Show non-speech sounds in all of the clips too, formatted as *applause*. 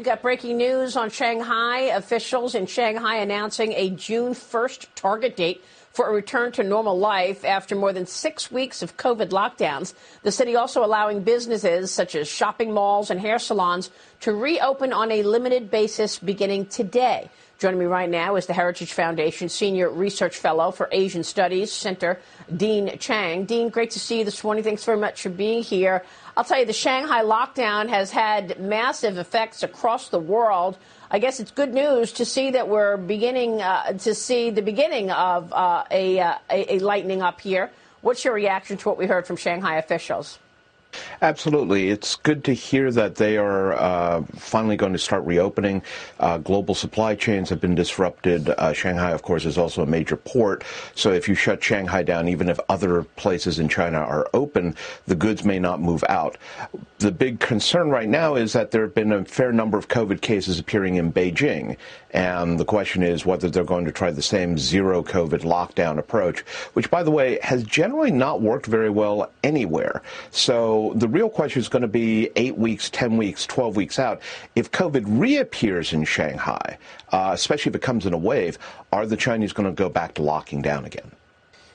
We got breaking news on Shanghai. Officials in Shanghai announcing a June 1st target date for a return to normal life after more than six weeks of COVID lockdowns. The city also allowing businesses such as shopping malls and hair salons to reopen on a limited basis beginning today. Joining me right now is the Heritage Foundation Senior Research Fellow for Asian Studies Center, Dean Chang. Dean, great to see you this morning. Thanks very much for being here. I'll tell you, the Shanghai lockdown has had massive effects across the world. I guess it's good news to see that we're beginning uh, to see the beginning of uh, a, uh, a, a lightening up here. What's your reaction to what we heard from Shanghai officials? Absolutely. It's good to hear that they are uh, finally going to start reopening. Uh, global supply chains have been disrupted. Uh, Shanghai, of course, is also a major port. So if you shut Shanghai down, even if other places in China are open, the goods may not move out. The big concern right now is that there have been a fair number of COVID cases appearing in Beijing. And the question is whether they're going to try the same zero COVID lockdown approach, which, by the way, has generally not worked very well anywhere. So the real question is going to be eight weeks, 10 weeks, 12 weeks out. If COVID reappears in Shanghai, uh, especially if it comes in a wave, are the Chinese going to go back to locking down again?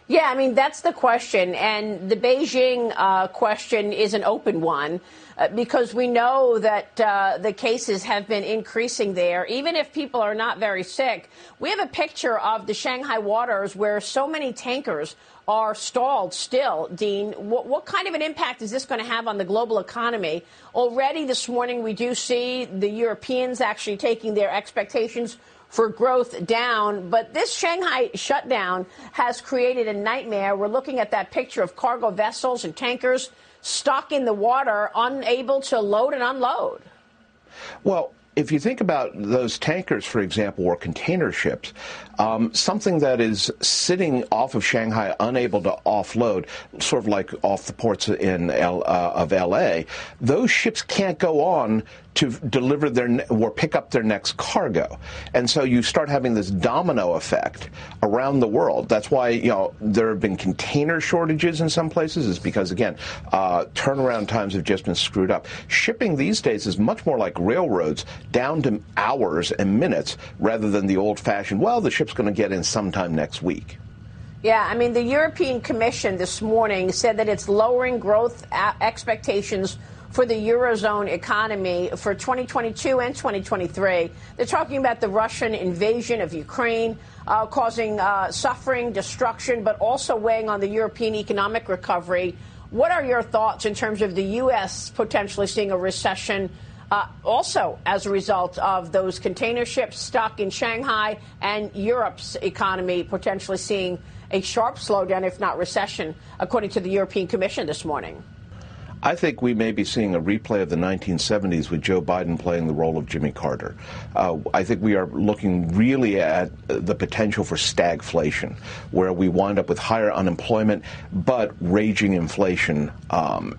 Yeah, I mean, that's the question. And the Beijing uh, question is an open one uh, because we know that uh, the cases have been increasing there. Even if people are not very sick, we have a picture of the Shanghai waters where so many tankers are stalled still. Dean, what, what kind of an impact is this going to have on the global economy? Already this morning, we do see the Europeans actually taking their expectations for growth down. But this Shanghai shutdown has created a nightmare. We're looking at that picture of cargo vessels and tankers stuck in the water, unable to load and unload. Well, if you think about those tankers, for example, or container ships, um, something that is sitting off of Shanghai, unable to offload, sort of like off the ports in L, uh, of L.A., those ships can't go on to deliver their or pick up their next cargo. And so you start having this domino effect around the world. That's why, you know, there have been container shortages in some places is because, again, uh, turnaround times have just been screwed up. Shipping these days is much more like railroads, down to hours and minutes rather than the old fashioned, well, the ship's going to get in sometime next week. Yeah, I mean, the European Commission this morning said that it's lowering growth expectations for the Eurozone economy for 2022 and 2023. They're talking about the Russian invasion of Ukraine. Uh, causing uh, suffering, destruction, but also weighing on the European economic recovery. What are your thoughts in terms of the U.S. potentially seeing a recession uh, also as a result of those container ships stuck in Shanghai and Europe's economy potentially seeing a sharp slowdown, if not recession, according to the European Commission this morning? I think we may be seeing a replay of the 1970s with Joe Biden playing the role of Jimmy Carter. Uh, I think we are looking really at the potential for stagflation, where we wind up with higher unemployment but raging inflation. Um,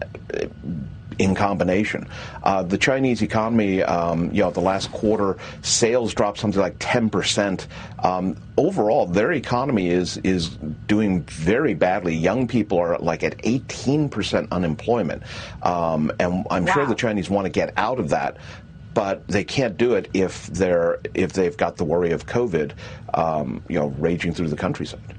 in combination. Uh, the Chinese economy, um, you know, the last quarter sales dropped something like 10 percent. Um, overall, their economy is is doing very badly. Young people are like at 18 percent unemployment, um, and I'm wow. sure the Chinese want to get out of that but they can't do it if they're if they've got the worry of COVID, um, you know, raging through the countryside.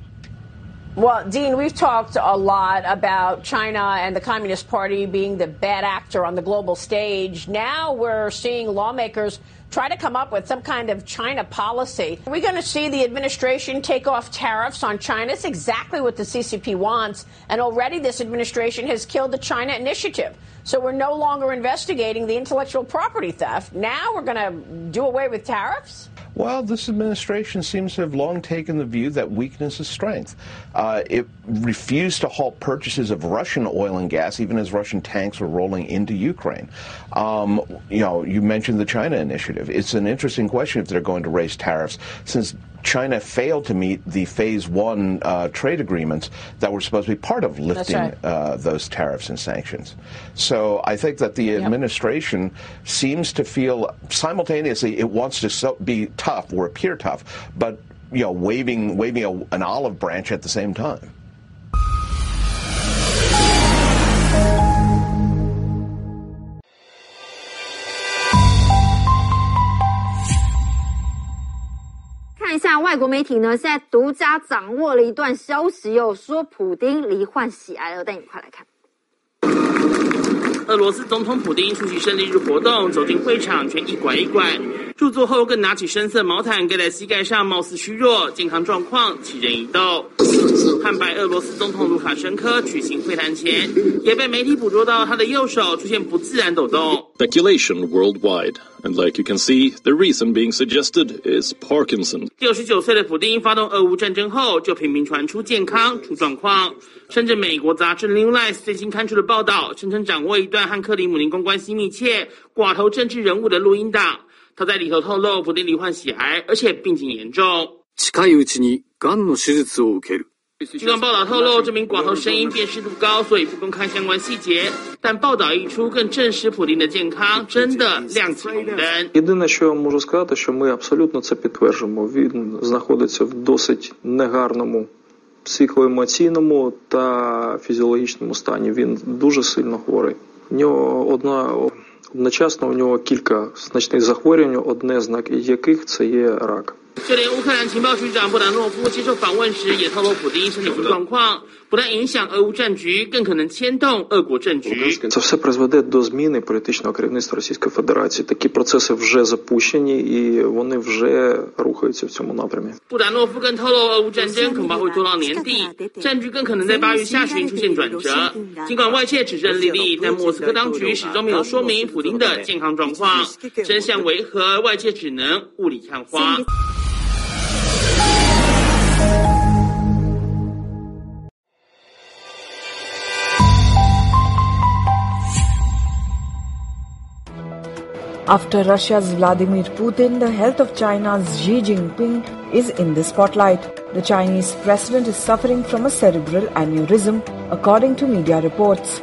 Well, Dean, we've talked a lot about China and the Communist Party being the bad actor on the global stage. Now we're seeing lawmakers try to come up with some kind of China policy. Are we going to see the administration take off tariffs on China? It's exactly what the CCP wants. And already this administration has killed the China initiative. So we're no longer investigating the intellectual property theft. Now we're going to do away with tariffs? Well, this administration seems to have long taken the view that weakness is strength. Uh, it refused to halt purchases of Russian oil and gas, even as Russian tanks were rolling into Ukraine. Um, you know, you mentioned the China initiative. It's an interesting question if they're going to raise tariffs, since China failed to meet the phase one uh, trade agreements that were supposed to be part of lifting right. uh, those tariffs and sanctions. So I think that the yep. administration seems to feel simultaneously it wants to so be tough or appear tough, but you know, waving waving a, an olive branch at the same time. 外国媒体呢，现在独家掌握了一段消息哦，说普丁罹患喜癌了。带你快来看。俄罗斯总统普京出席胜利日活动，走进会场却一拐一拐，入座后更拿起深色毛毯盖在膝盖上，貌似虚弱，健康状况奇人一斗。汉白俄罗斯总统卢卡申科举行会谈前，也被媒体捕捉到他的右手出现不自然抖动。Speculation worldwide, and like you can see, the reason being suggested is Parkinson. 六十九岁的普丁发动俄乌战争后，就频频传出健康出状况，甚至美国杂志《New Life》最新刊出的报道，声称掌握一段和克里姆林宫关系密切、寡头政治人物的录音档。他在里头透露，普丁罹患血癌，而且病情严重。近いうちにがんの手術を受ける。尽管报道透露这名寡头声音辨识度高，所以不公开相关细节，但报道一出，更证实普丁的健康真的亮起红灯。Єдине, що я можу сказати, що ми абсолютно це підтверджуємо. Він знаходиться в досить негарному психоемоційному та фізіологічному стані. Він дуже сильно хворий. В нього одна Одночасно у нього кілька значних захворювань, одне з яких це є рак. 就连乌克兰情报局长布达诺夫接受访问时也透露，普丁身体状况不但影响俄乌战局，更可能牵动俄国政局。Це все призведе до зміни політичного керівництва Російської Федерації. Такі процеси вже запущені і вони вже рухаються в цьому напрямі. 布达诺夫更透露，俄乌战争恐怕会拖到年底，战局更可能在八月下旬出现转折。尽管外界指认利利，但莫斯科当局始终没有说明普丁的健康状况。真相为何？外界只能雾里看花。 After Russia's Vladimir Putin, the health of China's Xi Jinping is in the spotlight. The Chinese president is suffering from a cerebral aneurysm, according to media reports.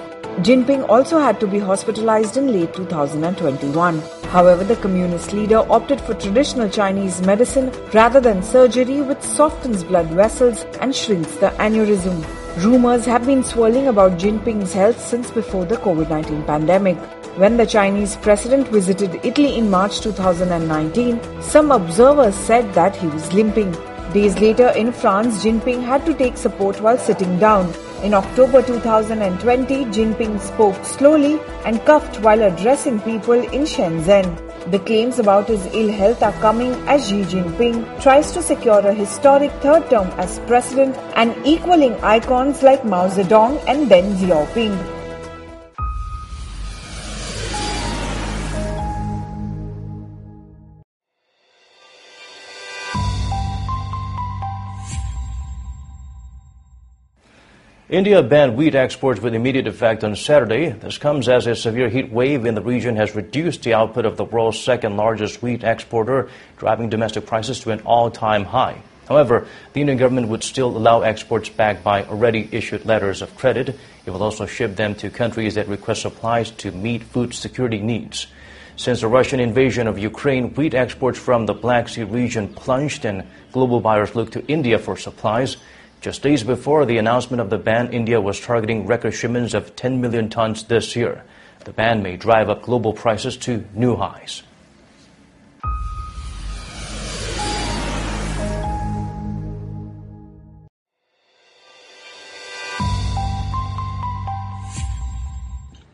Jinping also had to be hospitalized in late 2021. However, the communist leader opted for traditional Chinese medicine rather than surgery, which softens blood vessels and shrinks the aneurysm. Rumors have been swirling about Jinping's health since before the COVID 19 pandemic. When the Chinese president visited Italy in March 2019, some observers said that he was limping. Days later in France, Jinping had to take support while sitting down. In October 2020, Jinping spoke slowly and coughed while addressing people in Shenzhen. The claims about his ill health are coming as Xi Jinping tries to secure a historic third term as president and equaling icons like Mao Zedong and Deng Xiaoping. India banned wheat exports with immediate effect on Saturday. This comes as a severe heat wave in the region has reduced the output of the world's second largest wheat exporter, driving domestic prices to an all time high. However, the Indian government would still allow exports backed by already issued letters of credit. It will also ship them to countries that request supplies to meet food security needs. Since the Russian invasion of Ukraine, wheat exports from the Black Sea region plunged and global buyers look to India for supplies. Just days before the announcement of the ban, India was targeting record shipments of 10 million tons this year. The ban may drive up global prices to new highs.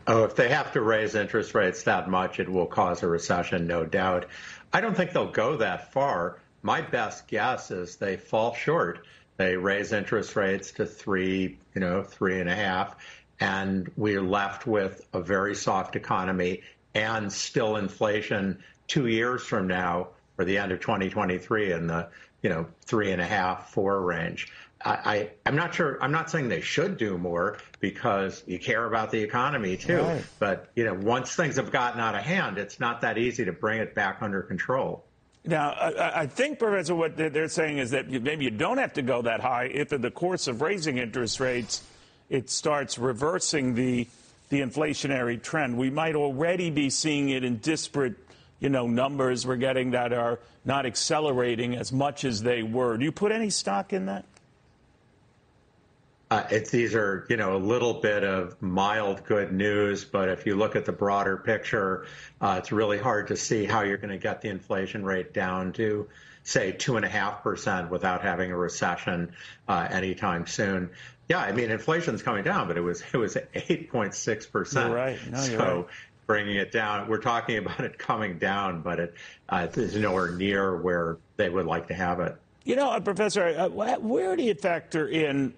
Oh, if they have to raise interest rates that much, it will cause a recession, no doubt. I don't think they'll go that far. My best guess is they fall short. They raise interest rates to three, you know, three and a half, and we're left with a very soft economy and still inflation two years from now, or the end of 2023, in the you know three and a half, four range. I, I am not sure. I'm not saying they should do more because you care about the economy too. Right. But you know, once things have gotten out of hand, it's not that easy to bring it back under control. Now, I, I think, Professor, what they're saying is that maybe you don't have to go that high if, in the course of raising interest rates, it starts reversing the the inflationary trend. We might already be seeing it in disparate, you know, numbers we're getting that are not accelerating as much as they were. Do you put any stock in that? Uh, it's these are you know a little bit of mild good news, but if you look at the broader picture, uh, it's really hard to see how you're going to get the inflation rate down to say two and a half percent without having a recession uh, anytime soon. Yeah, I mean inflation's coming down, but it was it was eight point six percent. Right. No, so right. bringing it down, we're talking about it coming down, but it uh, is nowhere near where they would like to have it. You know, uh, Professor, uh, where do you factor in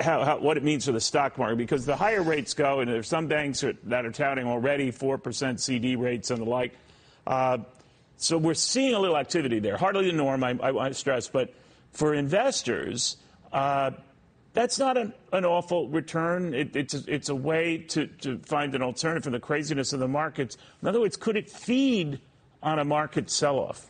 how, how, what it means for the stock market? Because the higher rates go, and there's some banks are, that are touting already 4% CD rates and the like. Uh, so we're seeing a little activity there. Hardly the norm, I, I, I stress, but for investors, uh, that's not an, an awful return. It, it's, a, it's a way to, to find an alternative for the craziness of the markets. In other words, could it feed on a market sell off?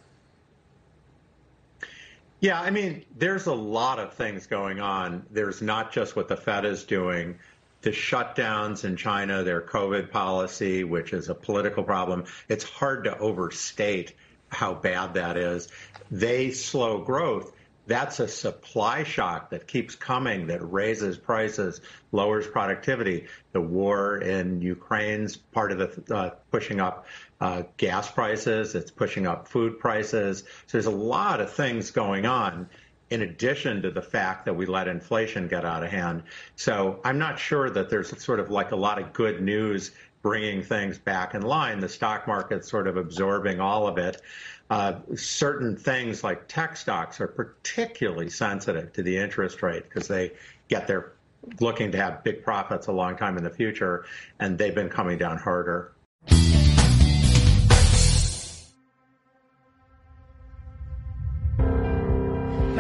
Yeah, I mean, there's a lot of things going on. There's not just what the Fed is doing. The shutdowns in China, their COVID policy, which is a political problem, it's hard to overstate how bad that is. They slow growth. That's a supply shock that keeps coming, that raises prices, lowers productivity. The war in Ukraine's part of the uh, pushing up uh, gas prices. It's pushing up food prices. So there's a lot of things going on in addition to the fact that we let inflation get out of hand. So I'm not sure that there's sort of like a lot of good news bringing things back in line. The stock market's sort of absorbing all of it. Uh, certain things like tech stocks are particularly sensitive to the interest rate because they get their looking to have big profits a long time in the future, and they've been coming down harder.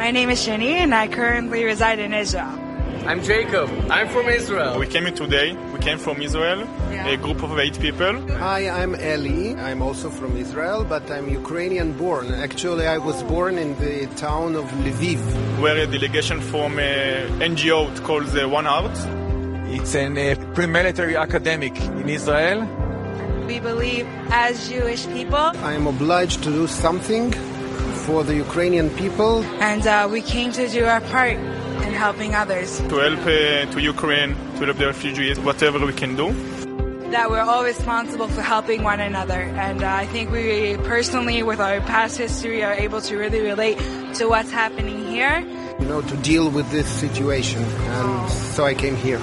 My name is Shani, and I currently reside in Israel. I'm Jacob. I'm from Israel. We came here today. We came from Israel, yeah. a group of eight people. Hi, I'm Eli. I'm also from Israel, but I'm Ukrainian born. Actually, I was born in the town of Lviv. We're a delegation from an NGO called the One Heart. It's a uh, pre-military academic in Israel. We believe as Jewish people. I'm obliged to do something for the Ukrainian people. And uh, we came to do our part in helping others. To help uh, to Ukraine, to help the refugees, whatever we can do. That we're all responsible for helping one another. And uh, I think we personally, with our past history, are able to really relate to what's happening here. You know, to deal with this situation. And so I came here.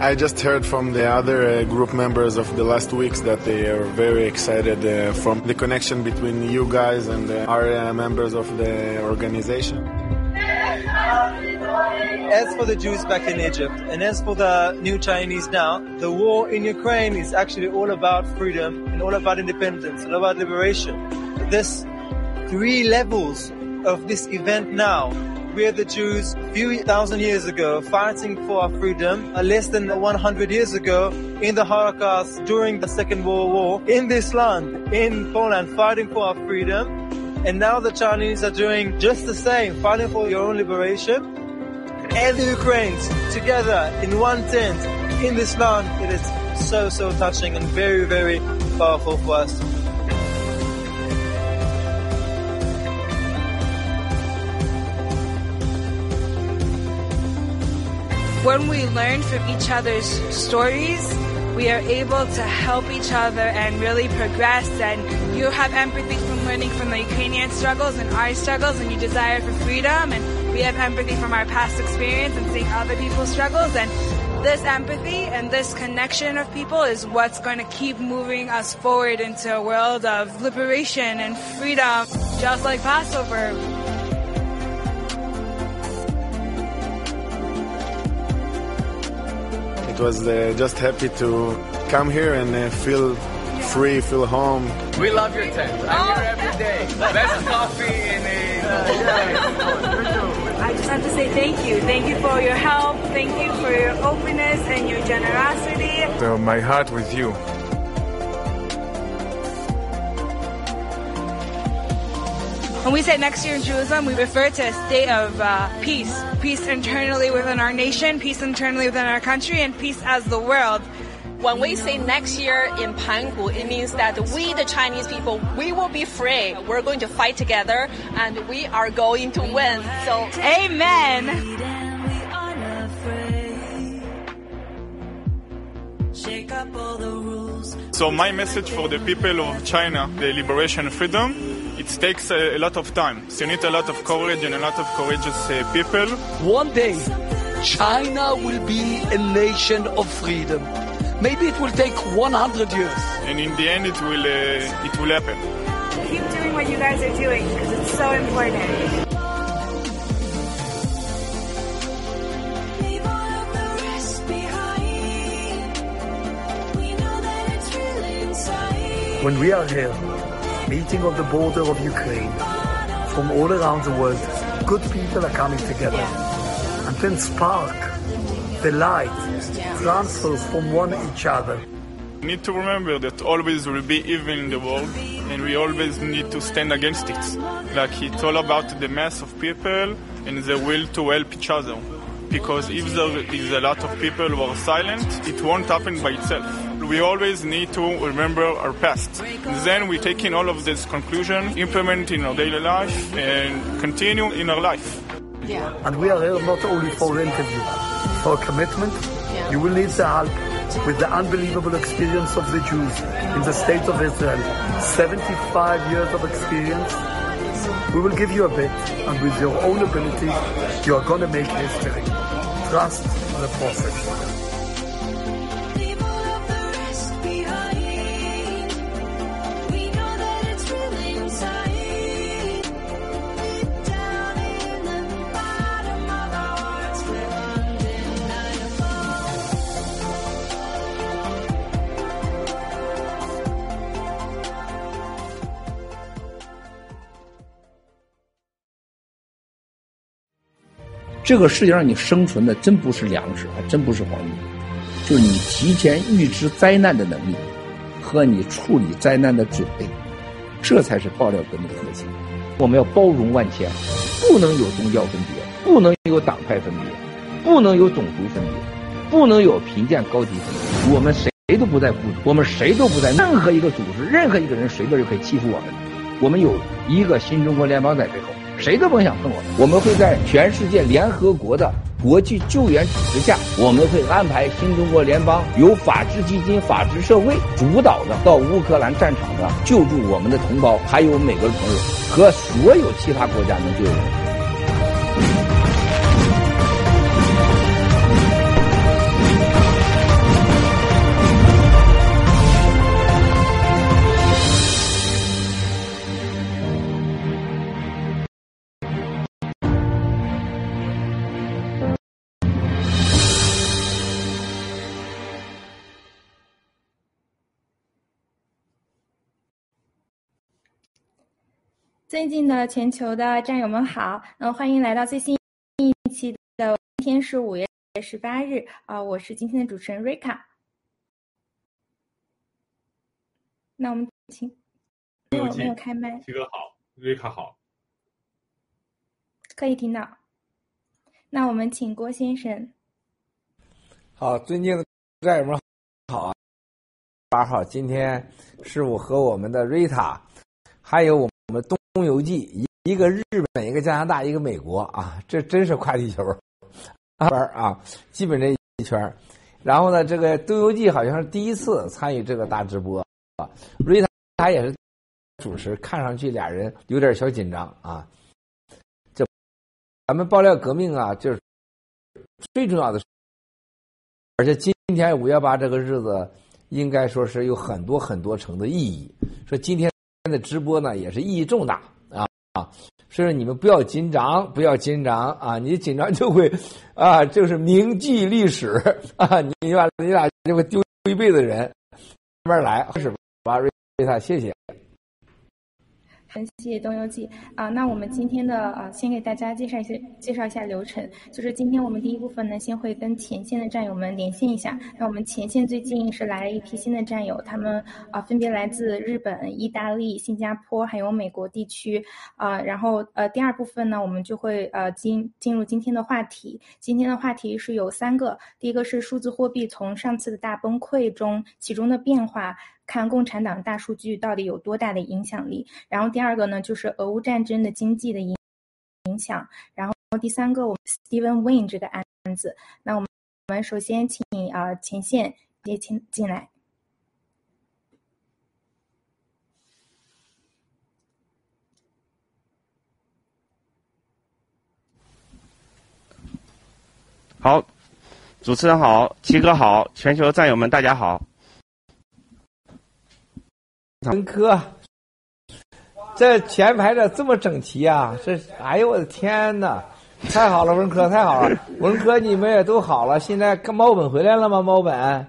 I just heard from the other uh, group members of the last weeks that they are very excited uh, from the connection between you guys and our members of the organization. As for the Jews back in Egypt, and as for the new Chinese now, the war in Ukraine is actually all about freedom and all about independence, all about liberation. This three levels of this event now we are the Jews a few thousand years ago fighting for our freedom, uh, less than 100 years ago in the Holocaust during the Second World War in this land, in Poland, fighting for our freedom. And now the Chinese are doing just the same, fighting for your own liberation. And the Ukrainians together in one tent in this land. It is so, so touching and very, very powerful for us. When we learn from each other's stories, we are able to help each other and really progress. And you have empathy from learning from the Ukrainian struggles and our struggles, and you desire for freedom. And we have empathy from our past experience and seeing other people's struggles. And this empathy and this connection of people is what's going to keep moving us forward into a world of liberation and freedom, just like Passover. Was uh, just happy to come here and uh, feel free, feel home. We love your tent. I'm here every day. Best coffee in a. *laughs* I just have to say thank you. Thank you for your help. Thank you for your openness and your generosity. So my heart with you. When we say next year in Jerusalem, we refer to a state of uh, peace. Peace internally within our nation, peace internally within our country, and peace as the world. When we say next year in Pangu, it means that we, the Chinese people, we will be free. We're going to fight together and we are going to win. So, amen. So my message for the people of China, the liberation and freedom, it takes a, a lot of time. So you need a lot of courage and a lot of courageous uh, people. One day, China will be a nation of freedom. Maybe it will take 100 years. And in the end, it will, uh, it will happen. Keep doing what you guys are doing because it's so important. When we are here, meeting of the border of Ukraine, from all around the world, good people are coming together. And then spark, the light, transfers from one each other. We need to remember that always will be evil in the world, and we always need to stand against it. Like it's all about the mass of people and the will to help each other. Because if there is a lot of people who are silent, it won't happen by itself. We always need to remember our past. Then we take in all of this conclusion, implement in our daily life, and continue in our life. Yeah. And we are here not only for interview, for commitment. Yeah. You will need the help with the unbelievable experience of the Jews in the state of Israel. 75 years of experience. We will give you a bit, and with your own ability, you are going to make history. Trust the process. 这个世界上你生存的真不是粮食，还真不是黄金，就是你提前预知灾难的能力和你处理灾难的准备，这才是爆料革命的核心。我们要包容万千，不能有宗教分别，不能有党派分别，不能有种族分别，不能有贫贱高低分别。我们谁都不在附，我们谁都不在任何一个组织，任何一个人随便就可以欺负我们。我们有一个新中国联邦在背后。谁都甭想碰我！我们会在全世界联合国的国际救援组织下，我们会安排新中国联邦由法治基金、法治社会主导的到乌克兰战场的救助我们的同胞，还有美国的朋友和所有其他国家能救援。尊敬的全球的战友们好，嗯，欢迎来到最新一期的。今天是五月十八日啊，我是今天的主持人瑞卡。那我们请没有没有开麦。七哥好，瑞卡好，可以听到。那我们请郭先生。好，尊敬的战友们好啊！八号，今天是我和我们的瑞塔，还有我们东。东游记一个日本一个加拿大一个美国啊，这真是跨地球啊玩啊，基本这一圈然后呢，这个东游记好像是第一次参与这个大直播啊，瑞塔他也是主持，看上去俩人有点小紧张啊。这咱们爆料革命啊，就是最重要的，而且今天五幺八这个日子，应该说是有很多很多层的意义。说今天。的直播呢也是意义重大啊啊，所以说你们不要紧张，不要紧张啊！你紧张就会啊，就是铭记历史啊！你俩你俩就会丢一辈子人，慢慢来，是吧？瑞塔，谢谢。很谢东游记啊，那我们今天的啊，先给大家介绍一些介绍一下流程。就是今天我们第一部分呢，先会跟前线的战友们连线一下。那我们前线最近是来了一批新的战友，他们啊分别来自日本、意大利、新加坡还有美国地区啊。然后呃，第二部分呢，我们就会呃进进入今天的话题。今天的话题是有三个，第一个是数字货币从上次的大崩溃中其中的变化。看共产党大数据到底有多大的影响力，然后第二个呢，就是俄乌战争的经济的影影响，然后第三个，我们 Steven win 这个案子，那我们我们首先请你啊前线接请进来。好，主持人好，齐哥好，全球战友们大家好。文科，这前排的这么整齐啊！这，哎呦我的天哪，太好了，文科太好了，文科你们也都好了。现在猫本回来了吗？猫本？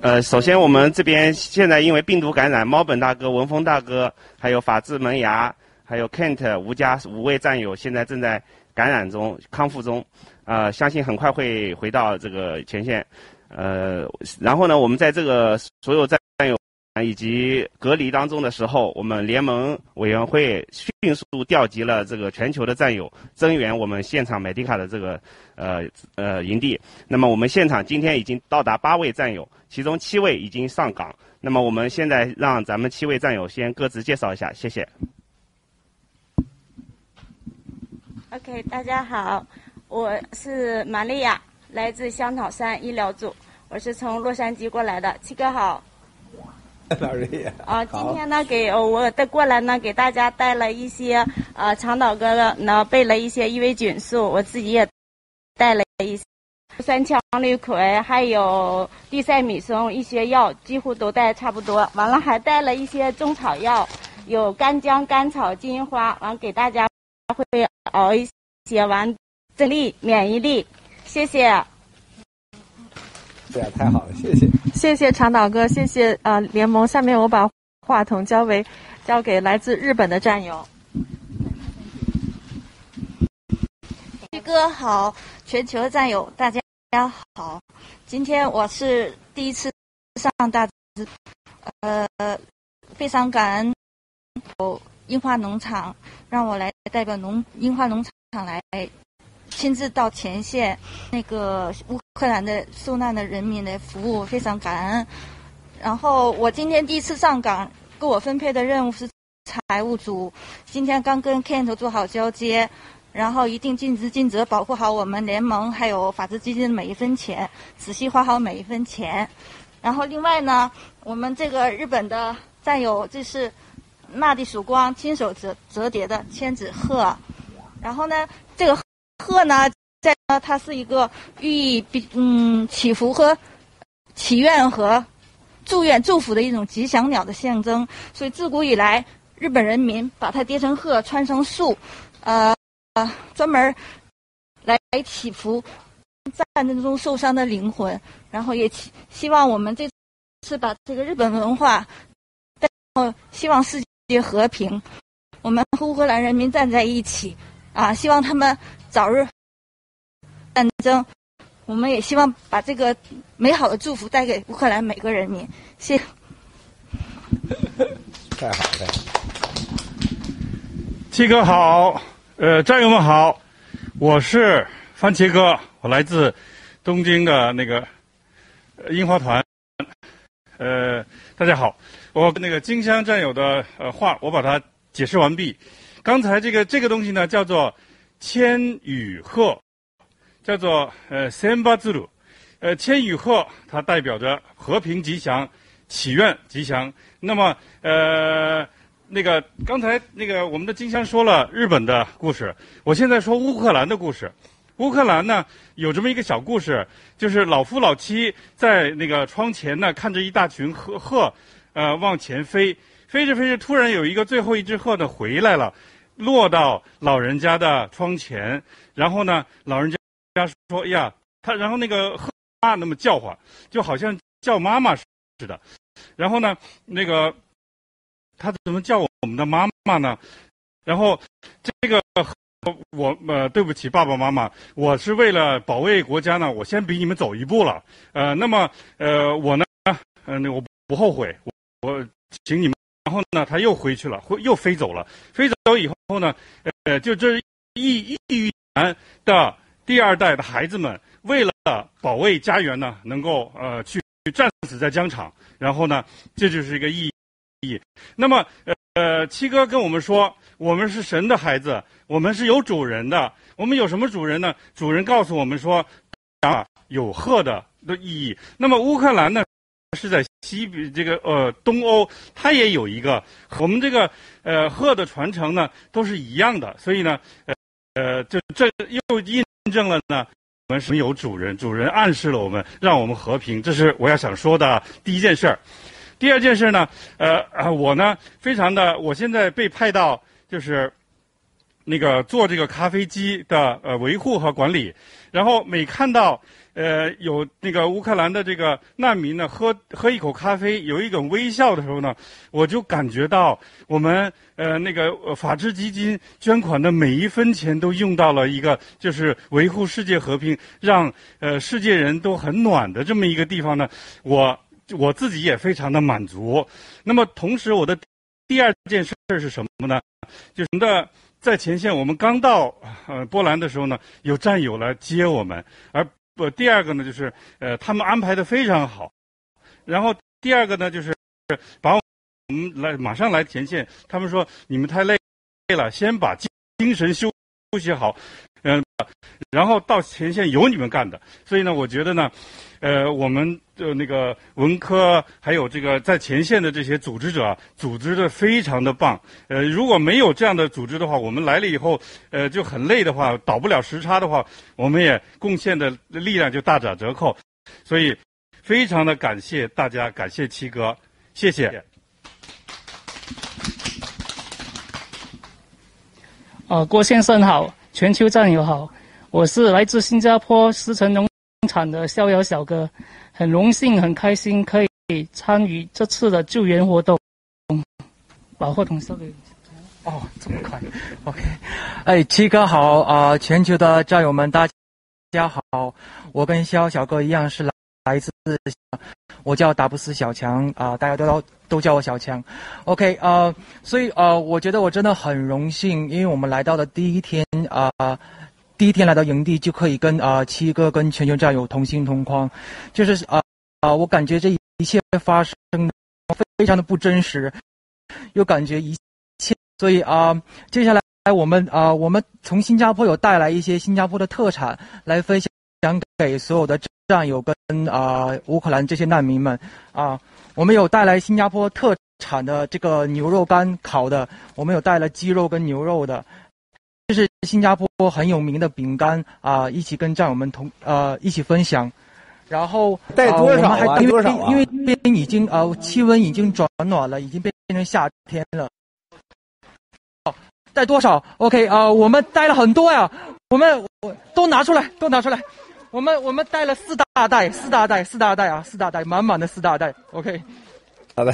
呃，首先我们这边现在因为病毒感染，猫本大哥、文峰大哥，还有法治门牙，还有 Kent 吴家五位战友现在正在感染中、康复中，呃，相信很快会回到这个前线。呃，然后呢，我们在这个所有战友以及隔离当中的时候，我们联盟委员会迅速调集了这个全球的战友，增援我们现场美迪卡的这个呃呃营地。那么我们现场今天已经到达八位战友，其中七位已经上岗。那么我们现在让咱们七位战友先各自介绍一下，谢谢。OK，大家好，我是玛利亚。来自香草山医疗组，我是从洛杉矶过来的。七哥好，*laughs* 啊，今天呢，给我带过来呢，给大家带了一些呃，长岛哥哥呢备了一些伊维菌素，我自己也带了一些三羟氯喹，还有地塞米松一些药，几乎都带差不多。完了还带了一些中草药，有干姜、甘草、金银花，完给大家会熬一些，完增力免疫力。谢谢。对啊，太好了，谢谢。谢谢长岛哥，谢谢呃联盟。下面我把话筒交为交给来自日本的战友。七哥好，全球的战友大家好。今天我是第一次上大直，呃，非常感恩有樱花农场让我来代表农樱花农场来。亲自到前线，那个乌克兰的受难的人民的服务非常感恩。然后我今天第一次上岗，给我分配的任务是财务组。今天刚跟 Kent 做好交接，然后一定尽职尽责，保护好我们联盟还有法治基金的每一分钱，仔细花好每一分钱。然后另外呢，我们这个日本的战友，这是纳地曙光亲手折折叠的千纸鹤。然后呢，这个。鹤呢，在呢，它是一个寓意比嗯祈福和祈愿和祝愿祝福的一种吉祥鸟的象征，所以自古以来，日本人民把它叠成鹤，穿成树，呃，专门来祈福战争中受伤的灵魂，然后也希希望我们这次把这个日本文化，然后希望世界和平，我们和乌克兰人民站在一起，啊，希望他们。早日战争，我们也希望把这个美好的祝福带给乌克兰每个人民。谢。谢 *laughs* 太好了。七哥好，呃，战友们好，我是番茄哥，我来自东京的那个樱花团。呃，大家好，我那个金乡战友的呃话，我把它解释完毕。刚才这个这个东西呢，叫做。千羽鹤叫做呃千巴兹鲁，呃千羽鹤它代表着和平吉祥、祈愿吉祥。那么呃那个刚才那个我们的金香说了日本的故事，我现在说乌克兰的故事。乌克兰呢有这么一个小故事，就是老夫老妻在那个窗前呢看着一大群鹤鹤，呃往前飞，飞着飞着突然有一个最后一只鹤呢回来了。落到老人家的窗前，然后呢，老人家家说：“呀，他然后那个鹤啊那么叫唤，就好像叫妈妈似的。然后呢，那个他怎么叫我们的妈妈呢？然后这个我呃对不起爸爸妈妈，我是为了保卫国家呢，我先比你们走一步了。呃，那么呃我呢，嗯，我不后悔，我请你们。”然后呢，他又回去了，又飞走了。飞走以后呢，呃，就这一一员的第二代的孩子们，为了保卫家园呢，能够呃去战死在疆场。然后呢，这就是一个意义。那么，呃，七哥跟我们说，我们是神的孩子，我们是有主人的。我们有什么主人呢？主人告诉我们说，啊，有鹤的的意义。那么乌克兰呢？是在西比这个呃东欧，它也有一个我们这个呃鹤的传承呢，都是一样的。所以呢，呃，就这又印证了呢，我们是有主人，主人暗示了我们，让我们和平，这是我要想说的第一件事儿。第二件事呢，呃，我呢，非常的，我现在被派到就是那个做这个咖啡机的呃维护和管理，然后每看到呃有那个乌克兰的这个难民呢喝喝一口咖啡有一种微笑的时候呢，我就感觉到我们呃那个法治基金捐款的每一分钱都用到了一个就是维护世界和平，让呃世界人都很暖的这么一个地方呢，我。我自己也非常的满足。那么，同时我的第二件事是什么呢？就是的，在前线，我们刚到呃波兰的时候呢，有战友来接我们。而不，第二个呢，就是呃他们安排的非常好。然后第二个呢，就是把我们来马上来前线。他们说你们太累了，先把精神休休息好。*laughs* 然后到前线有你们干的。所以呢，我觉得呢。呃，我们的那个文科还有这个在前线的这些组织者，组织的非常的棒。呃，如果没有这样的组织的话，我们来了以后，呃，就很累的话，倒不了时差的话，我们也贡献的力量就大打折扣。所以，非常的感谢大家，感谢七哥，谢谢。哦，郭先生好，全球战友好，我是来自新加坡思成农。场的逍遥小哥，很荣幸、很开心可以参与这次的救援活动。把话筒交给哦，这么快，OK。哎，七哥好啊！全球的战友们，大家好！我跟逍遥小哥一样是来是，我叫达布斯小强啊，大家都都叫我小强。OK 啊，所以啊，我觉得我真的很荣幸，因为我们来到的第一天啊。第一天来到营地就可以跟啊七哥跟全球战友同心同框，就是啊啊我感觉这一切发生非常的不真实，又感觉一切，所以啊接下来我们啊我们从新加坡有带来一些新加坡的特产来分享给所有的战友跟啊乌克兰这些难民们啊我们有带来新加坡特产的这个牛肉干烤的，我们有带了鸡肉跟牛肉的。这是新加坡很有名的饼干啊，一起跟战友们同呃一起分享。然后带多少啊？因为因为边已经呃气温已经转暖了，已经变变成夏天了。哦，带多少？OK 啊，我们带了很多呀。我们都拿出来，都拿出来。我们我们带了四大袋，四大袋，四大袋啊，四大袋，满满的四大袋。OK，好的。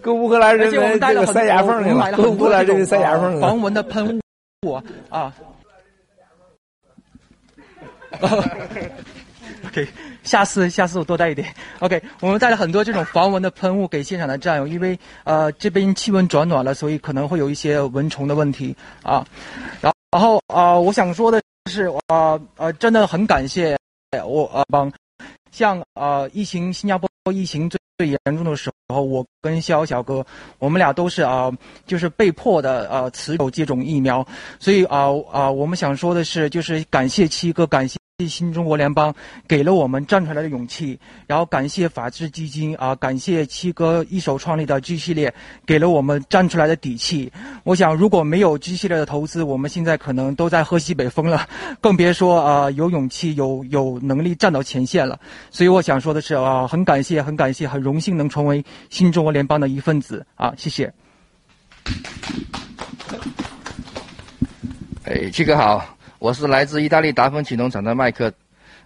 跟乌克兰人民这个塞牙缝去了，搁乌克兰人民塞牙缝防蚊的喷雾。我 *laughs* 啊，OK，下次下次我多带一点。OK，我们带了很多这种防蚊的喷雾给现场的战友，因为呃这边气温转暖了，所以可能会有一些蚊虫的问题啊。然然后啊，我想说的是啊呃，真的很感谢我啊帮，像啊疫情新加坡疫情最。最严重的时候，我跟肖小哥，我们俩都是啊，就是被迫的呃持有接种疫苗，所以啊啊，我们想说的是，就是感谢七哥，感谢。新中国联邦给了我们站出来的勇气，然后感谢法治基金啊，感谢七哥一手创立的 G 系列，给了我们站出来的底气。我想，如果没有 G 系列的投资，我们现在可能都在喝西北风了，*laughs* 更别说啊有勇气、有有能力站到前线了。所以我想说的是啊，很感谢，很感谢，很荣幸能成为新中国联邦的一份子啊，谢谢。哎，七哥好。我是来自意大利达芬奇农场的麦克，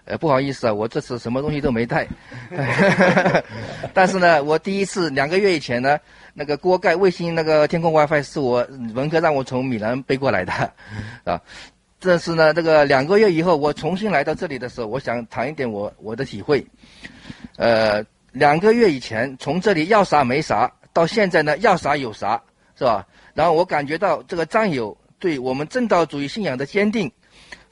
呃，不好意思啊，我这次什么东西都没带，*laughs* 但是呢，我第一次两个月以前呢，那个锅盖卫星那个天空 WiFi 是我文科让我从米兰背过来的，*laughs* 啊，这是呢，这个两个月以后我重新来到这里的时候，我想谈一点我我的体会，呃，两个月以前从这里要啥没啥，到现在呢要啥有啥，是吧？然后我感觉到这个战友对我们正道主义信仰的坚定。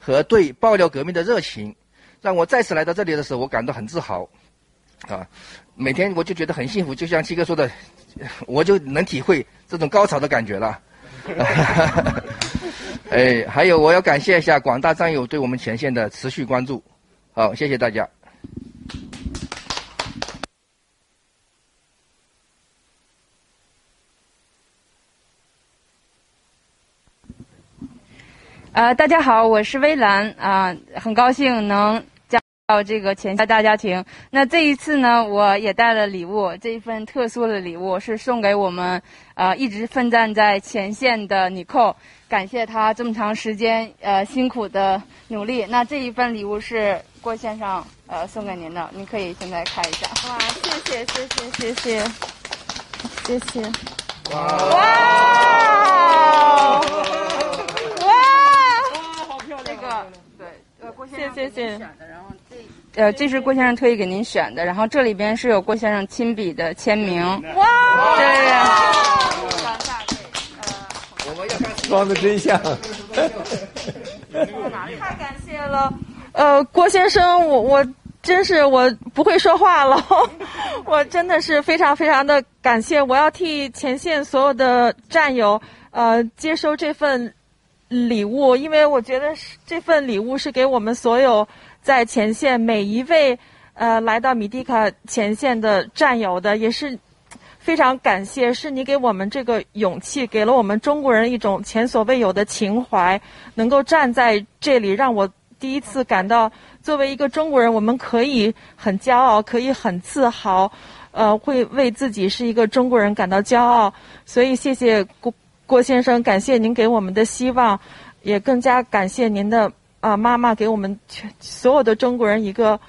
和对爆料革命的热情，让我再次来到这里的时候，我感到很自豪，啊，每天我就觉得很幸福，就像七哥说的，我就能体会这种高潮的感觉了。*laughs* 哎，还有我要感谢一下广大战友对我们前线的持续关注，好，谢谢大家。呃，大家好，我是微兰啊、很高兴能加到这个前线大家庭。那这一次呢，我也带了礼物，这一份特殊的礼物是送给我们呃一直奋战在前线的尼寇，感谢他这么长时间呃辛苦的努力。那这一份礼物是郭先生呃送给您的，您可以现在看一下。哇，谢谢谢谢谢谢谢谢。哇！哇！这个对，呃，郭先生谢谢谢选的，然后这呃，这是郭先生特意给您选的，然后这里边是有郭先生亲笔的签名。哇！对呀。装的真像。*laughs* 太感谢了，呃，郭先生，我我真是我不会说话了，我真的是非常非常的感谢，我要替前线所有的战友呃接收这份礼物，因为我觉得是这份礼物是给我们所有在前线每一位呃来到米蒂卡前线的战友的，也是非常感谢，是你给我们这个勇气，给了我们中国人一种前所未有的情怀，能够站在这里，让我第一次感到，作为一个中国人，我们可以很骄傲，可以很自豪，呃，会为自己是一个中国人感到骄傲。所以，谢谢郭郭先生，感谢您给我们的希望，也更加感谢您的啊、妈妈给我们全所有的中国人一个。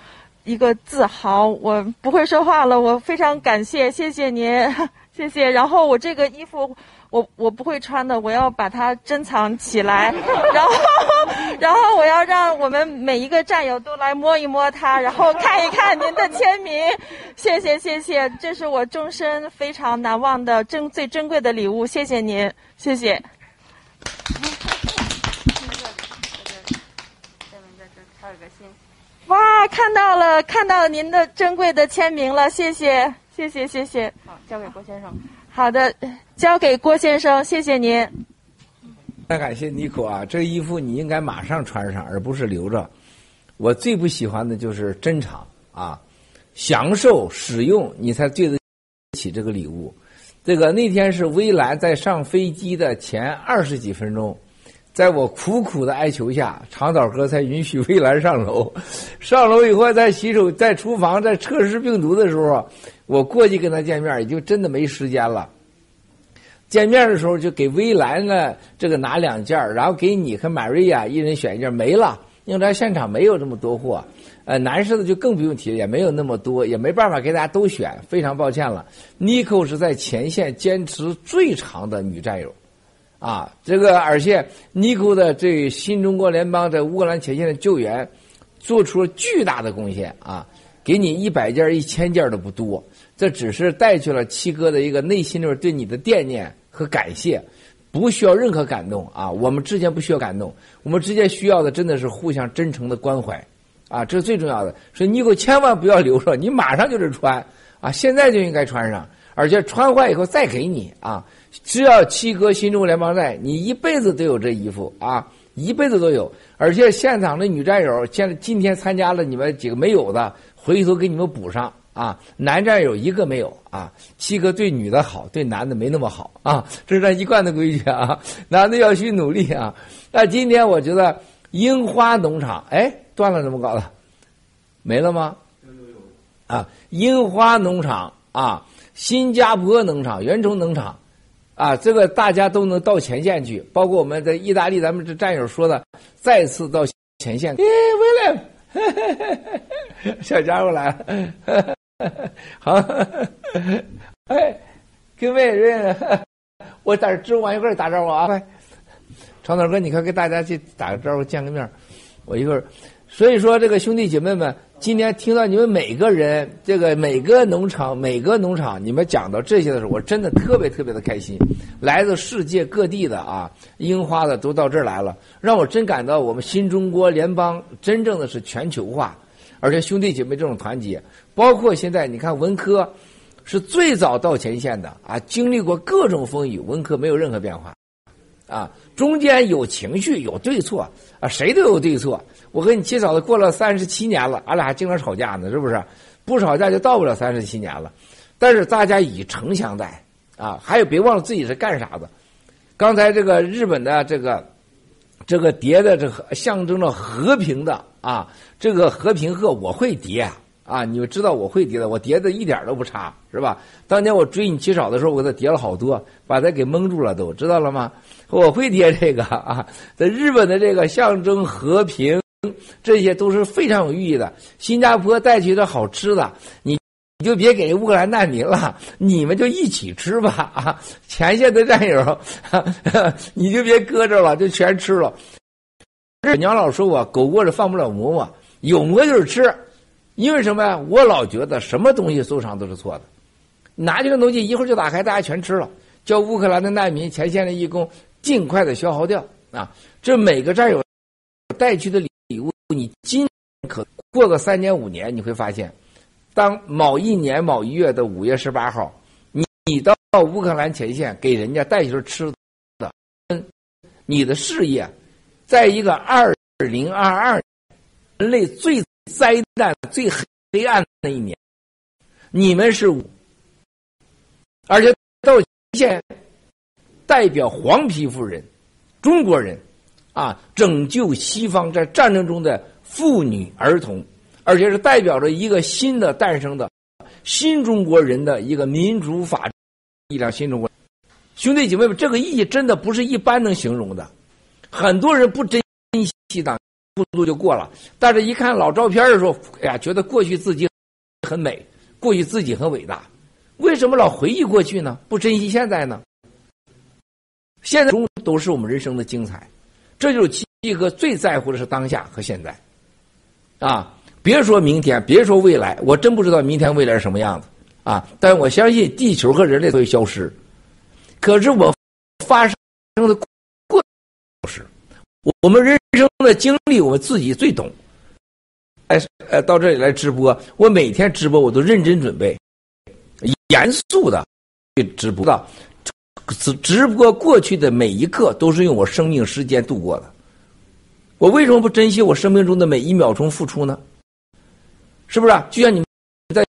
一个自豪，我不会说话了，我非常感谢，谢谢您，*laughs* 谢谢。然后我这个衣服，我我不会穿的，我要把它珍藏起来，*laughs* 然后然后我要让我们每一个战友都来摸一摸它，然后看一看您的签名，谢谢谢谢，这是我终身非常难忘的珍最珍贵的礼物，谢谢您，谢谢。哇，看到了，看到您的珍贵的签名了，谢谢，谢谢，谢谢。好，交给郭先生。好的，交给郭先生，谢谢您。那感谢妮可啊，这衣服你应该马上穿上，而不是留着。我最不喜欢的就是珍藏啊，享受使用，你才对得起这个礼物。这个那天是微兰在上飞机的前二十几分钟，在我苦苦的哀求下，长岛哥才允许微兰上楼。上楼以后，在洗手、在厨房、在测试病毒的时候，我过去跟他见面，也就真的没时间了。见面的时候就给薇兰呢这个拿两件然后给你和玛瑞亚一人选一件，没了，因为咱现场没有这么多货。呃，男士的就更不用提了，也没有那么多，也没办法给大家都选，非常抱歉了。Nico 是在前线坚持最长的女战友，啊，这个而且 Nico 的这新中国联邦在乌克兰前线的救援，做出了巨大的贡献啊，给你一百件、一千件都不多。这只是带去了七哥的一个内心里边对你的惦念和感谢，不需要任何感动啊！我们之间不需要感动，我们之间需要的真的是互相真诚的关怀，啊，这是最重要的。所以你给我千万不要留着，你马上就是穿啊！现在就应该穿上，而且穿坏以后再给你啊！只要七哥心中联邦在，你一辈子都有这衣服啊，一辈子都有。而且现场的女战友，现今天参加了你们几个没有的，回头给你们补上。啊，男战友一个没有啊，七哥对女的好，对男的没那么好啊，这是咱一贯的规矩啊，*laughs* 男的要去努力啊。那今天我觉得樱花农场，哎，断了怎么搞的？没了吗？啊，樱花农场啊，新加坡农场、袁崇农场，啊，这个大家都能到前线去，包括我们在意大利，咱们这战友说的，再次到前线。哎，威廉，*laughs* 小家伙来了。*laughs* 好，*laughs* 哎，各位人，*laughs* 我在这往一块打招呼啊！快，长岛哥，你快给大家去打个招呼，见个面。我一会儿，所以说这个兄弟姐妹们，今天听到你们每个人，这个每个农场，每个农场，你们讲到这些的时候，我真的特别特别的开心。来自世界各地的啊，樱花的都到这儿来了，让我真感到我们新中国联邦真正的是全球化，而且兄弟姐妹这种团结。包括现在，你看文科是最早到前线的啊，经历过各种风雨，文科没有任何变化，啊，中间有情绪，有对错啊，谁都有对错。我跟你七嫂子过了三十七年了，俺俩还经常吵架呢，是不是？不吵架就到不了三十七年了。但是大家以诚相待啊，还有别忘了自己是干啥的。刚才这个日本的这个这个叠的这象征着和平的啊，这个和平鹤我会叠啊，你们知道我会叠的，我叠的一点都不差，是吧？当年我追你七少的时候，我给他叠了好多，把他给蒙住了，都知道了吗？我会叠这个啊，在日本的这个象征和平，这些都是非常有寓意的。新加坡带去的好吃的，你你就别给乌克兰难民了，你们就一起吃吧啊！前线的战友，你就别搁着了，就全吃了。这娘老说我狗窝里放不了馍馍，有馍就是吃，因为什么呀？我老觉得什么东西收藏都是错的，拿这个东西一会儿就打开，大家全吃了，叫乌克兰的难民、前线的义工。尽快的消耗掉啊！这每个战友带去的礼物，你今可过个三年五年，你会发现，当某一年某一月的五月十八号，你你到乌克兰前线给人家带去吃的，你的事业，在一个二零二二人类最灾难、最黑暗的一年，你们是，而且到现。代表黄皮肤人、中国人，啊，拯救西方在战争中的妇女儿童，而且是代表着一个新的诞生的新中国人的一个民主法力量。新中国，兄弟姐妹们，这个意义真的不是一般能形容的。很多人不珍惜当，不度就过了。但是一看老照片的时候，哎呀，觉得过去自己很美，过去自己很伟大。为什么老回忆过去呢？不珍惜现在呢？现在中都是我们人生的精彩，这就是七七哥最在乎的是当下和现在，啊，别说明天，别说未来，我真不知道明天未来是什么样子啊！但我相信地球和人类会消失，可是我发生的过失，我我们人生的经历，我们自己最懂。哎，呃，到这里来直播，我每天直播我都认真准备，严肃的去直播的。直直播过去的每一刻都是用我生命时间度过的，我为什么不珍惜我生命中的每一秒钟付出呢？是不是？就像你们在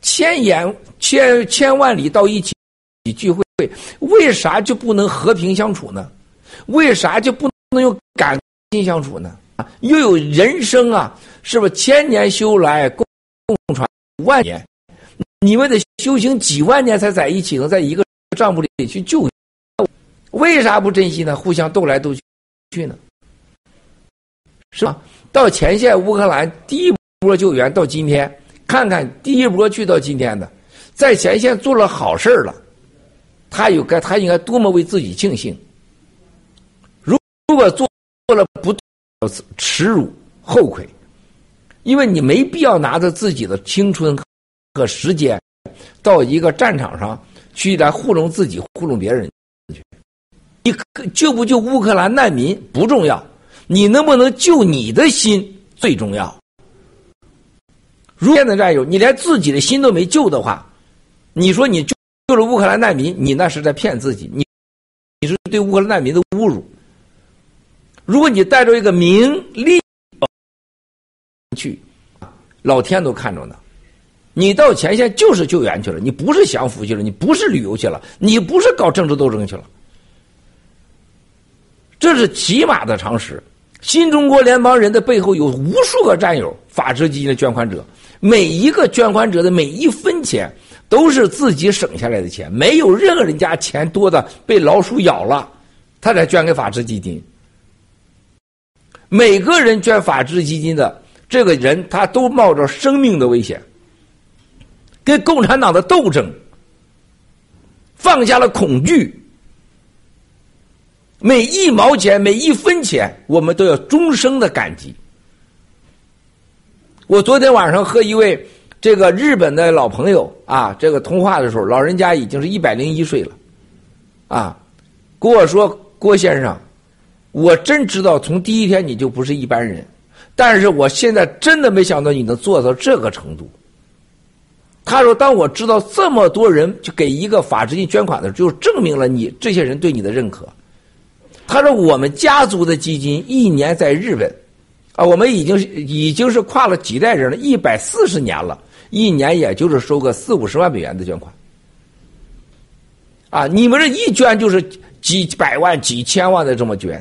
千言千千万里到一起聚会，为啥就不能和平相处呢？为啥就不能用感情相处呢？又有人生啊，是不是千年修来共共传万年？你们得修行几万年才在一起，能在一个。帐篷里去救，为啥不珍惜呢？互相斗来斗去呢？是吧？到前线乌克兰第一波救援到今天，看看第一波去到今天的，在前线做了好事了，他有该他应该多么为自己庆幸。如如果做做了不耻辱后悔，因为你没必要拿着自己的青春和时间到一个战场上。去来糊弄自己，糊弄别人去。你救不救乌克兰难民不重要，你能不能救你的心最重要。如现在战友，你连自己的心都没救的话，你说你救救了乌克兰难民，你那是在骗自己，你你是对乌克兰难民的侮辱。如果你带着一个名利去，老天都看着呢。你到前线就是救援去了，你不是享福去了，你不是旅游去了，你不是搞政治斗争去了，这是起码的常识。新中国联邦人的背后有无数个战友，法治基金的捐款者，每一个捐款者的每一分钱都是自己省下来的钱，没有任何人家钱多的被老鼠咬了，他才捐给法治基金。每个人捐法治基金的这个人，他都冒着生命的危险。跟共产党的斗争，放下了恐惧，每一毛钱、每一分钱，我们都要终生的感激。我昨天晚上和一位这个日本的老朋友啊，这个通话的时候，老人家已经是一百零一岁了，啊，跟我说郭先生，我真知道从第一天你就不是一般人，但是我现在真的没想到你能做到这个程度。他说：“当我知道这么多人就给一个法制金捐款的时候，就证明了你这些人对你的认可。”他说：“我们家族的基金一年在日本，啊，我们已经已经是跨了几代人了，一百四十年了，一年也就是收个四五十万美元的捐款。啊，你们这一捐就是几百万、几千万的这么捐，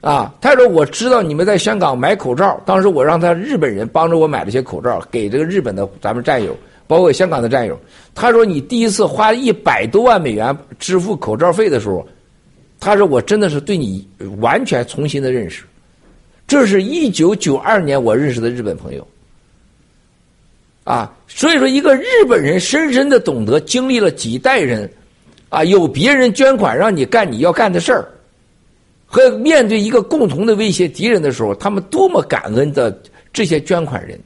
啊，他说我知道你们在香港买口罩，当时我让他日本人帮着我买了些口罩，给这个日本的咱们战友，包括香港的战友。他说你第一次花一百多万美元支付口罩费的时候，他说我真的是对你完全重新的认识。这是一九九二年我认识的日本朋友，啊，所以说一个日本人深深的懂得经历了几代人，啊，有别人捐款让你干你要干的事儿。和面对一个共同的威胁敌人的时候，他们多么感恩的这些捐款人，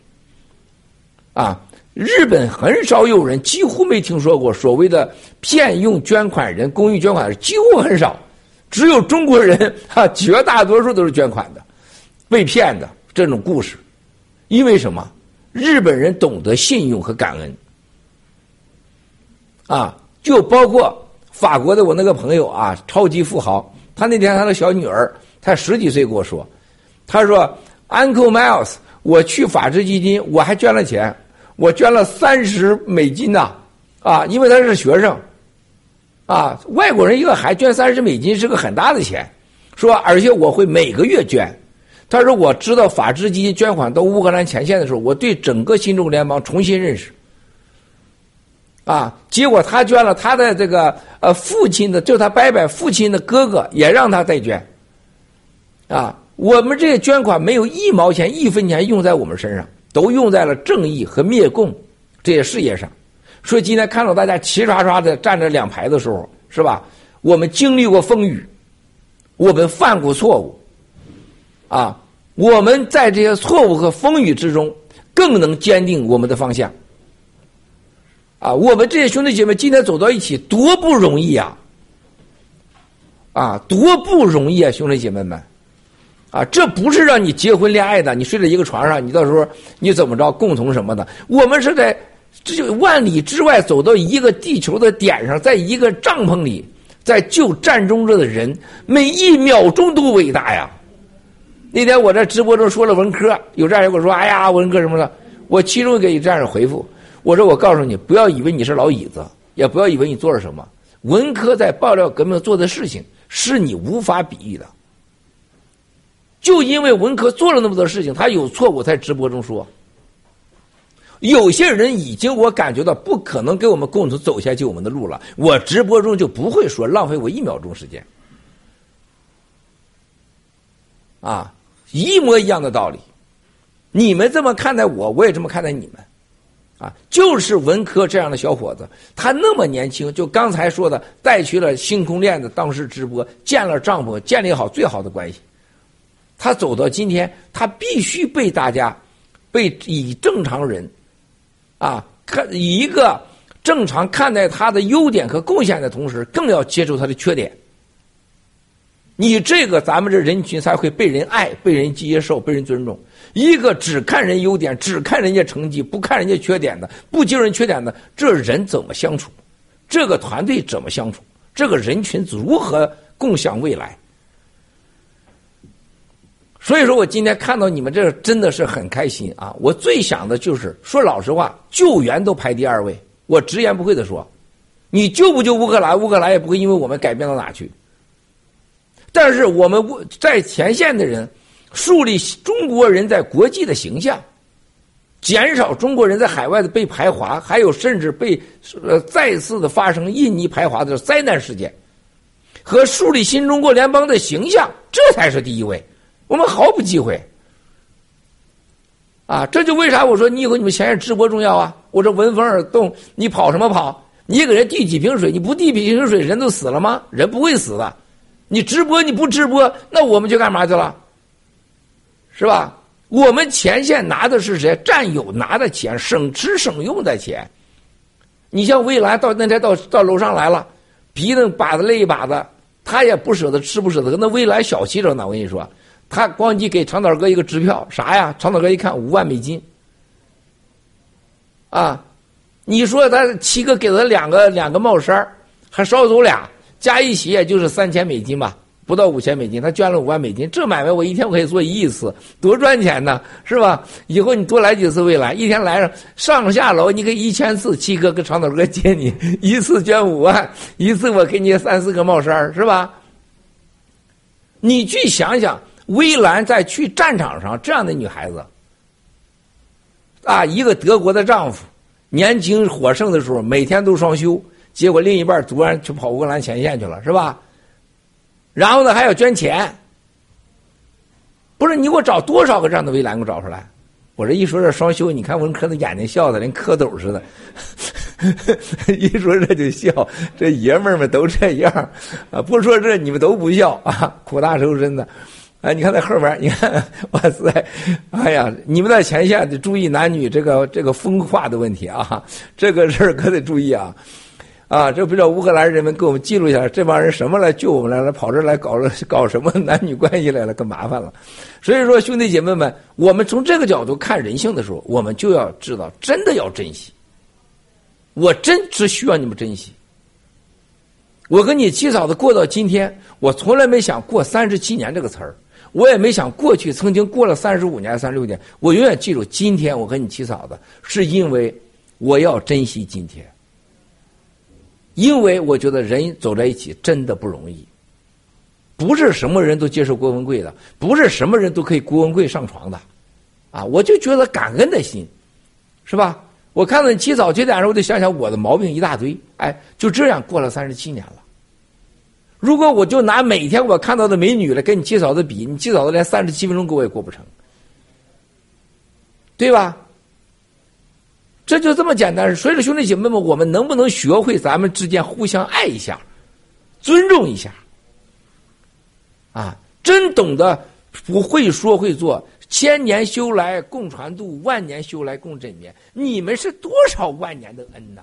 啊，日本很少有人，几乎没听说过所谓的骗用捐款人、公益捐款人，几乎很少，只有中国人哈，绝大多数都是捐款的，被骗的这种故事，因为什么？日本人懂得信用和感恩，啊，就包括法国的我那个朋友啊，超级富豪。他那天他的小女儿才十几岁跟我说，他说：“Uncle Miles，我去法治基金，我还捐了钱，我捐了三十美金呐，啊，因为他是学生，啊，外国人一个孩捐三十美金是个很大的钱，说而且我会每个月捐。他说我知道法治基金捐款到乌克兰前线的时候，我对整个新中联邦重新认识。”啊！结果他捐了他的这个呃父亲的，就他伯伯父亲的哥哥也让他再捐。啊，我们这些捐款没有一毛钱一分钱用在我们身上，都用在了正义和灭共这些事业上。所以今天看到大家齐刷刷的站着两排的时候，是吧？我们经历过风雨，我们犯过错误，啊，我们在这些错误和风雨之中，更能坚定我们的方向。啊，我们这些兄弟姐妹今天走到一起，多不容易呀！啊，多不容易啊，兄弟姐妹们！啊，这不是让你结婚恋爱的，你睡在一个床上，你到时候你怎么着共同什么的？我们是在这就万里之外走到一个地球的点上，在一个帐篷里，在救战中者的人，每一秒钟都伟大呀！那天我在直播中说了文科，有战友跟我说：“哎呀，文科什么的。”我其中给战友回复。我说：“我告诉你，不要以为你是老椅子，也不要以为你做了什么。文科在爆料革命做的事情，是你无法比喻的。就因为文科做了那么多事情，他有错误，在直播中说。有些人已经我感觉到不可能跟我们共同走下去我们的路了，我直播中就不会说浪费我一秒钟时间。啊，一模一样的道理，你们这么看待我，我也这么看待你们。”啊，就是文科这样的小伙子，他那么年轻，就刚才说的，带去了星空链的当时直播，建了帐篷，建立好最好的关系。他走到今天，他必须被大家，被以正常人，啊，看以一个正常看待他的优点和贡献的同时，更要接受他的缺点。你这个咱们这人群才会被人爱、被人接受、被人尊重。一个只看人优点、只看人家成绩、不看人家缺点的、不接人缺点的，这人怎么相处？这个团队怎么相处？这个人群如何共享未来？所以说我今天看到你们这真的是很开心啊！我最想的就是说老实话，救援都排第二位。我直言不讳的说，你救不救乌克兰？乌克兰也不会因为我们改变到哪去。但是我们在前线的人。树立中国人在国际的形象，减少中国人在海外的被排华，还有甚至被呃再次的发生印尼排华的灾难事件，和树立新中国联邦的形象，这才是第一位。我们毫不忌讳。啊，这就为啥我说你以后你们前线直播重要啊？我说闻风而动，你跑什么跑？你给人递几瓶水，你不递几瓶水，人都死了吗？人不会死的。你直播你不直播，那我们去干嘛去了？是吧？我们前线拿的是谁？战友拿的钱，省吃省用的钱。你像魏兰到那天到到楼上来了，鼻子把子累一把子，他也不舍得吃不舍得。那魏兰小气着呢，我跟你说，他咣叽给长岛哥一个支票，啥呀？长岛哥一看五万美金，啊，你说他七哥给他两个两个帽衫还捎走俩，加一起也就是三千美金吧。不到五千美金，他捐了五万美金，这买卖我一天我可以做一亿次，多赚钱呢，是吧？以后你多来几次未来，一天来上上下楼，你可以一千次，七哥跟长岛哥接你，一次捐五万，一次我给你三四个帽衫是吧？你去想想，薇兰在去战场上这样的女孩子，啊，一个德国的丈夫，年轻火盛的时候每天都双休，结果另一半突然去跑乌克兰前线去了，是吧？然后呢，还要捐钱。不是你给我找多少个这样的围栏给我找出来？我这一说这双休，你看文科的眼睛笑的连蝌蚪似的，*laughs* 一说这就笑，这爷们们都这样啊！不说这你们都不笑啊，苦大仇深的。哎，你看在后边，你看，哇塞，哎呀，你们在前线得注意男女这个这个风化的问题啊，这个事儿可得注意啊。啊，这不叫乌克兰人民给我们记录一下，这帮人什么来救我们来了，跑这来搞了搞什么男女关系来了，可麻烦了。所以说，兄弟姐妹们，我们从这个角度看人性的时候，我们就要知道，真的要珍惜。我真只需要你们珍惜。我跟你七嫂子过到今天，我从来没想过三十七年这个词儿，我也没想过去曾经过了三十五年、三十六年，我永远记住今天我跟你七嫂子，是因为我要珍惜今天。因为我觉得人走在一起真的不容易，不是什么人都接受郭文贵的，不是什么人都可以郭文贵上床的，啊，我就觉得感恩的心，是吧？我看到你起早这点时候，我就想想我的毛病一大堆，哎，就这样过了三十七年了。如果我就拿每天我看到的美女来跟你七嫂子比，你七嫂子连三十七分钟给我也过不成，对吧？这就这么简单。所以说，兄弟姐妹们，我们能不能学会咱们之间互相爱一下，尊重一下？啊，真懂得不会说会做，千年修来共传渡，万年修来共枕眠。你们是多少万年的恩呐？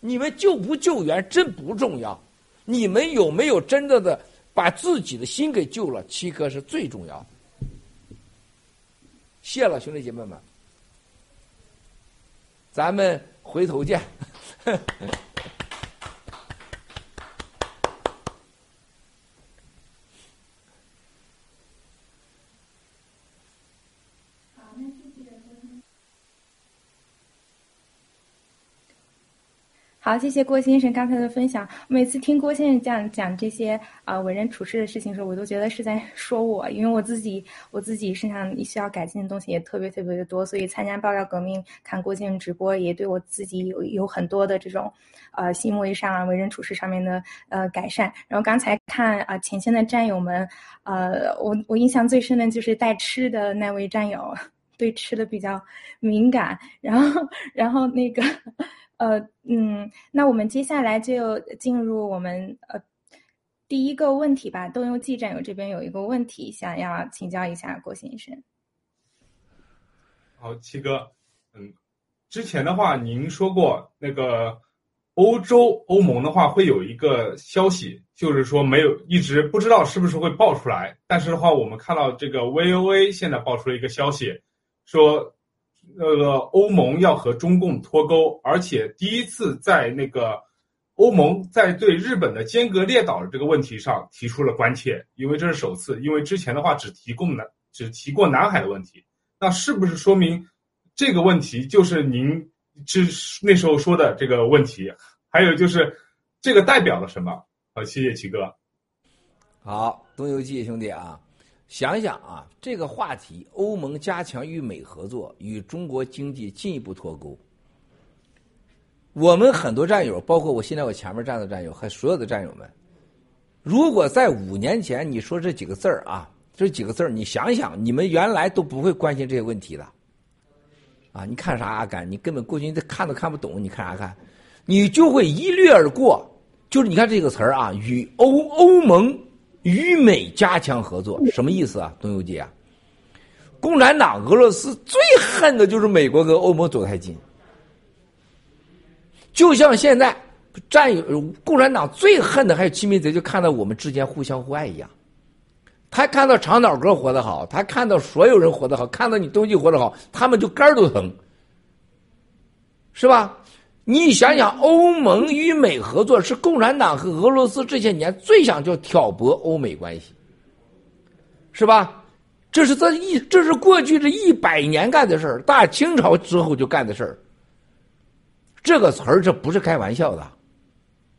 你们救不救援真不重要，你们有没有真正的把自己的心给救了？七哥是最重要的。谢了，兄弟姐妹们。咱们回头见。*laughs* 好，谢谢郭先生刚才的分享。每次听郭先生这样讲这些啊为人处事的事情的时候，我都觉得是在说我，因为我自己我自己身上需要改进的东西也特别特别的多，所以参加爆料革命、看郭先生直播，也对我自己有有很多的这种呃行为上、为人处事上面的呃改善。然后刚才看啊前线的战友们，呃，我我印象最深的就是带吃的那位战友，*laughs* 对吃的比较敏感，然后然后那个。呃嗯，那我们接下来就进入我们呃第一个问题吧。东游记战友这边有一个问题想要请教一下郭先生。好，七哥，嗯，之前的话您说过那个欧洲欧盟的话会有一个消息，就是说没有一直不知道是不是会爆出来，但是的话我们看到这个 VOA 现在爆出了一个消息，说。那个欧盟要和中共脱钩，而且第一次在那个欧盟在对日本的尖阁列岛这个问题上提出了关切，因为这是首次，因为之前的话只提供南只提过南海的问题，那是不是说明这个问题就是您之那时候说的这个问题？还有就是这个代表了什么？好，谢谢齐哥。好，东游记兄弟啊。想想啊，这个话题，欧盟加强与美合作，与中国经济进一步脱钩。我们很多战友，包括我现在我前面站的战友，和所有的战友们，如果在五年前你说这几个字儿啊，这几个字儿，你想想，你们原来都不会关心这些问题的。啊，你看啥阿甘？你根本过去你看都看不懂，你看啥看？你就会一掠而过。就是你看这个词儿啊，与欧欧盟。与美加强合作什么意思啊？东游记啊，共产党、俄罗斯最恨的就是美国跟欧盟走太近，就像现在战友共产党最恨的还有亲民贼，就看到我们之间互相互爱一样。他看到长岛哥活得好，他看到所有人活得好，看到你东西活得好，他们就肝都疼，是吧？你想想，欧盟与美合作是共产党和俄罗斯这些年最想就挑拨欧美关系，是吧？这是这一这是过去这一百年干的事儿，大清朝之后就干的事儿。这个词儿这不是开玩笑的，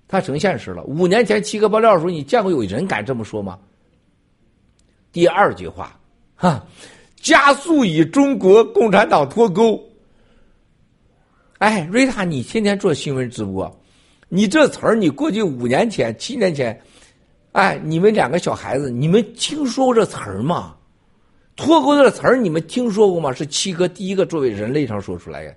它成现实了。五年前七哥爆料的时候，你见过有人敢这么说吗？第二句话，哈，加速与中国共产党脱钩。哎，瑞塔，你天天做新闻直播，你这词儿，你过去五年前、七年前，哎，你们两个小孩子，你们听说过这词儿吗？脱钩这词儿，你们听说过吗？是七哥第一个作为人类上说出来的。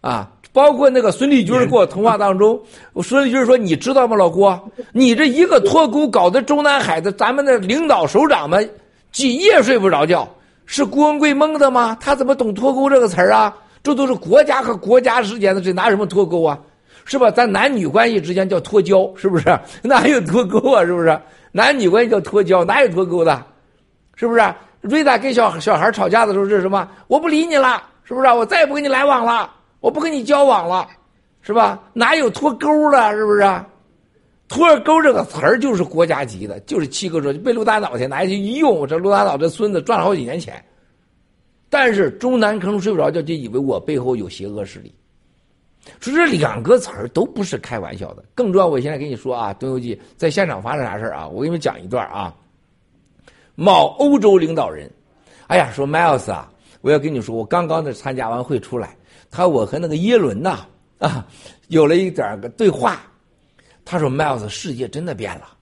啊，包括那个孙立军给我通话当中，我孙立军说：“你知道吗，老郭？你这一个脱钩，搞得中南海的咱们的领导首长们几夜睡不着觉。是郭文贵蒙的吗？他怎么懂脱钩这个词儿啊？这都是国家和国家之间的，这拿什么脱钩啊？是吧？咱男女关系之间叫脱交，是不是？*laughs* 哪有脱钩啊？是不是？男女关系叫脱交，哪有脱钩的？是不是？瑞达跟小小孩吵架的时候是什么？我不理你了，是不是？我再也不跟你来往了。”我不跟你交往了，是吧？哪有脱钩的？是不是？脱钩这个词儿就是国家级的，就是七哥说被陆大脑袋拿去一用，这陆大脑这孙子赚了好几年钱。但是中南坑睡不着觉，就以为我背后有邪恶势力。说这两个词儿都不是开玩笑的。更重要，我现在跟你说啊，东游记在现场发生啥事啊？我给你们讲一段啊。某欧洲领导人，哎呀，说 Miles 啊，我要跟你说，我刚刚的参加完会出来。他我和那个耶伦呐啊，有了一点个对话。他说：“Miles，世界真的变了。”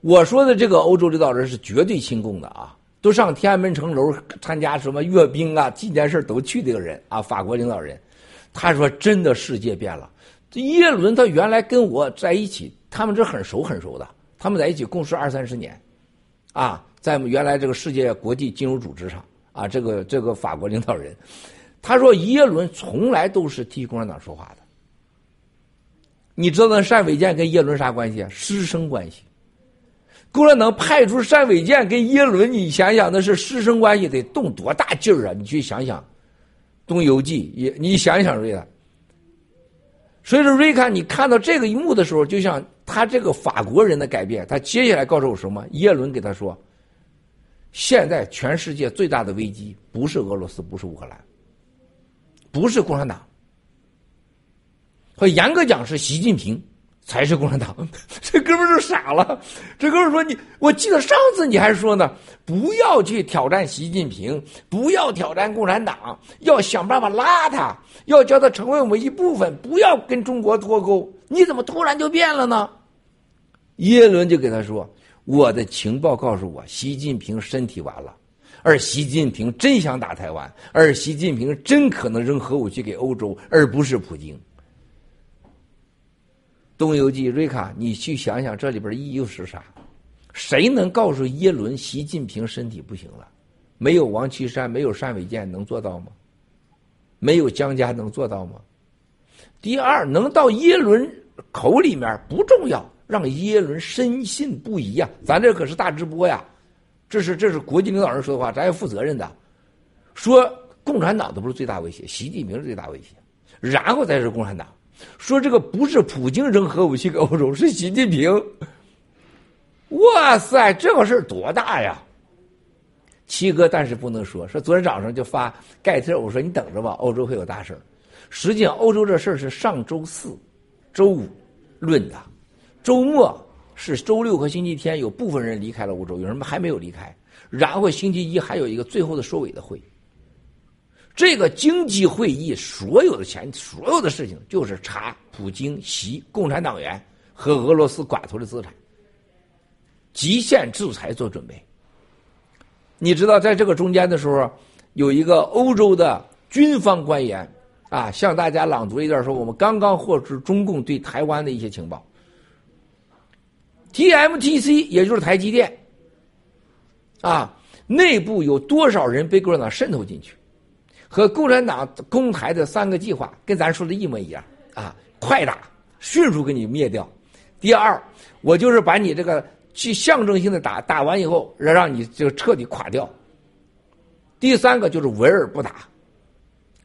我说的这个欧洲领导人是绝对亲共的啊，都上天安门城楼参加什么阅兵啊、纪念事都去的个人啊。法国领导人，他说：“真的世界变了。”这耶伦他原来跟我在一起，他们这很熟很熟的，他们在一起共事二三十年，啊，在原来这个世界国际金融组织上啊，这个这个法国领导人。他说：“耶伦从来都是替共产党说话的。你知道那单伟建跟耶伦啥关系啊？师生关系。共产党派出单伟建跟耶伦，你想想那是师生关系，得动多大劲儿啊！你去想想，《东游记》也，你想想瑞达。所以说，瑞卡，你看到这个一幕的时候，就像他这个法国人的改变，他接下来告诉我什么？耶伦给他说：现在全世界最大的危机不是俄罗斯，不是乌克兰。”不是共产党，或严格讲是习近平才是共产党。*laughs* 这哥们儿就傻了。这哥们儿说：“你，我记得上次你还说呢，不要去挑战习近平，不要挑战共产党，要想办法拉他，要叫他成为我们一部分，不要跟中国脱钩。你怎么突然就变了呢？”耶伦就给他说：“我的情报告诉我，习近平身体完了。”而习近平真想打台湾，而习近平真可能扔核武器给欧洲，而不是普京。东游记，瑞卡，你去想想这里边意义又是啥？谁能告诉耶伦，习近平身体不行了？没有王岐山，没有单伟建，能做到吗？没有江家能做到吗？第二，能到耶伦口里面不重要，让耶伦深信不疑呀！咱这可是大直播呀。这是这是国际领导人说的话，咱要负责任的。说共产党都不是最大威胁，习近平是最大威胁，然后才是共产党。说这个不是普京扔核武器给欧洲，*laughs* 是习近平。哇塞，这个事儿多大呀！七哥，但是不能说。说昨天早上就发盖特，我说你等着吧，欧洲会有大事实际上，欧洲这事儿是上周四、周五论的，周末。是周六和星期天有部分人离开了欧洲，有人还没有离开。然后星期一还有一个最后的收尾的会。这个经济会议所有的钱、所有的事情就是查普京、习、共产党员和俄罗斯寡头的资产，极限制裁做准备。你知道，在这个中间的时候，有一个欧洲的军方官员啊，向大家朗读一段说：“我们刚刚获知中共对台湾的一些情报。” TMTC 也就是台积电，啊，内部有多少人被共产党渗透进去？和共产党攻台的三个计划跟咱说的一模一样啊！快打，迅速给你灭掉。第二，我就是把你这个去象征性的打，打完以后，让让你就彻底垮掉。第三个就是围而不打，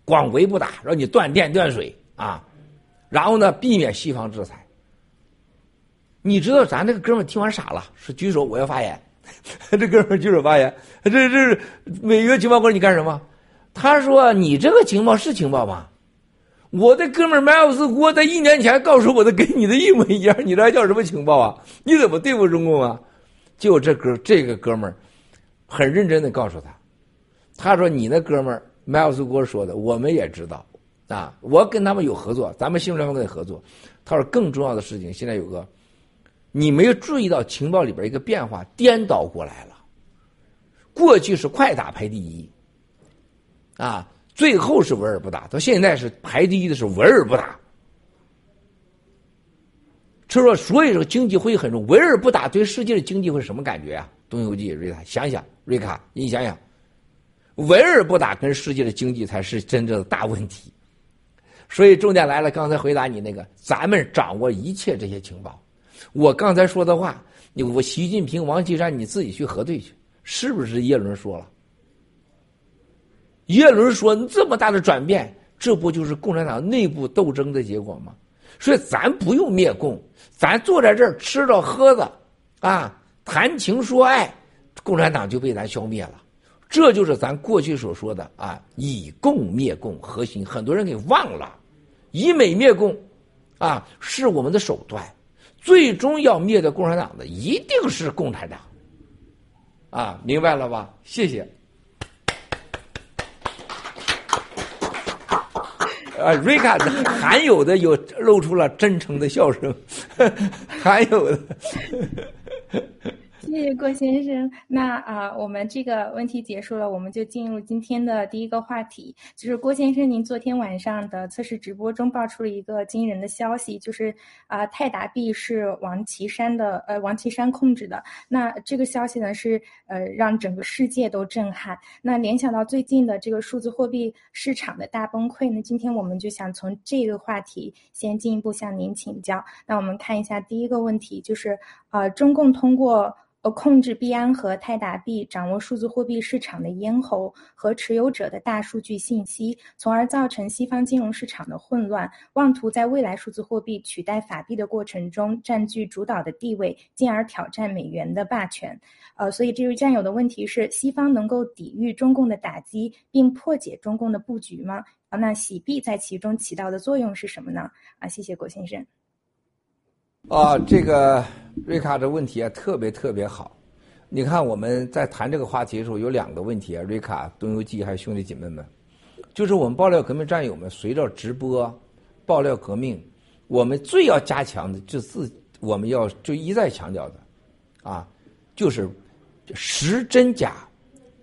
广为不打，让你断电断水啊，然后呢，避免西方制裁。你知道咱这个哥们听完傻了，是举手我要发言。*laughs* 这哥们举手发言，这这是美国情报官，你干什么？他说：“你这个情报是情报吗？我的哥们儿麦尔斯郭在一年前告诉我的跟你的一模一样，你这还叫什么情报啊？你怎么对付中共啊？就这哥这个哥们儿很认真的告诉他，他说你那哥们儿麦尔斯郭说的，我们也知道啊，我跟他们有合作，咱们新闻联盟跟他合作。他说更重要的事情，现在有个你没有注意到情报里边一个变化，颠倒过来了，过去是快打排第一，啊。最后是维尔不打，到现在是排第一的是维尔不打。就说，所以说经济会很重，维尔不打对世界的经济会什么感觉啊？东游记瑞卡想想，瑞卡你想想，维尔不打跟世界的经济才是真正的大问题。所以重点来了，刚才回答你那个，咱们掌握一切这些情报。我刚才说的话，你我习近平、王岐山，你自己去核对去，是不是耶伦说了？耶伦说：“这么大的转变，这不就是共产党内部斗争的结果吗？所以咱不用灭共，咱坐在这儿吃着喝着，啊，谈情说爱，共产党就被咱消灭了。这就是咱过去所说的啊，以共灭共核心。很多人给忘了，以美灭共，啊，是我们的手段，最终要灭掉共产党的一定是共产党。啊，明白了吧？谢谢。”啊，瑞卡的，还有的有露出了真诚的笑声，*laughs* 还有的。谢谢郭先生。那啊，我们这个问题结束了，我们就进入今天的第一个话题，就是郭先生，您昨天晚上的测试直播中爆出了一个惊人的消息，就是啊，泰达币是王岐山的呃王岐山控制的。那这个消息呢是呃让整个世界都震撼。那联想到最近的这个数字货币市场的大崩溃呢，今天我们就想从这个话题先进一步向您请教。那我们看一下第一个问题，就是呃中共通过。呃，控制币安和泰达币，掌握数字货币市场的咽喉和持有者的大数据信息，从而造成西方金融市场的混乱，妄图在未来数字货币取代法币的过程中占据主导的地位，进而挑战美元的霸权。呃，所以这位战友的问题是：西方能够抵御中共的打击，并破解中共的布局吗？啊，那洗币在其中起到的作用是什么呢？啊，谢谢郭先生。啊，这个瑞卡的问题啊，特别特别好。你看我们在谈这个话题的时候，有两个问题啊，瑞卡、东游记还有兄弟姐妹们，就是我们爆料革命战友们，随着直播爆料革命，我们最要加强的，就自我们要就一再强调的，啊，就是识真假、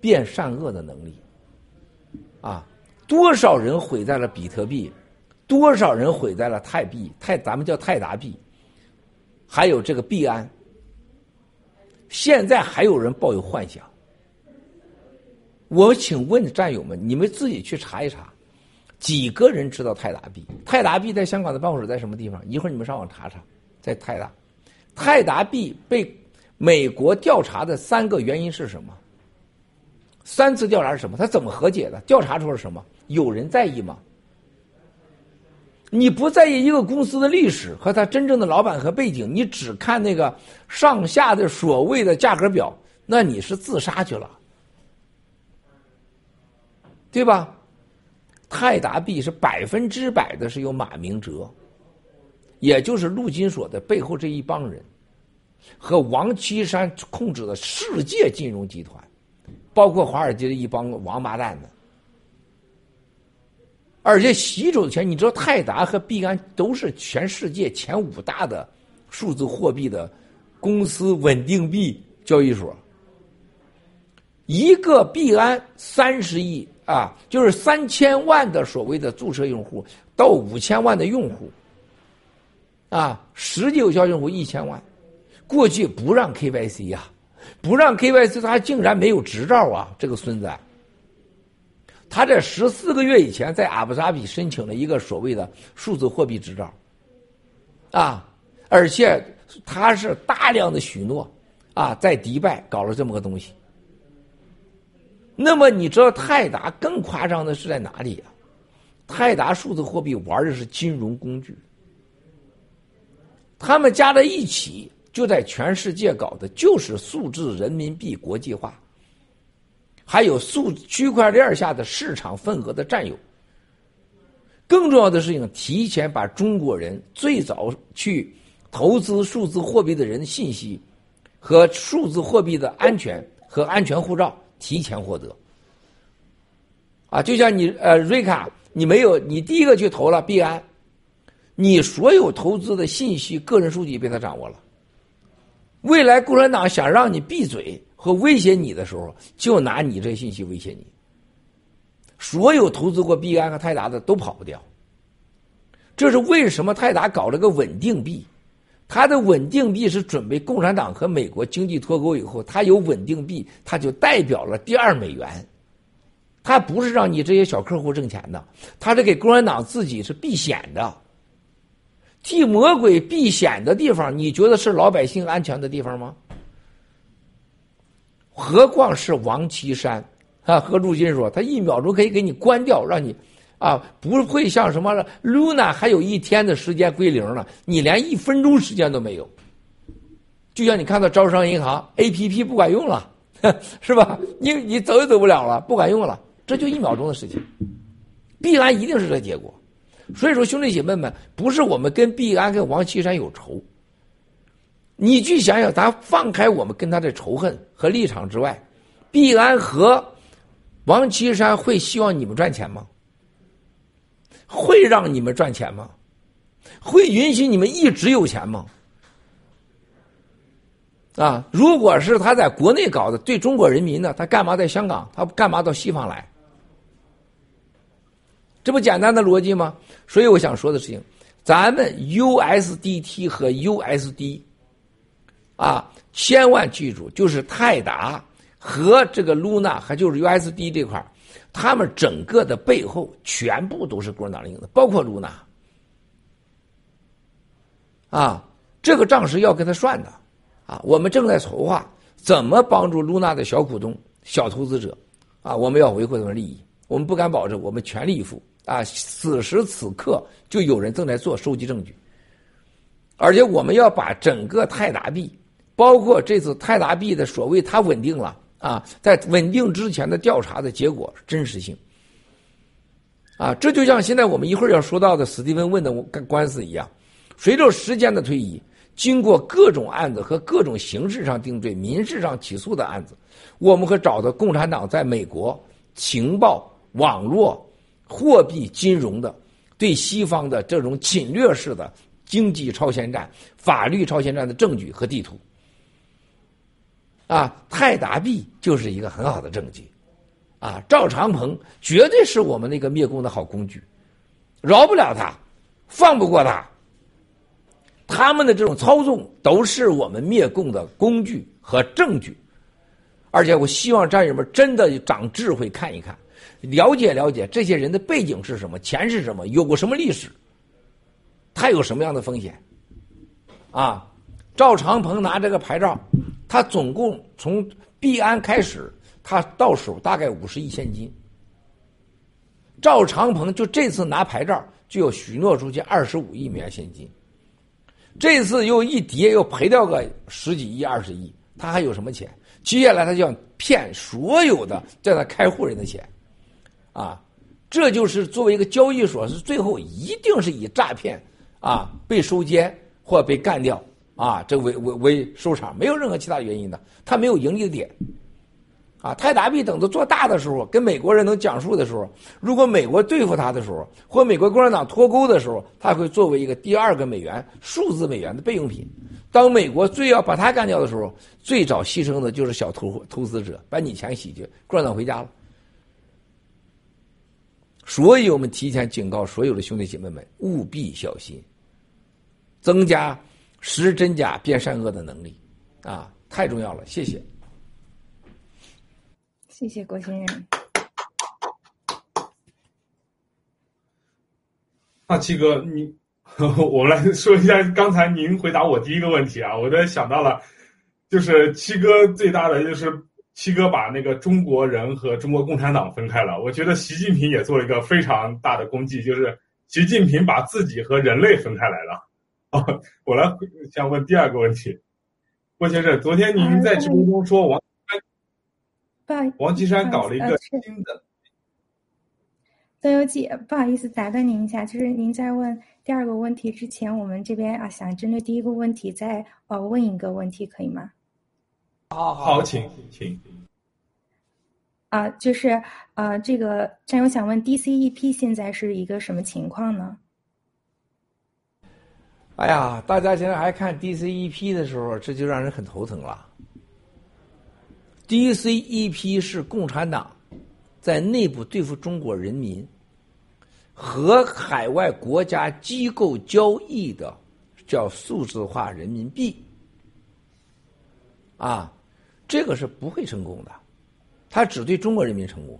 辨善恶的能力。啊，多少人毁在了比特币，多少人毁在了泰币，泰咱们叫泰达币。还有这个币安，现在还有人抱有幻想。我请问战友们，你们自己去查一查，几个人知道泰达币？泰达币在香港的办公室在什么地方？一会儿你们上网查查，在泰达。泰达币被美国调查的三个原因是什么？三次调查是什么？他怎么和解的？调查出了什么？有人在意吗？你不在意一个公司的历史和他真正的老板和背景，你只看那个上下的所谓的价格表，那你是自杀去了，对吧？泰达币是百分之百的是由马明哲，也就是陆金所的背后这一帮人，和王岐山控制的世界金融集团，包括华尔街的一帮王八蛋们。而且洗手的钱，你知道泰达和币安都是全世界前五大的数字货币的公司稳定币交易所。一个币安三十亿啊，就是三千万的所谓的注册用户到五千万的用户，啊，实际有效用户一千万。过去不让 KYC 呀，不让 KYC，他竟然没有执照啊，这个孙子。他在十四个月以前在阿布扎比申请了一个所谓的数字货币执照，啊，而且他是大量的许诺，啊，在迪拜搞了这么个东西。那么你知道泰达更夸张的是在哪里啊？泰达数字货币玩的是金融工具，他们加在一起就在全世界搞的就是数字人民币国际化。还有数区块链下的市场份额的占有，更重要的事情，提前把中国人最早去投资数字货币的人信息和数字货币的安全和安全护照提前获得。啊，就像你呃瑞卡，你没有，你第一个去投了币安，你所有投资的信息、个人数据被他掌握了。未来共产党想让你闭嘴和威胁你的时候，就拿你这信息威胁你。所有投资过币安和泰达的都跑不掉。这是为什么泰达搞了个稳定币？它的稳定币是准备共产党和美国经济脱钩以后，它有稳定币，它就代表了第二美元。它不是让你这些小客户挣钱的，它是给共产党自己是避险的。替魔鬼避险的地方，你觉得是老百姓安全的地方吗？何况是王岐山啊？和陆金说，他一秒钟可以给你关掉，让你啊不会像什么 Luna 还有一天的时间归零了，你连一分钟时间都没有。就像你看到招商银行 APP 不管用了，*laughs* 是吧？你你走也走不了了，不管用了，这就一秒钟的事情。必然一定是这结果。所以说，兄弟姐妹们，不是我们跟毕安跟王岐山有仇。你去想想，咱放开我们跟他的仇恨和立场之外，毕安和王岐山会希望你们赚钱吗？会让你们赚钱吗？会允许你们一直有钱吗？啊，如果是他在国内搞的，对中国人民呢，他干嘛在香港？他干嘛到西方来？这不简单的逻辑吗？所以我想说的事情，咱们 USDT 和 USD，啊，千万记住，就是泰达和这个露娜还就是 USD 这块他们整个的背后全部都是共产党领的，包括露娜啊，这个账是要跟他算的，啊，我们正在筹划怎么帮助露娜的小股东、小投资者，啊，我们要维护他们利益，我们不敢保证我们全力以赴。啊，此时此刻就有人正在做收集证据，而且我们要把整个泰达币，包括这次泰达币的所谓它稳定了啊，在稳定之前的调查的结果真实性，啊，这就像现在我们一会儿要说到的史蒂芬问的官司一样，随着时间的推移，经过各种案子和各种形式上定罪、民事上起诉的案子，我们会找到共产党在美国情报网络。货币金融的对西方的这种侵略式的经济超前战、法律超前战的证据和地图，啊，泰达币就是一个很好的证据，啊，赵长鹏绝对是我们那个灭共的好工具，饶不了他，放不过他，他们的这种操纵都是我们灭共的工具和证据，而且我希望战友们真的长智慧看一看。了解了解这些人的背景是什么，钱是什么，有过什么历史，他有什么样的风险？啊，赵长鹏拿这个牌照，他总共从币安开始，他到手大概五十亿现金。赵长鹏就这次拿牌照就要许诺出去二十五亿美元现金，这次又一跌又赔掉个十几亿、二十亿，他还有什么钱？接下来他就要骗所有的在那开户人的钱。啊，这就是作为一个交易所，是最后一定是以诈骗啊被收监或被干掉啊，这为为为收场，没有任何其他原因的，他没有盈利的点。啊，泰达币等到做大的时候，跟美国人能讲述的时候，如果美国对付他的时候，或美国共产党脱钩的时候，他会作为一个第二个美元数字美元的备用品。当美国最要把他干掉的时候，最早牺牲的就是小投投资者，把你钱洗去，共产党回家了。所以我们提前警告所有的兄弟姐妹们，务必小心，增加识真假、辨善恶的能力，啊，太重要了！谢谢，谢谢郭先生。那七哥，你 *laughs* 我们来说一下刚才您回答我第一个问题啊，我在想到了，就是七哥最大的就是。七哥把那个中国人和中国共产党分开了，我觉得习近平也做了一个非常大的功绩，就是习近平把自己和人类分开来了。啊，*laughs* 我来想问第二个问题，郭先生，昨天您在直播中说王王岐山搞了一个新的，曾邮记，不好意思打断您一下，就是您在问第二个问题之前，我们这边啊想针对第一个问题再呃问一个问题，可以吗？好好，请请。啊，就是呃，这个战友想问，DCEP 现在是一个什么情况呢？哎呀，大家现在还看 DCEP 的时候，这就让人很头疼了。DCEP 是共产党在内部对付中国人民和海外国家机构交易的，叫数字化人民币。啊，这个是不会成功的。他只对中国人民成功，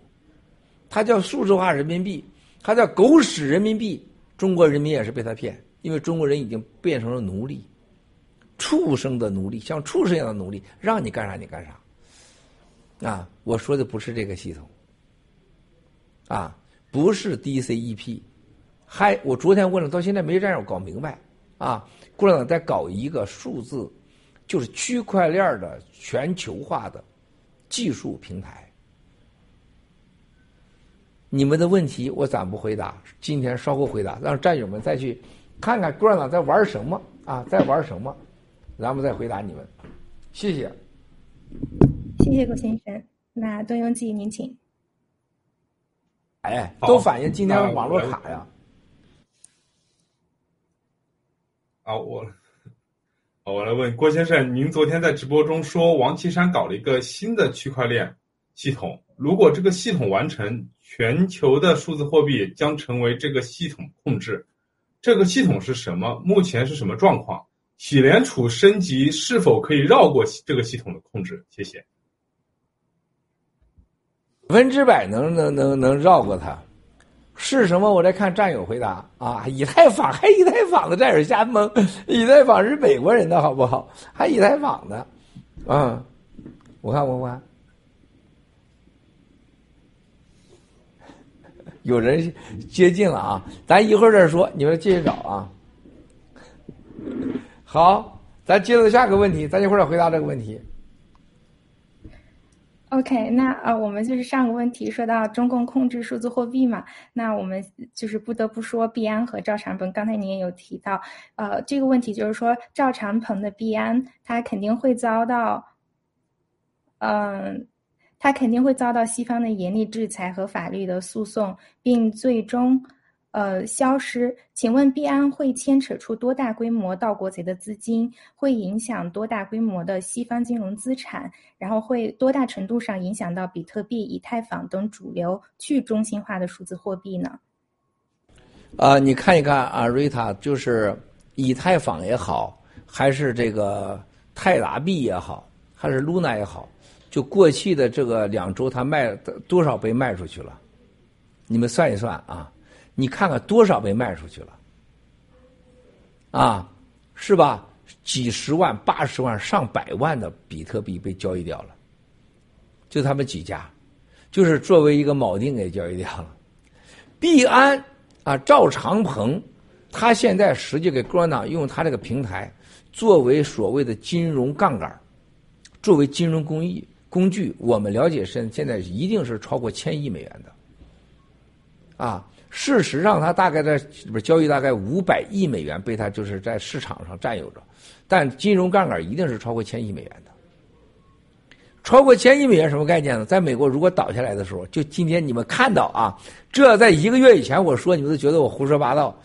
他叫数字化人民币，他叫狗屎人民币，中国人民也是被他骗，因为中国人已经变成了奴隶，畜生的奴隶，像畜生一样的奴隶，让你干啥你干啥。啊，我说的不是这个系统，啊，不是 DCEP，还我昨天问了，到现在没战友搞明白，啊，共产党在搞一个数字，就是区块链的全球化的。技术平台，你们的问题我暂不回答，今天稍后回答，让战友们再去看看共产党在玩什么啊，在玩什么，然后再回答你们。谢谢。谢谢郭先生。那段永记您请。哎，都反映今天网络卡呀。啊，我。我来问郭先生，您昨天在直播中说王岐山搞了一个新的区块链系统，如果这个系统完成，全球的数字货币将成为这个系统控制。这个系统是什么？目前是什么状况？喜联储升级是否可以绕过这个系统的控制？谢谢。百分之百能能能能绕过它。是什么？我在看战友回答啊！以太坊还以太坊的战友瞎蒙，以太坊是美国人的好不好？还以太坊的，嗯，我看我看，有人接近了啊！咱一会儿再说，你们继续找啊。好，咱接着下个问题，咱一会儿再回答这个问题。OK，那呃，我们就是上个问题说到中共控制数字货币嘛，那我们就是不得不说币安和赵长鹏。刚才您也有提到，呃，这个问题就是说赵长鹏的币安，他肯定会遭到，嗯，他肯定会遭到西方的严厉制裁和法律的诉讼，并最终。呃，消失？请问币安会牵扯出多大规模盗国贼的资金？会影响多大规模的西方金融资产？然后会多大程度上影响到比特币、以太坊等主流去中心化的数字货币呢？啊，你看一看啊，瑞塔，就是以太坊也好，还是这个泰达币也好，还是 Luna 也好，就过去的这个两周，它卖多少被卖出去了？你们算一算啊。你看看多少被卖出去了，啊，是吧？几十万、八十万、上百万的比特币被交易掉了，就他们几家，就是作为一个锚定给交易掉了。币安啊，赵长鹏，他现在实际给共产党用他这个平台作为所谓的金融杠杆，作为金融工艺工具。我们了解是现在一定是超过千亿美元的，啊。事实上，它大概在里边交易大概五百亿美元，被它就是在市场上占有着。但金融杠杆一定是超过千亿美元的。超过千亿美元什么概念呢？在美国如果倒下来的时候，就今天你们看到啊，这在一个月以前我说你们都觉得我胡说八道，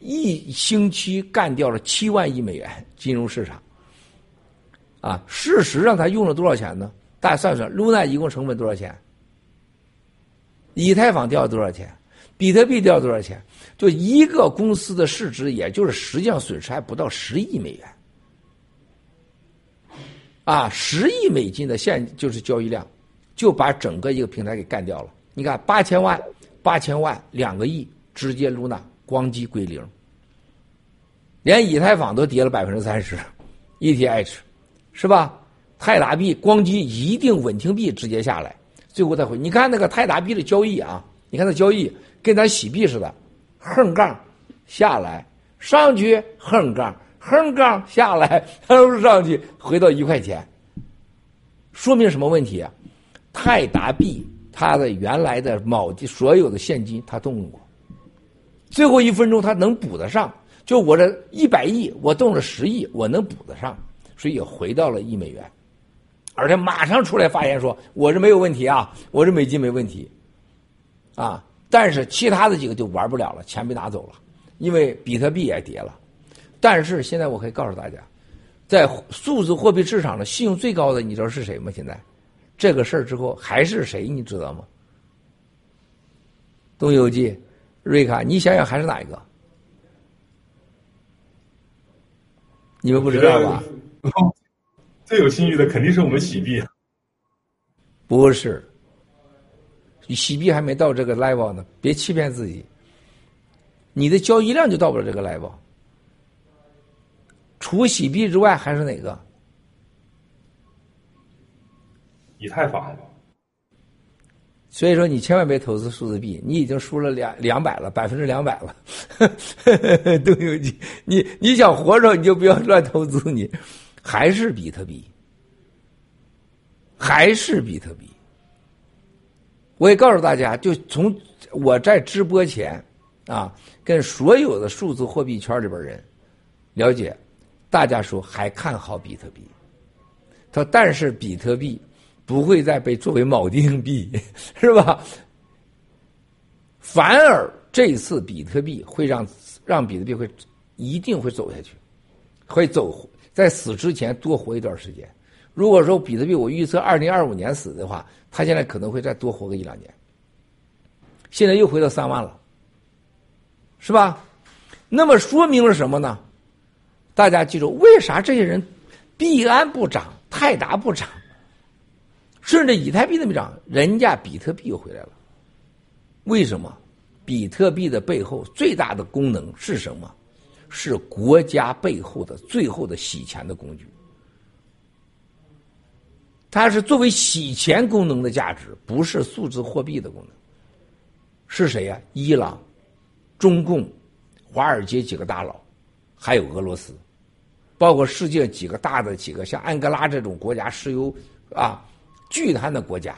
一星期干掉了七万亿美元金融市场。啊，事实上他用了多少钱呢？大家算算，Luna 一共成本多少钱？以太坊掉了多少钱？比特币掉了多少钱？就一个公司的市值，也就是实际上损失还不到十亿美元，啊，十亿美金的现就是交易量，就把整个一个平台给干掉了。你看八千万，八千万，两个亿，直接露娜咣叽归零，连以太坊都跌了百分之三十，*laughs* ETH，是吧？泰达币咣叽一定稳定币直接下来，最后再回。你看那个泰达币的交易啊，你看它交易。跟咱洗币似的，横杠下来，上去横杠，横杠下来，又上去，回到一块钱。说明什么问题啊？泰达币它的原来的锚的所有的现金它动过，最后一分钟它能补得上，就我这一百亿我动了十亿，我能补得上，所以也回到了一美元，而且马上出来发言说我这没有问题啊，我这美金没问题，啊，但是其他的几个就玩不了了，钱被拿走了，因为比特币也跌了，但是现在我可以告诉大家，在数字货币市场的信用最高的，你知道是谁吗？现在？这个事儿之后还是谁？你知道吗？东游记，瑞卡，你想想还是哪一个？你们不知道吧？最有信誉的肯定是我们喜币。不是，喜币还没到这个 level 呢，别欺骗自己。你的交易量就到不了这个 level。除喜币之外，还是哪个？以太坊，所以说你千万别投资数字币，你已经输了两两百了，百分之两百了，*laughs* 都有你你你想活着你就不要乱投资，你还是比特币，还是比特币。我也告诉大家，就从我在直播前啊，跟所有的数字货币圈里边人了解，大家说还看好比特币，他说但是比特币。不会再被作为锚定币，是吧？反而这次比特币会让让比特币会一定会走下去，会走在死之前多活一段时间。如果说比特币我预测二零二五年死的话，它现在可能会再多活个一两年。现在又回到三万了，是吧？那么说明了什么呢？大家记住，为啥这些人币安不涨，泰达不涨？甚至以太币都没涨，人家比特币又回来了。为什么？比特币的背后最大的功能是什么？是国家背后的最后的洗钱的工具。它是作为洗钱功能的价值，不是数字货币的功能。是谁呀？伊朗、中共、华尔街几个大佬，还有俄罗斯，包括世界几个大的几个像安哥拉这种国家，石油啊。巨贪的国家，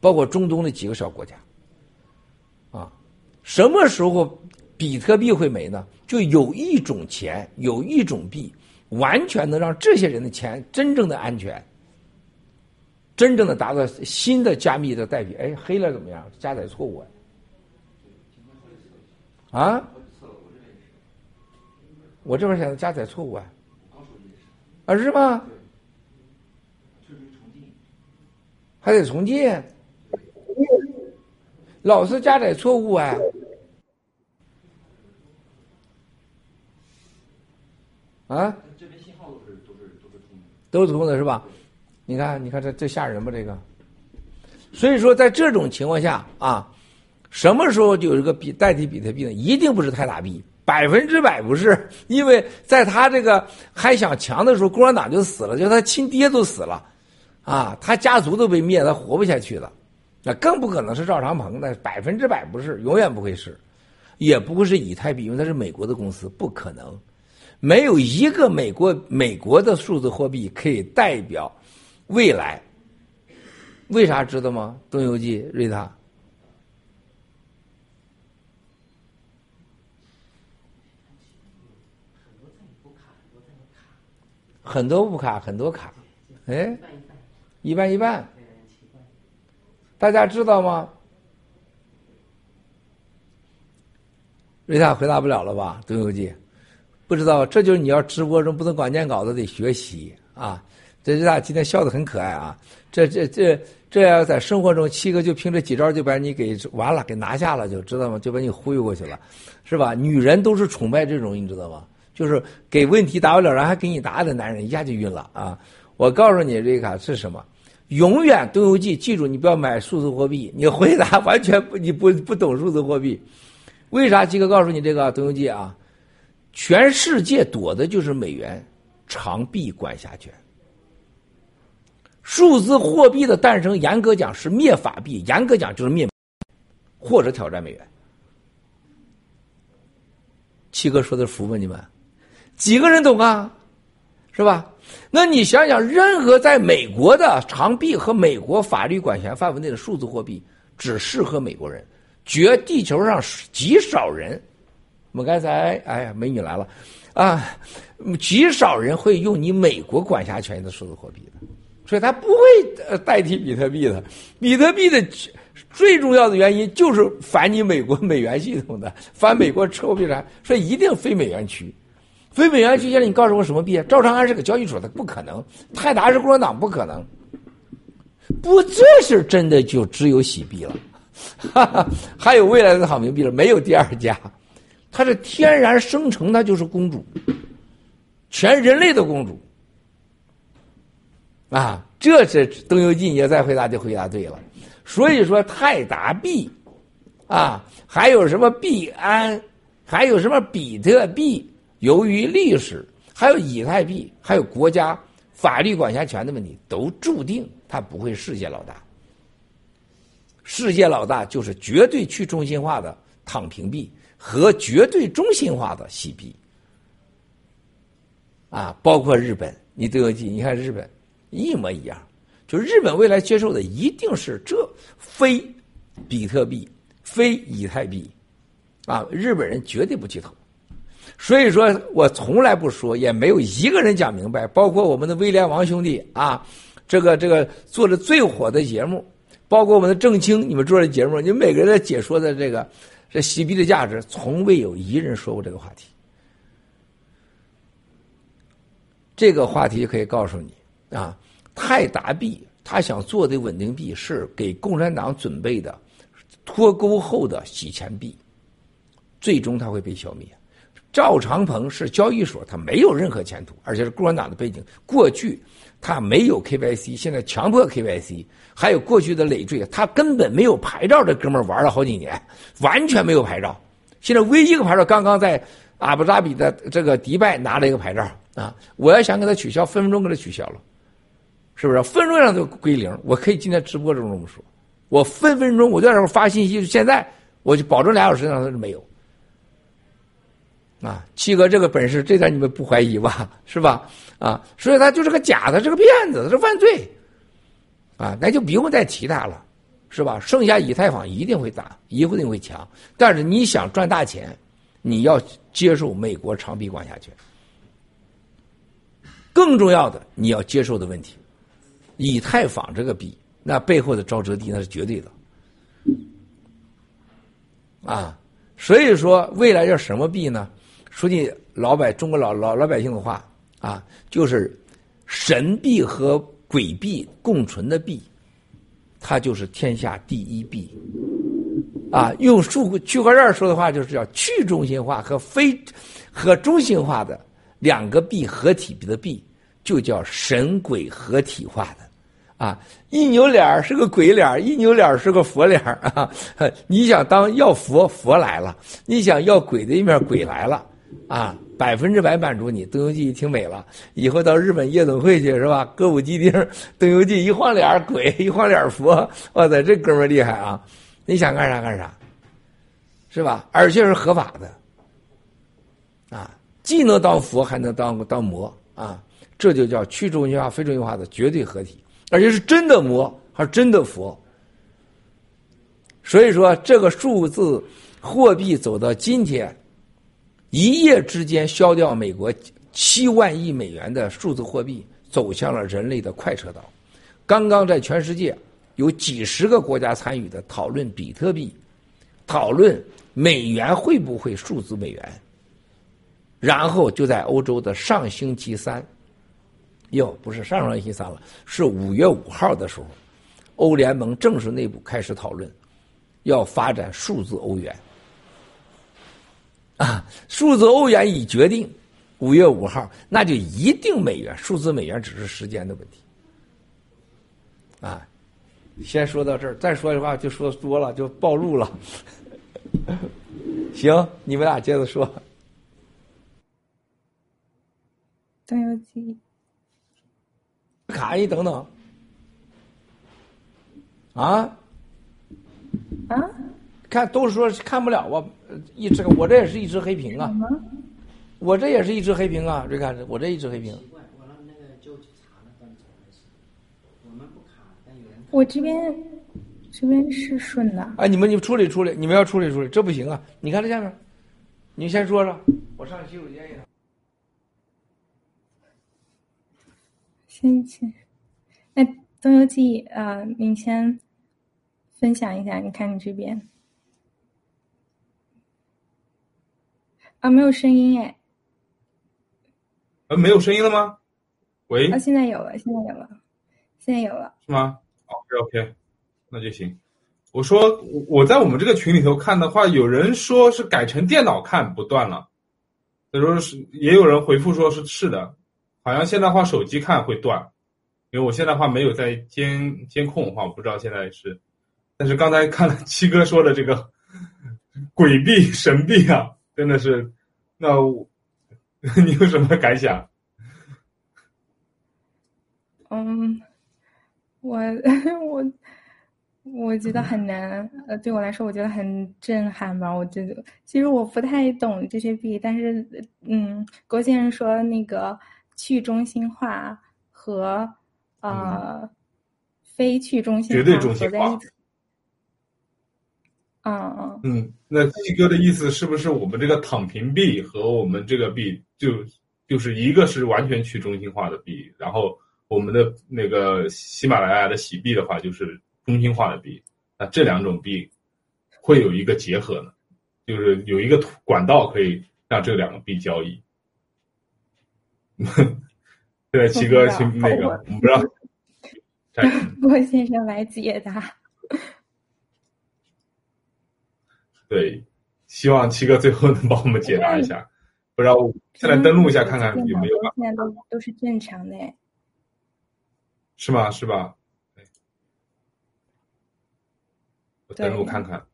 包括中东的几个小国家，啊，什么时候比特币会没呢？就有一种钱，有一种币，完全能让这些人的钱真正的安全，真正的达到新的加密的代币。哎，黑了怎么样？加载错误啊？啊？我这边显示加载错误啊？啊是吗？还得重进，老是加载错误啊！啊？这边信号都是都是都是通的，都是通的是吧？你看，你看这这吓人吧？这个，所以说在这种情况下啊，什么时候就有一个比代替比特币呢？一定不是泰达币，百分之百不是，因为在他这个还想强的时候，共产党就死了，就他亲爹都死了。啊，他家族都被灭，他活不下去了，那更不可能是赵长鹏，那百分之百不是，永远不会是，也不会是以太币，因为它是美国的公司，不可能，没有一个美国美国的数字货币可以代表未来。为啥知道吗？东游记瑞塔，很多不卡，很多卡，哎。一半一半，大家知道吗？瑞塔回答不了了吧？东游记，不知道，这就是你要直播中不能光念稿子得学习啊！这瑞塔今天笑得很可爱啊！这这这这要在生活中，七哥就凭这几招就把你给完了，给拿下了，就知道吗？就把你忽悠过去了，是吧？女人都是崇拜这种，你知道吗？就是给问题答不了，然后还给你答案的男人，一下就晕了啊！我告诉你，瑞卡是什么？永远东游记，记住你不要买数字货币。你回答完全不，你不不懂数字货币，为啥？七哥告诉你这个东游记啊，全世界躲的就是美元长臂管辖权。数字货币的诞生，严格讲是灭法币，严格讲就是灭或者挑战美元。七哥说的服吗？你们几个人懂啊？是吧？那你想想，任何在美国的长币和美国法律管辖范围内的数字货币，只适合美国人，绝地球上极少人。我们刚才，哎呀，美女来了，啊，极少人会用你美国管辖权的数字货币的，所以它不会代替比特币的。比特币的最重要的原因就是反你美国美元系统的，反美国货币啥，所以一定非美元区。非美元区，现在你告诉我什么币？赵长安是个交易所，他不可能；泰达是共产党，不可能。不，这是真的，就只有洗币了，*laughs* 哈哈，还有未来的好名币了，没有第二家。它是天然生成，它就是公主，全人类的公主。啊，这是邓游进也再回答就回答对了。所以说，泰达币，啊，还有什么币安，还有什么比特币。由于历史，还有以太币，还有国家法律管辖权的问题，都注定它不会世界老大。世界老大就是绝对去中心化的躺平币和绝对中心化的洗币。啊，包括日本，你都有记，你看日本一模一样，就日本未来接受的一定是这非比特币、非以太币，啊，日本人绝对不去投。所以说我从来不说，也没有一个人讲明白，包括我们的威廉王兄弟啊，这个这个做的最火的节目，包括我们的郑清，你们做的节目，你们每个人在解说的这个这洗币的价值，从未有一人说过这个话题。这个话题可以告诉你啊，泰达币他想做的稳定币是给共产党准备的脱钩后的洗钱币，最终它会被消灭。赵长鹏是交易所，他没有任何前途，而且是共产党的背景。过去他没有 KYC，现在强迫 KYC，还有过去的累赘，他根本没有牌照。这哥们玩了好几年，完全没有牌照。现在唯一一个牌照，刚刚在阿布扎比的这个迪拜拿了一个牌照啊！我要想给他取消，分分钟给他取消了，是不是？分分钟让他归零。我可以今天直播中这么说，我分分钟我在这发信息，现在我就保证俩小时让他是没有。啊，七哥这个本事，这点你们不怀疑吧？是吧？啊，所以他就是个假的，是个骗子，是犯罪。啊，那就不用再提他了，是吧？剩下以太坊一定会打，一定会强。但是你想赚大钱，你要接受美国长臂管辖权。更重要的，你要接受的问题，以太坊这个币，那背后的沼泽地那是绝对的。啊，所以说未来要什么币呢？说句老百中国老老老百姓的话啊，就是神币和鬼币共存的币，它就是天下第一币。啊，用数区块链说的话，就是叫去中心化和非和中心化的两个币合体的币，就叫神鬼合体化的。啊，一扭脸是个鬼脸，一扭脸是个佛脸啊！*laughs* 你想当要佛，佛来了；你想要鬼的一面，鬼来了。啊，百分之百满足你。邓游记挺美了，以后到日本夜总会去是吧？歌舞伎町，*laughs* 邓游记一晃脸鬼，*laughs* 一晃脸佛，哇塞，这哥们厉害啊！你想干啥干啥，是吧？而且是合法的，啊，既能当佛，还能当当魔啊！这就叫去中心化、非中心化的绝对合体，而且是真的魔，还是真的佛。所以说，这个数字货币走到今天。一夜之间消掉美国七万亿美元的数字货币，走向了人类的快车道。刚刚在全世界有几十个国家参与的讨论比特币，讨论美元会不会数字美元。然后就在欧洲的上星期三，哟，不是上上星期三了，是五月五号的时候，欧联盟正式内部开始讨论，要发展数字欧元。啊，数字欧元已决定，五月五号，那就一定美元，数字美元只是时间的问题。啊，先说到这儿，再说的话就说多了，就暴露了。*laughs* 行，你们俩接着说。端游记，卡一等等。啊？啊？看，都说看不了啊！一只，我这也是一只黑屏啊，我这也是一只黑屏啊，瑞凯，我这一只黑屏。我这边，这边是顺的。哎，你们你处理处理，你们要处理处理，这不行啊！你看这下面，你先说说，我上洗手间一趟。先先，那、《东游记》啊、呃，你先分享一下，你看你这边。啊，没有声音哎。呃，没有声音了吗？喂。啊，现在有了，现在有了，现在有了。是吗？OK OK，那就行。我说我在我们这个群里头看的话，有人说是改成电脑看不断了，他说是，也有人回复说是是的。好像现在话手机看会断，因为我现在话没有在监监控的话，我不知道现在是。但是刚才看了七哥说的这个 *laughs* 鬼币神币啊，真的是，那我 *laughs* 你有什么感想？嗯，我 *laughs* 我我觉得很难，呃，对我来说，我觉得很震撼吧。我觉得其实我不太懂这些币，但是嗯，郭先生说那个。去中心化和呃非去中心化绝对中心化。嗯嗯。嗯，那七哥的意思是不是我们这个躺平币和我们这个币就就是一个是完全去中心化的币，然后我们的那个喜马拉雅的喜币的话就是中心化的币，那这两种币会有一个结合呢，就是有一个管道可以让这两个币交易。*laughs* 现在七哥请那个，*laughs* 我不知道。郭先生来解答。对，希望七哥最后能帮我们解答一下。不知道，现在登录一下看看有没有。现在都都是正常的。是吗？是吧？我登录看看。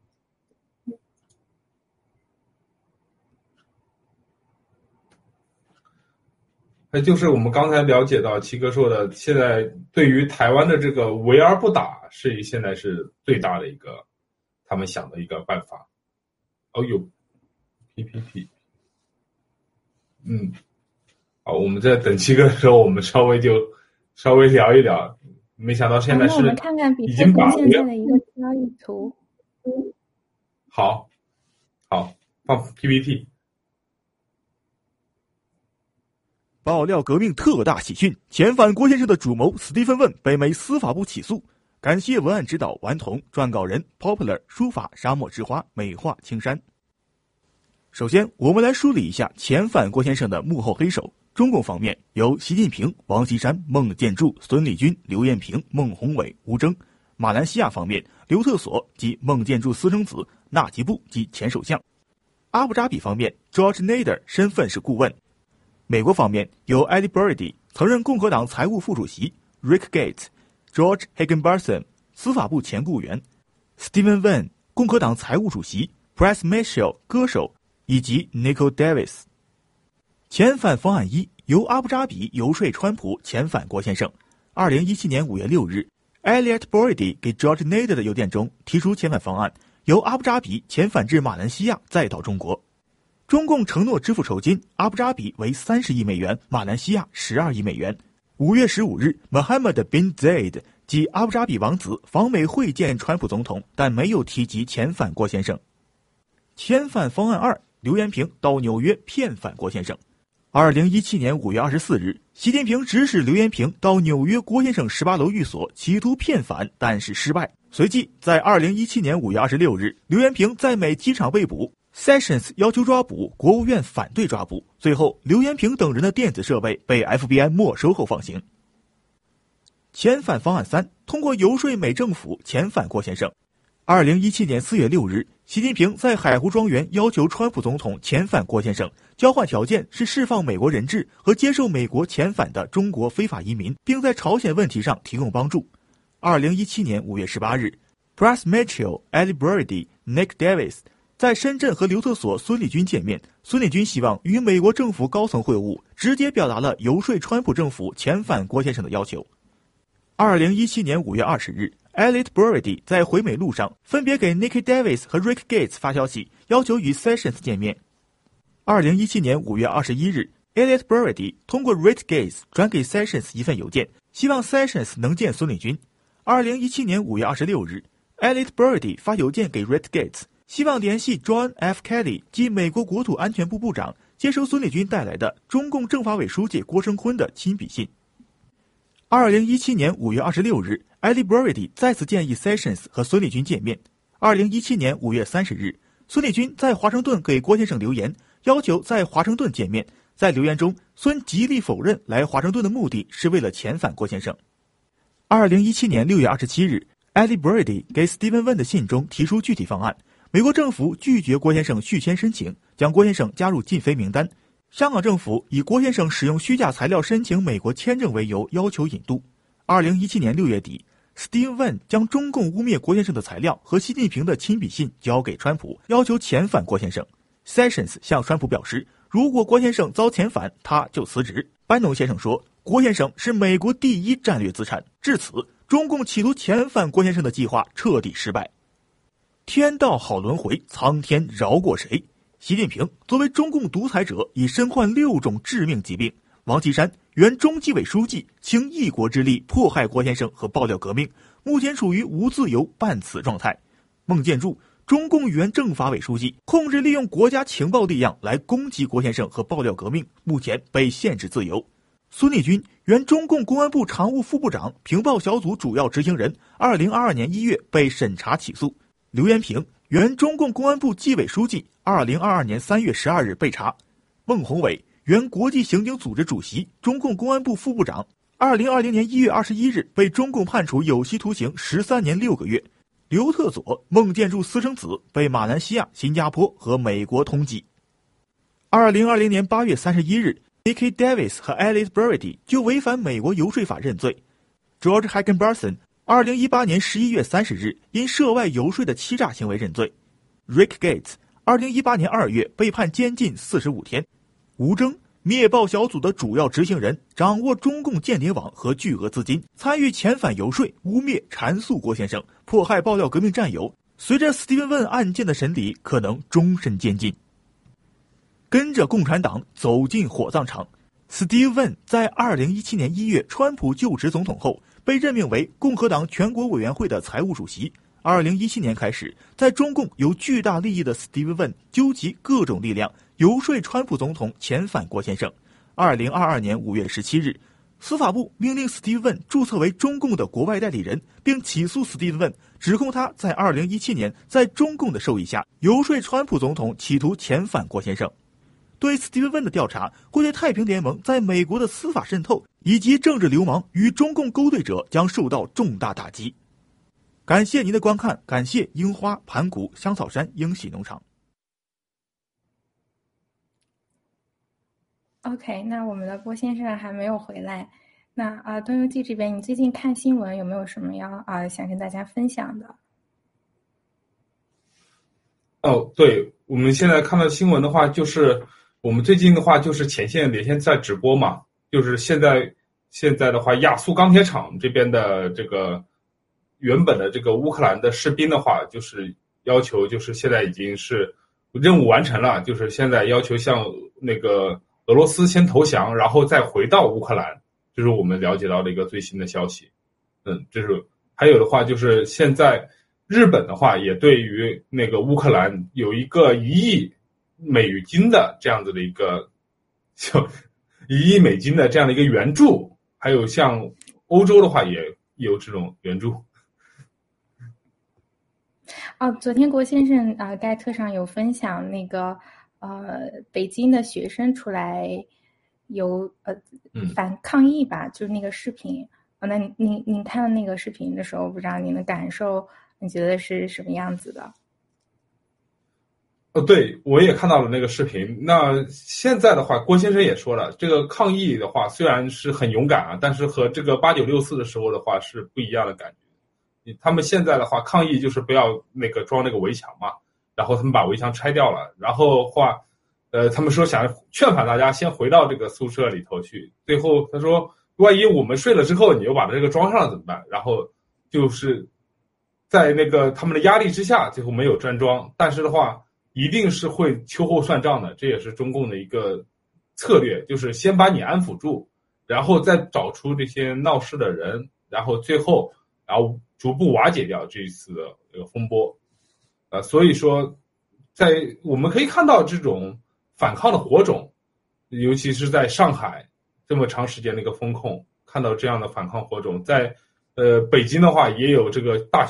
那就是我们刚才了解到七哥说的，现在对于台湾的这个围而不打，是现在是最大的一个他们想的一个办法。哦，有 PPT，嗯，好，我们在等七哥的时候，我们稍微就稍微聊一聊。没想到现在是我们看看比特币现在的一个交易图。好，好，放 PPT。爆料革命特大喜讯：遣返郭先生的主谋斯蒂芬·问被美司法部起诉。感谢文案指导顽童、撰稿人 Popular、书法沙漠之花、美化青山。首先，我们来梳理一下遣返郭先生的幕后黑手。中共方面有习近平、王岐山、孟建柱、孙立军、刘彦平、孟宏伟、吴征；马来西亚方面，刘特索及孟建柱私生子纳吉布及前首相；阿布扎比方面，George Nader 身份是顾问。美国方面有 Eddie Brody 曾任共和党财务副主席，Rick Gates、George Higginbotham 司法部前雇员，Stephen Van 共和党财务主席，Press Mitchell 歌手以及 Nicole Davis。遣返方案一由阿布扎比游说川普遣返郭先生。二零一七年五月六日，Elliot Brody 给 George Nader 的邮件中提出遣返方案，由阿布扎比遣返至马来西亚，再到中国。中共承诺支付酬金，阿布扎比为三十亿美元，马来西亚十二亿美元。五月十五日，Mohammed bin Zayed 及阿布扎比王子访美会见川普总统，但没有提及遣返郭先生。遣返方案二，刘延平到纽约骗返郭先生。二零一七年五月二十四日，习近平指使刘延平到纽约郭先生十八楼寓所，企图骗返，但是失败。随即，在二零一七年五月二十六日，刘延平在美机场被捕。Sessions 要求抓捕，国务院反对抓捕。最后，刘延平等人的电子设备被 FBI 没收后放行。遣返方案三，通过游说美政府遣返郭先生。二零一七年四月六日，习近平在海湖庄园要求川普总统遣返郭先生，交换条件是释放美国人质和接受美国遣返的中国非法移民，并在朝鲜问题上提供帮助。二零一七年五月十八日，Press Mitchell, Eli Bradley, Nick Davis。在深圳和刘特所、孙立军见面，孙立军希望与美国政府高层会晤，直接表达了游说川普政府遣返郭先生的要求。二零一七年五月二十日，Elliot Brody 在回美路上分别给 Nikki Davis 和 Rick Gates 发消息，要求与 Sessions 见面。二零一七年五月二十一日，Elliot Brody 通过 Rick Gates 转给 Sessions 一份邮件，希望 Sessions 能见孙立军。二零一七年五月二十六日，Elliot Brody 发邮件给 Red Gates，希望联系 John F. Kelly 及美国国土安全部部长，接收孙立军带来的中共政法委书记郭声琨的亲笔信。二零一七年五月二十六日，Elliot Brody 再次建议 Sessions 和孙立军见面。二零一七年五月三十日，孙立军在华盛顿给郭先生留言，要求在华盛顿见面。在留言中，孙极力否认来华盛顿的目的是为了遣返郭先生。二零一七年六月二十七日 e d i b r a d y 给 Steven Wen 的信中提出具体方案。美国政府拒绝郭先生续签申请，将郭先生加入禁飞名单。香港政府以郭先生使用虚假材料申请美国签证为由，要求引渡。二零一七年六月底，Steve n 将中共污蔑郭先生的材料和习近平的亲笔信交给川普，要求遣返郭先生。Sessions 向川普表示，如果郭先生遭遣返，他就辞职。班农先生说。郭先生是美国第一战略资产。至此，中共企图遣返郭先生的计划彻底失败。天道好轮回，苍天饶过谁？习近平作为中共独裁者，已身患六种致命疾病。王岐山原中纪委书记，倾一国之力迫害郭先生和爆料革命，目前处于无自由半死状态。孟建柱，中共原政法委书记，控制利用国家情报力量来攻击郭先生和爆料革命，目前被限制自由。孙立军，原中共公安部常务副部长、平报小组主要执行人，二零二二年一月被审查起诉。刘延平，原中共公安部纪委书记，二零二二年三月十二日被查。孟宏伟，原国际刑警组织主席、中共公安部副部长，二零二零年一月二十一日被中共判处有期徒刑十三年六个月。刘特佐，孟建柱私生子，被马来西亚、新加坡和美国通缉。二零二零年八月三十一日。，A.K. Davis 和 Alice Brady 就违反美国游说法认罪。George Hackenbarson 二零一八年十一月三十日因涉外游说的欺诈行为认罪。Rick Gates 二零一八年二月被判监禁四十五天。吴征灭暴小组的主要执行人，掌握中共间谍网和巨额资金，参与遣返游说，污蔑阐述郭先生，迫害爆料革命战友。随着 Steven Wen 案件的审理，可能终身监禁。跟着共产党走进火葬场，Steve Wen 在二零一七年一月川普就职总统后，被任命为共和党全国委员会的财务主席。二零一七年开始，在中共有巨大利益的 Steve Wen 纠集各种力量，游说川普总统遣返郭先生。二零二二年五月十七日，司法部命令 Steve Wen 注册为中共的国外代理人，并起诉 Steve Wen，指控他在二零一七年在中共的授意下，游说川普总统企图遣返郭先生。对斯蒂文·问的调查会对太平联盟在美国的司法渗透以及政治流氓与中共勾兑者将受到重大打击。感谢您的观看，感谢樱花盘古香草山英喜农场。OK，那我们的郭先生还没有回来。那啊，东游记这边，你最近看新闻有没有什么要啊想跟大家分享的？哦，对，我们现在看到新闻的话，就是。我们最近的话就是前线连线在直播嘛，就是现在现在的话，亚速钢铁厂这边的这个原本的这个乌克兰的士兵的话，就是要求就是现在已经是任务完成了，就是现在要求向那个俄罗斯先投降，然后再回到乌克兰，这是我们了解到的一个最新的消息。嗯，就是还有的话就是现在日本的话也对于那个乌克兰有一个一亿。美金的这样子的一个，*laughs* 就一亿美金的这样的一个援助，还有像欧洲的话也有这种援助。哦，昨天郭先生啊，盖特上有分享那个呃，北京的学生出来有呃反抗议吧，就是那个视频。哦，那您您看到那个视频的时候，不知道您的感受，你觉得是什么样子的？哦，对，我也看到了那个视频。那现在的话，郭先生也说了，这个抗议的话虽然是很勇敢啊，但是和这个八九六四的时候的话是不一样的感觉。他们现在的话抗议就是不要那个装那个围墙嘛，然后他们把围墙拆掉了，然后话，呃，他们说想劝返大家先回到这个宿舍里头去。最后他说，万一我们睡了之后，你又把这个装上了怎么办？然后就是在那个他们的压力之下，最后没有站桩，但是的话。一定是会秋后算账的，这也是中共的一个策略，就是先把你安抚住，然后再找出这些闹事的人，然后最后，然后逐步瓦解掉这一次的这个风波。呃，所以说，在我们可以看到这种反抗的火种，尤其是在上海这么长时间的一个风控，看到这样的反抗火种，在呃北京的话也有这个大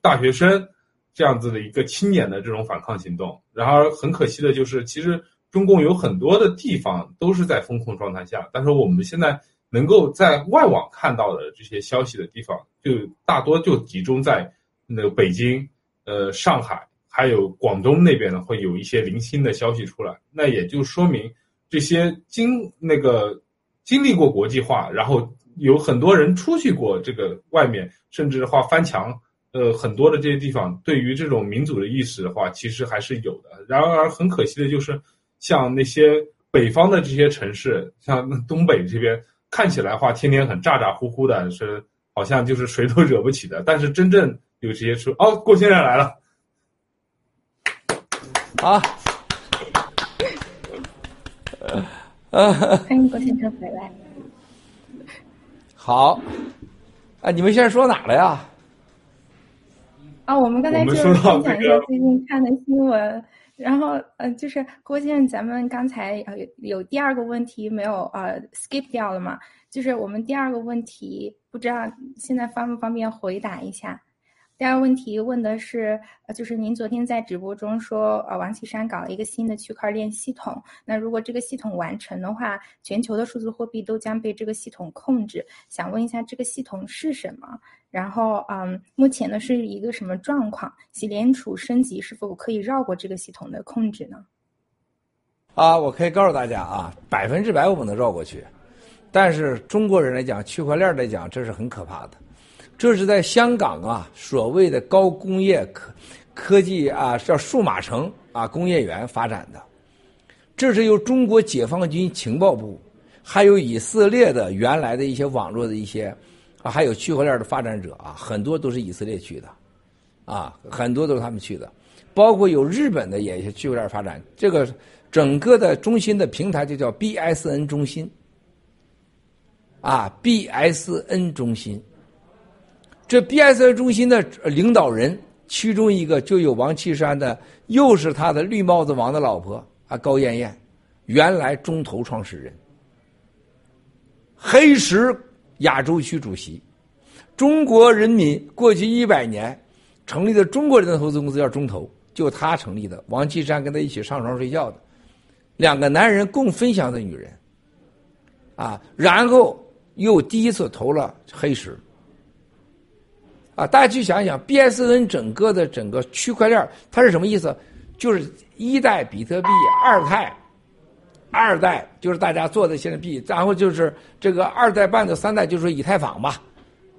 大学生这样子的一个青年的这种反抗行动。然而很可惜的就是，其实中共有很多的地方都是在风控状态下，但是我们现在能够在外网看到的这些消息的地方，就大多就集中在那个北京。呃，上海还有广东那边呢，会有一些零星的消息出来，那也就说明这些经那个经历过国际化，然后有很多人出去过这个外面，甚至的话翻墙，呃，很多的这些地方，对于这种民主的意识的话，其实还是有的。然而很可惜的就是，像那些北方的这些城市，像东北这边，看起来话天天很咋咋呼呼的，是好像就是谁都惹不起的，但是真正。有这些说哦，郭先生来了，好，欢迎郭先生回来。好，啊，你们现在说哪了呀？啊，我们刚才就分享一下最近看的新闻，然后呃，就是郭建，咱们刚才呃有第二个问题没有呃 skip 掉了嘛？就是我们第二个问题，不知道现在方不方便回答一下？第二个问题问的是，呃，就是您昨天在直播中说，呃，王岐山搞了一个新的区块链系统。那如果这个系统完成的话，全球的数字货币都将被这个系统控制。想问一下，这个系统是什么？然后，嗯，目前呢是一个什么状况？洗联储升级是否可以绕过这个系统的控制呢？啊，我可以告诉大家啊，百分之百我们能绕过去。但是中国人来讲，区块链来讲，这是很可怕的。这是在香港啊，所谓的高工业科科技啊，叫数码城啊，工业园发展的。这是由中国解放军情报部，还有以色列的原来的一些网络的一些啊，还有区块链的发展者啊，很多都是以色列去的，啊，很多都是他们去的，包括有日本的也是区块链发展。这个整个的中心的平台就叫 BSN 中心，啊，BSN 中心。这 BSN 中心的领导人，其中一个就有王岐山的，又是他的绿帽子王的老婆啊，高艳艳，原来中投创始人，黑石亚洲区主席，中国人民过去一百年成立的中国人的投资公司叫中投，就他成立的，王岐山跟他一起上床睡觉的，两个男人共分享的女人，啊，然后又第一次投了黑石。啊，大家去想一想，BSN 整个的整个区块链它是什么意思？就是一代比特币，二代，二代就是大家做的现在币，然后就是这个二代半的三代就是以太坊吧，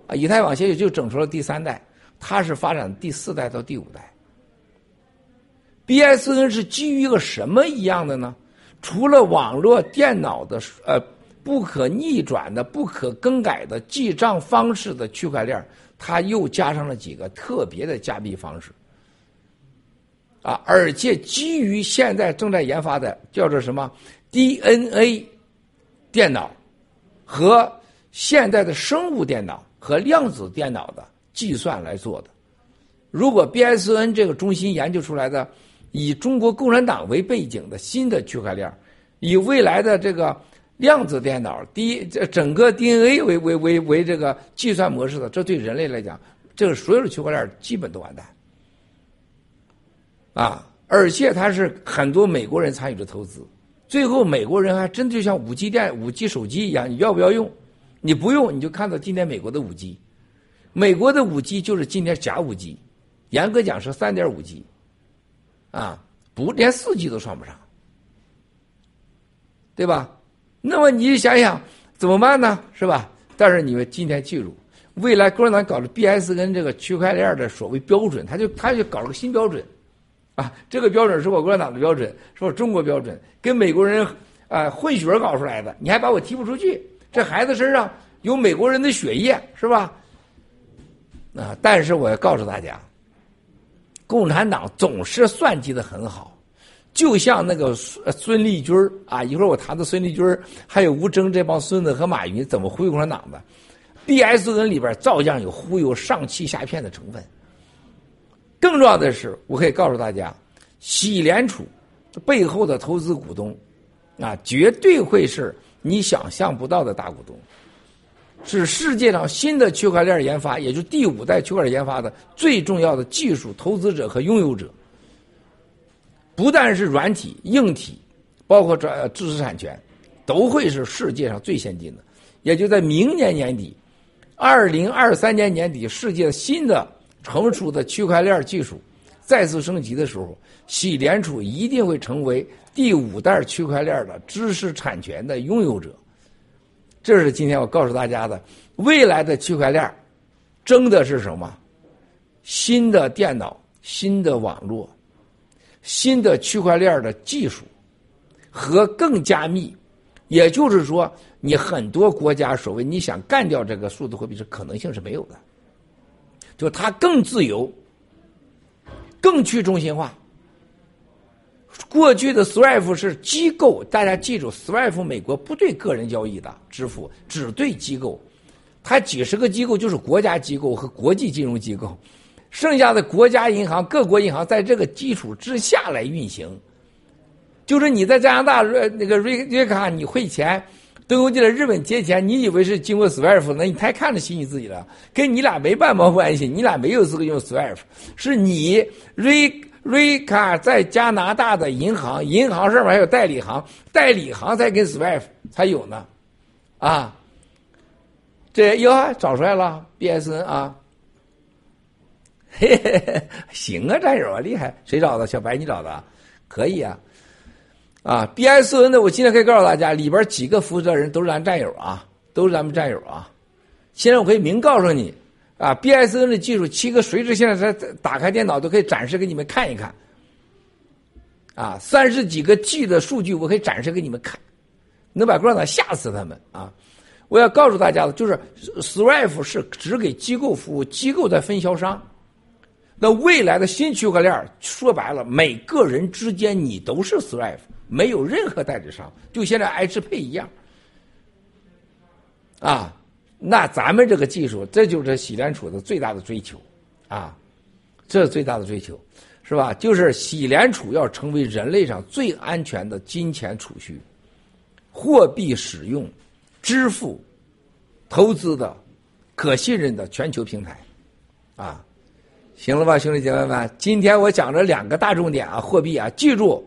啊，以太坊现在就整出了第三代，它是发展第四代到第五代。BSN 是基于一个什么一样的呢？除了网络电脑的呃不可逆转的、不可更改的记账方式的区块链。它又加上了几个特别的加密方式，啊，而且基于现在正在研发的叫做什么 DNA 电脑和现在的生物电脑和量子电脑的计算来做的。如果 BSN 这个中心研究出来的以中国共产党为背景的新的区块链，以未来的这个。量子电脑，D 这整个 DNA 为为为为这个计算模式的，这对人类来讲，这个所有的区块链基本都完蛋，啊！而且它是很多美国人参与的投资，最后美国人还真就像五 G 电、五 G 手机一样，你要不要用？你不用，你就看到今天美国的五 G，美国的五 G 就是今天假五 G，严格讲是三点五 G，啊，不连四 G 都算不上，对吧？那么你想想怎么办呢？是吧？但是你们今天记住，未来共产党搞的 BSN 这个区块链的所谓标准，他就他就搞了个新标准，啊，这个标准是我共产党的标准，是我中国标准，跟美国人啊混血搞出来的，你还把我踢不出去？这孩子身上有美国人的血液，是吧？啊！但是我要告诉大家，共产党总是算计的很好。就像那个孙孙立军啊，一会儿我谈的孙立军还有吴征这帮孙子和马云怎么忽悠共产党的，，BSN 里边照样有忽悠上气下骗的成分。更重要的是，我可以告诉大家，喜联储背后的投资股东啊，绝对会是你想象不到的大股东，是世界上新的区块链研发，也就是第五代区块链研发的最重要的技术投资者和拥有者。不但是软体、硬体，包括这知识产权，都会是世界上最先进的。也就在明年年底，二零二三年年底，世界新的成熟的区块链技术再次升级的时候，喜联储一定会成为第五代区块链的知识产权的拥有者。这是今天我告诉大家的，未来的区块链争的是什么？新的电脑、新的网络。新的区块链的技术和更加密，也就是说，你很多国家所谓你想干掉这个数字货币是可能性是没有的，就它更自由、更去中心化。过去的 SWIFT 是机构，大家记住，SWIFT 美国不对个人交易的支付，只对机构，它几十个机构就是国家机构和国际金融机构。剩下的国家银行、各国银行在这个基础之下来运行，就是你在加拿大瑞那个瑞瑞卡你汇钱，东邮记的日本借钱，你以为是经过 SWIFT，那你太看得起你自己了，跟你俩没半毛关系，你俩没有资格用 SWIFT，是你瑞瑞卡在加拿大的银行，银行上面还有代理行，代理行才跟 SWIFT 才有呢，啊，这哟找出来了，BSN 啊。嘿嘿嘿，行啊，战友啊，厉害！谁找的？小白你找的？可以啊，啊，BSN 的，我今天可以告诉大家，里边几个负责人都是咱战友啊，都是咱们战友啊。现在我可以明告诉你，啊，BSN 的技术，七哥随时现在在打开电脑都可以展示给你们看一看。啊，三十几个 G 的数据，我可以展示给你们看，能把共产党吓死他们啊！我要告诉大家的，就是 s r i f e 是只给机构服务，机构在分销商。那未来的新区块链说白了，每个人之间你都是 s r i f e 没有任何代理商，就现在 H 配一样。啊，那咱们这个技术，这就是喜联储的最大的追求，啊，这是最大的追求，是吧？就是喜联储要成为人类上最安全的金钱储蓄、货币使用、支付、投资的可信任的全球平台，啊。行了吧，兄弟姐妹们，今天我讲了两个大重点啊，货币啊，记住，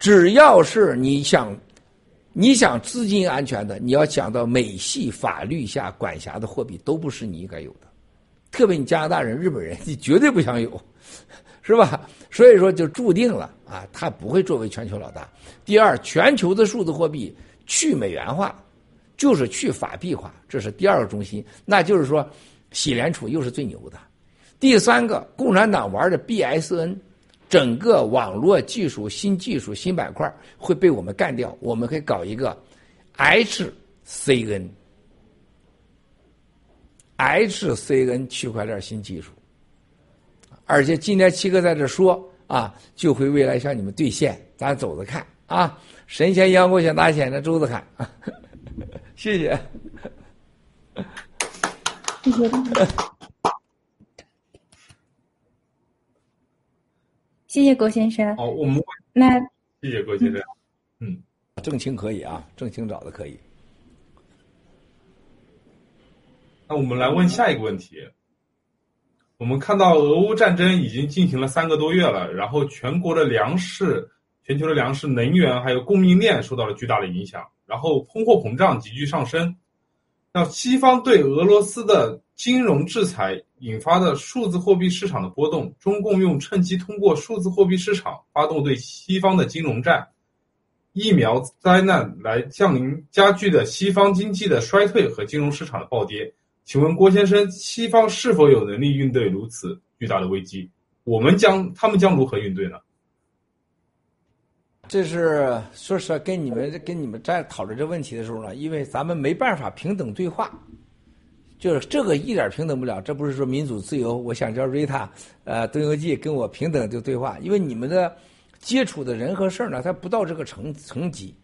只要是你想，你想资金安全的，你要想到美系法律下管辖的货币，都不是你应该有的，特别你加拿大人、日本人，*laughs* 你绝对不想有，是吧？所以说就注定了啊，它不会作为全球老大。第二，全球的数字货币去美元化，就是去法币化，这是第二个中心，那就是说，喜联储又是最牛的。第三个，共产党玩的 BSN，整个网络技术、新技术、新板块会被我们干掉。我们可以搞一个 HCN，HCN 区块链新技术。而且今天七哥在这说啊，就会未来向你们兑现。咱走着看啊，神仙阳过想大仙，那周子看。*laughs* 谢谢。谢谢。谢谢郭先生。好，我们那谢谢郭先生。嗯，郑清可以啊，郑清找的可以。那我们来问下一个问题。我们看到俄乌战争已经进行了三个多月了，然后全国的粮食、全球的粮食、能源还有供应链受到了巨大的影响，然后通货膨胀急剧上升。那西方对俄罗斯的金融制裁。引发的数字货币市场的波动，中共用趁机通过数字货币市场发动对西方的金融战，疫苗灾难来降临加剧的西方经济的衰退和金融市场的暴跌。请问郭先生，西方是否有能力应对如此巨大的危机？我们将他们将如何应对呢？这是说实话，跟你们跟你们在讨论这问题的时候呢，因为咱们没办法平等对话。就是这个一点平等不了，这不是说民主自由。我想叫瑞塔，呃，东游记跟我平等就对话，因为你们的接触的人和事儿呢，他不到这个层层级。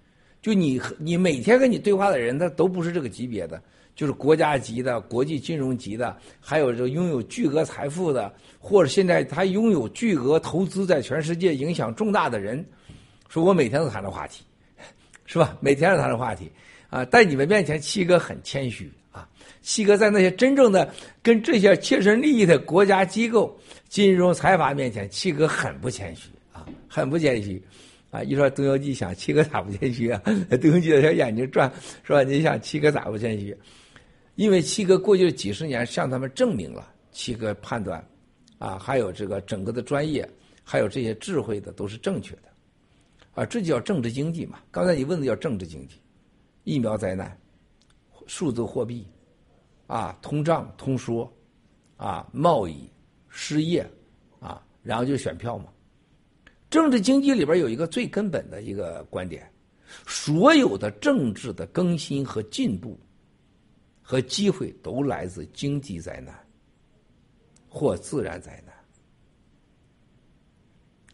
就你你每天跟你对话的人，他都不是这个级别的。就是国家级的、国际金融级的，还有这拥有巨额财富的，或者现在他拥有巨额投资，在全世界影响重大的人，说我每天都谈这话题，*laughs* 是吧？每天都谈这话题啊！在你们面前，七哥很谦虚七哥在那些真正的跟这些切身利益的国家机构、金融财阀面前，七哥很不谦虚啊，很不谦虚。啊，一说《东游记》，想七哥咋不谦虚啊？*laughs*《东游记》的小眼睛转，说你想七哥咋不谦虚？因为七哥过去几十年向他们证明了，七哥判断，啊，还有这个整个的专业，还有这些智慧的都是正确的，啊，这就叫政治经济嘛。刚才你问的叫政治经济，疫苗灾难，数字货币，啊，通胀通缩，啊，贸易，失业，啊，然后就选票嘛。政治经济里边有一个最根本的一个观点：所有的政治的更新和进步和机会都来自经济灾难或自然灾难。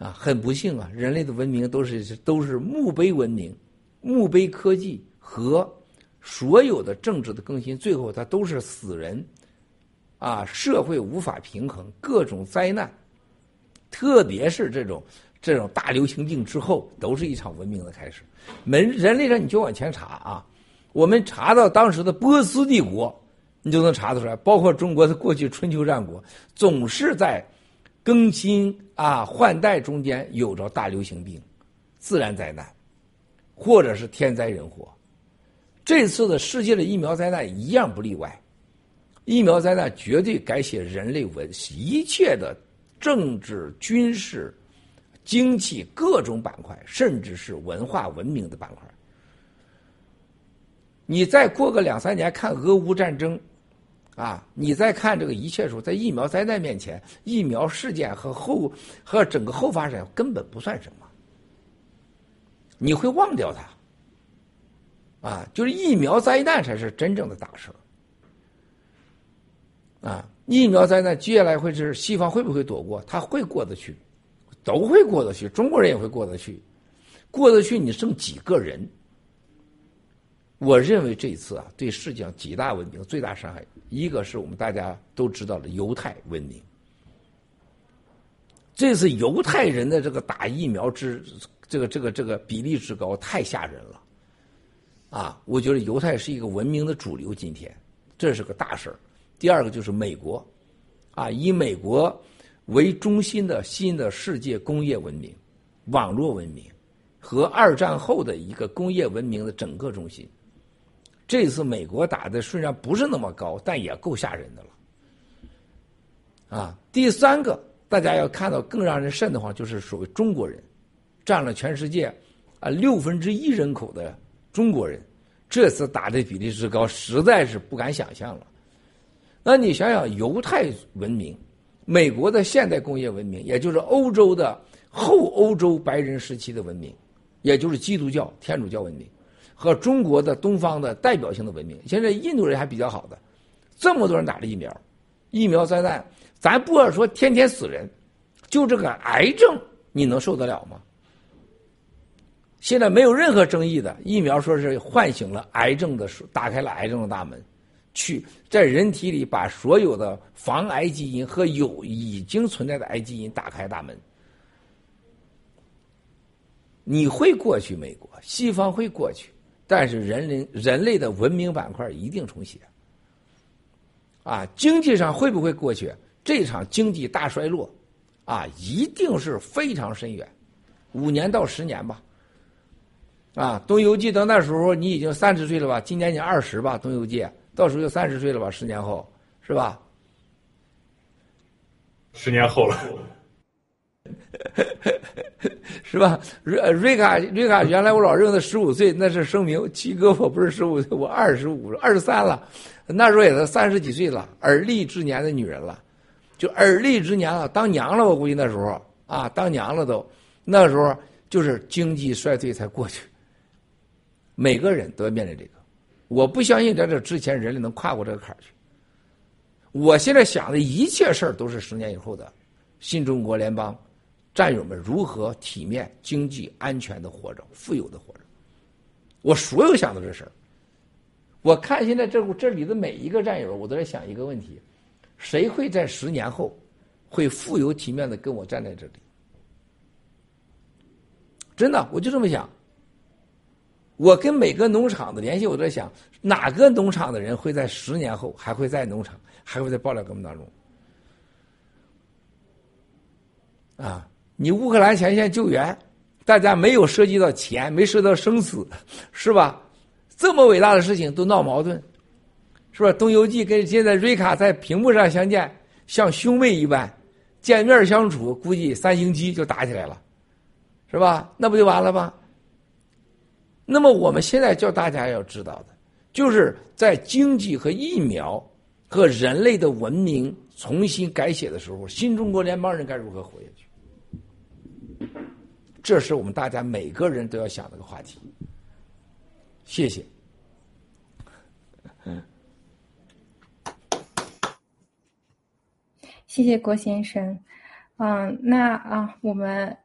啊，很不幸啊，人类的文明都是都是墓碑文明、墓碑科技和所有的政治的更新，最后它都是死人，啊，社会无法平衡，各种灾难，特别是这种。这种大流行病之后，都是一场文明的开始。门人类上你就往前查啊，我们查到当时的波斯帝国，你就能查得出来。包括中国的过去春秋战国，总是在更新啊换代中间有着大流行病、自然灾难，或者是天灾人祸。这次的世界的疫苗灾难一样不例外。疫苗灾难绝对改写人类文一切的政治、军事。经济各种板块，甚至是文化文明的板块，你再过个两三年看俄乌战争，啊，你再看这个一切时候，在疫苗灾难面前，疫苗事件和后和整个后发展根本不算什么，你会忘掉它，啊，就是疫苗灾难才是真正的大事啊，疫苗灾难接下来会是西方会不会躲过？他会过得去。都会过得去，中国人也会过得去，过得去。你剩几个人？我认为这一次啊，对世界上几大文明最大伤害，一个是我们大家都知道的犹太文明。这次犹太人的这个打疫苗之这个这个这个比例之高，太吓人了，啊！我觉得犹太是一个文明的主流，今天这是个大事儿。第二个就是美国，啊，以美国。为中心的新的世界工业文明、网络文明和二战后的一个工业文明的整个中心。这次美国打的虽然不是那么高，但也够吓人的了。啊，第三个大家要看到更让人瘆得慌，就是所谓中国人占了全世界啊六分之一人口的中国人，这次打的比例之高，实在是不敢想象了。那你想想犹太文明。美国的现代工业文明，也就是欧洲的后欧洲白人时期的文明，也就是基督教、天主教文明，和中国的东方的代表性的文明。现在印度人还比较好的，这么多人打了疫苗，疫苗灾难，咱不要说天天死人，就这个癌症，你能受得了吗？现在没有任何争议的疫苗，说是唤醒了癌症的，打开了癌症的大门。去在人体里把所有的防癌基因和有已经存在的癌基因打开大门，你会过去美国，西方会过去，但是人类人类的文明板块一定重写。啊，经济上会不会过去？这场经济大衰落，啊，一定是非常深远，五年到十年吧。啊，东游记到那时候你已经三十岁了吧？今年你二十吧？东游记。到时候就三十岁了吧？十年后是吧？十年后了，*laughs* 是吧？瑞瑞卡瑞卡，原来我老认他十五岁，那是声明七哥，我不是十五岁，我二十五二十三了。那时候也是三十几岁了，而立之年的女人了，就而立之年了，当娘了。我估计那时候啊，当娘了都，那时候就是经济衰退才过去，每个人都要面临这个。我不相信在这之前人类能跨过这个坎儿去。我现在想的一切事儿都是十年以后的新中国联邦战友们如何体面、经济安全的活着、富有的活着。我所有想的这事儿，我看现在这这里的每一个战友，我都在想一个问题：谁会在十年后会富有体面的跟我站在这里？真的，我就这么想。我跟每个农场的联系，我在想，哪个农场的人会在十年后还会在农场，还会在爆料革命当中？啊，你乌克兰前线救援，大家没有涉及到钱，没涉及到生死，是吧？这么伟大的事情都闹矛盾，是吧？东游记跟现在瑞卡在屏幕上相见，像兄妹一般，见面相处，估计三星期就打起来了，是吧？那不就完了吗？那么我们现在叫大家要知道的，就是在经济和疫苗和人类的文明重新改写的时候，新中国联邦人该如何活下去？这是我们大家每个人都要想的个话题。谢谢。谢谢郭先生。嗯，那啊，我们。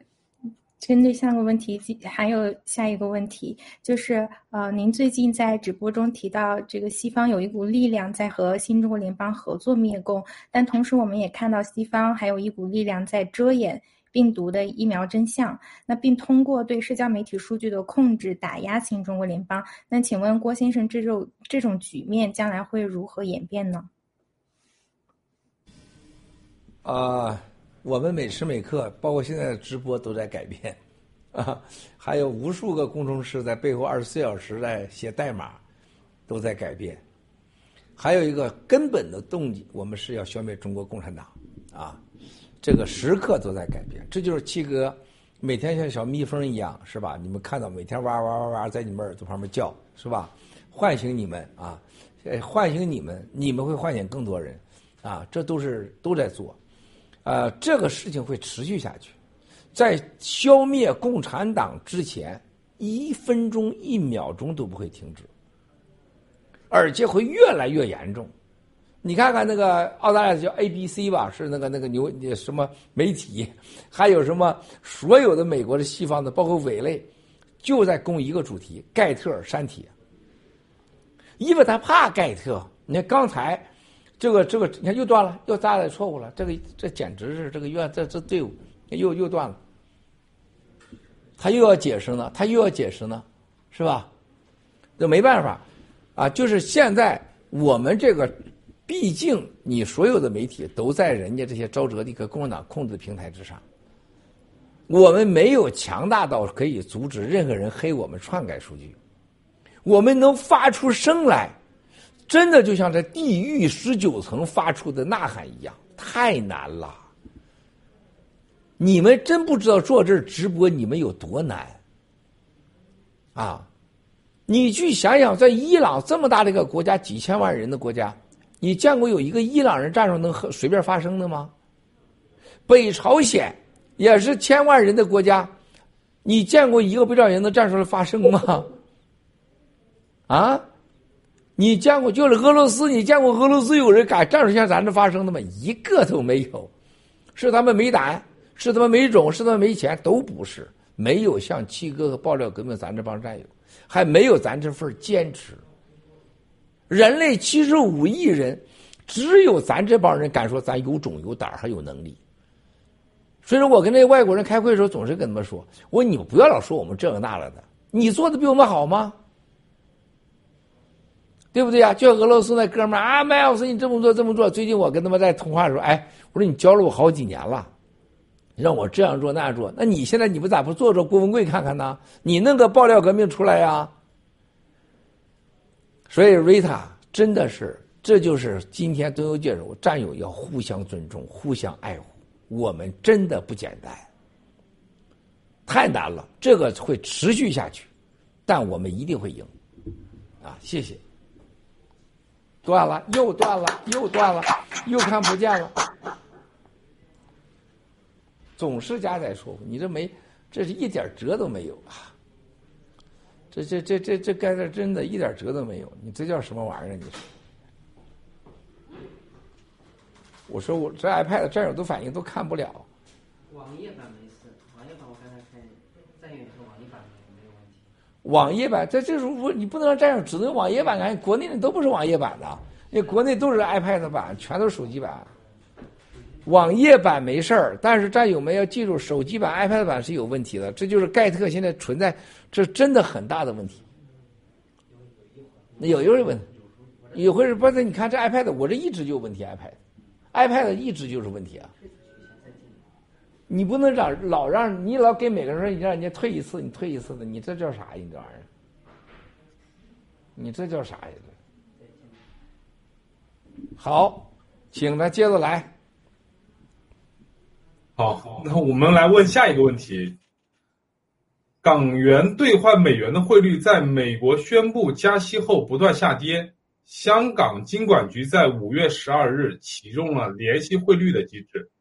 针对下个问题，还有下一个问题，就是呃，您最近在直播中提到，这个西方有一股力量在和新中国联邦合作灭共，但同时我们也看到西方还有一股力量在遮掩病毒的疫苗真相，那并通过对社交媒体数据的控制打压新中国联邦。那请问郭先生，这种这种局面将来会如何演变呢？啊。我们每时每刻，包括现在的直播都在改变，*laughs* 啊，还有无数个工程师在背后二十四小时在写代码，都在改变。还有一个根本的动机，我们是要消灭中国共产党，啊，这个时刻都在改变。这就是七哥每天像小蜜蜂一样，是吧？你们看到每天哇哇哇哇在你们耳朵旁边叫，是吧？唤醒你们啊，唤醒你们，你们会唤醒更多人，啊，这都是都在做。呃，这个事情会持续下去，在消灭共产党之前，一分钟、一秒钟都不会停止，而且会越来越严重。你看看那个澳大利亚叫 ABC 吧，是那个那个牛什么媒体，还有什么所有的美国的西方的，包括伪类，就在攻一个主题：盖特删帖。因为他怕盖特。你看刚才。这个这个，你看又断了，又扎了错误了。这个这简直是这个院这这队伍又又断了。他又要解释呢，他又要解释呢，是吧？这没办法啊，就是现在我们这个，毕竟你所有的媒体都在人家这些沼泽地和共产党控制的平台之上，我们没有强大到可以阻止任何人黑我们篡改数据，我们能发出声来。真的就像在地狱十九层发出的呐喊一样，太难了。你们真不知道坐这儿直播你们有多难啊！你去想想，在伊朗这么大的一个国家，几千万人的国家，你见过有一个伊朗人战术能随便发生的吗？北朝鲜也是千万人的国家，你见过一个北朝鲜的战术发生吗？啊？你见过就是俄罗斯？你见过俄罗斯有人敢战术像咱这发生的吗？一个都没有，是他们没胆，是他们没种，是他们没钱，都不是。没有像七哥和爆料革命咱这帮战友，还没有咱这份坚持。人类七十五亿人，只有咱这帮人敢说咱有种有胆还有能力。所以说我跟那外国人开会的时候，总是跟他们说：“我说你们不要老说我们这个那了的，你做的比我们好吗？”对不对呀？就俄罗斯那哥们儿啊，麦尔斯，你这么做这么做。最近我跟他们在通话的时候，哎，我说你教了我好几年了，让我这样做那样做。那你现在你们咋不做做郭文贵看看呢？你弄个爆料革命出来呀？所以瑞塔真的是，这就是今天都有介绍，战友要互相尊重、互相爱护。我们真的不简单，太难了。这个会持续下去，但我们一定会赢。啊，谢谢。断了，又断了，又断了，又看不见了，总是加载错误。你这没，这是一点辙都没有啊！这这这这这该的真的一点辙都没有。你这叫什么玩意儿？你说？我说我这 iPad 战友都反应都看不了。网页版没事，网页版我刚才看，战友说网页版没有问题。网页版，这这时候不你不能让战友只能网页版看，国内的都不是网页版的，因为国内都是 iPad 版，全都是手机版。网页版没事儿，但是战友们要记住，手机版、*laughs* iPad 版是有问题的。这就是盖特现在存在，这真的很大的问题。那有一位问，有回是不是？你看这 iPad，我这一直就有问题，iPad，iPad 一直就是问题啊。你不能让老让你老给每个人说你让人家退一次，你退一次的，你这叫啥呀？你这玩意儿，你这叫啥呀？好，请他接着来。好，那我们来问下一个问题：港元兑换美元的汇率在美国宣布加息后不断下跌，香港金管局在五月十二日启动了联系汇率的机制，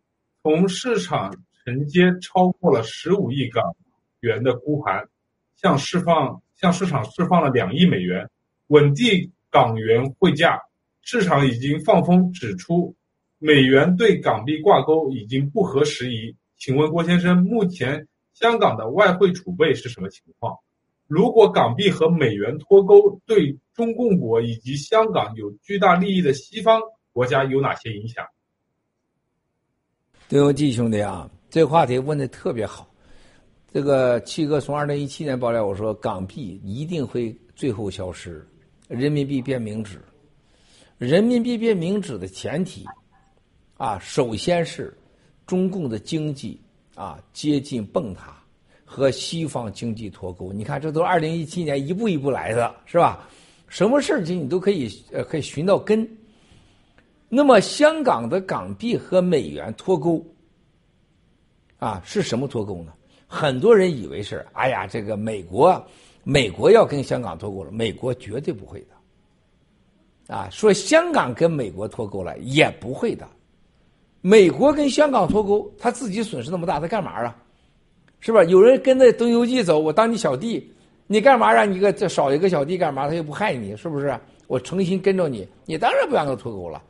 从市场承接超过了十五亿港元的沽盘，向释放向市场释放了两亿美元，稳定港元汇价。市场已经放风指出。美元对港币挂钩已经不合时宜，请问郭先生，目前香港的外汇储备是什么情况？如果港币和美元脱钩，对中共国以及香港有巨大利益的西方国家有哪些影响？对，我记兄弟啊，这个话题问的特别好。这个七哥从二零一七年爆料，我说港币一定会最后消失，人民币变冥纸。人民币变冥纸的前提。啊，首先是中共的经济啊接近崩塌，和西方经济脱钩。你看，这都二零一七年一步一步来的，是吧？什么事情你都可以呃可以寻到根。那么，香港的港币和美元脱钩啊，是什么脱钩呢？很多人以为是，哎呀，这个美国美国要跟香港脱钩了，美国绝对不会的。啊，说香港跟美国脱钩了，也不会的。美国跟香港脱钩，他自己损失那么大，他干嘛啊？是吧？有人跟着东游记走，我当你小弟，你干嘛让你个这少一个小弟干嘛？他又不害你，是不是？我诚心跟着你，你当然不让他脱钩了。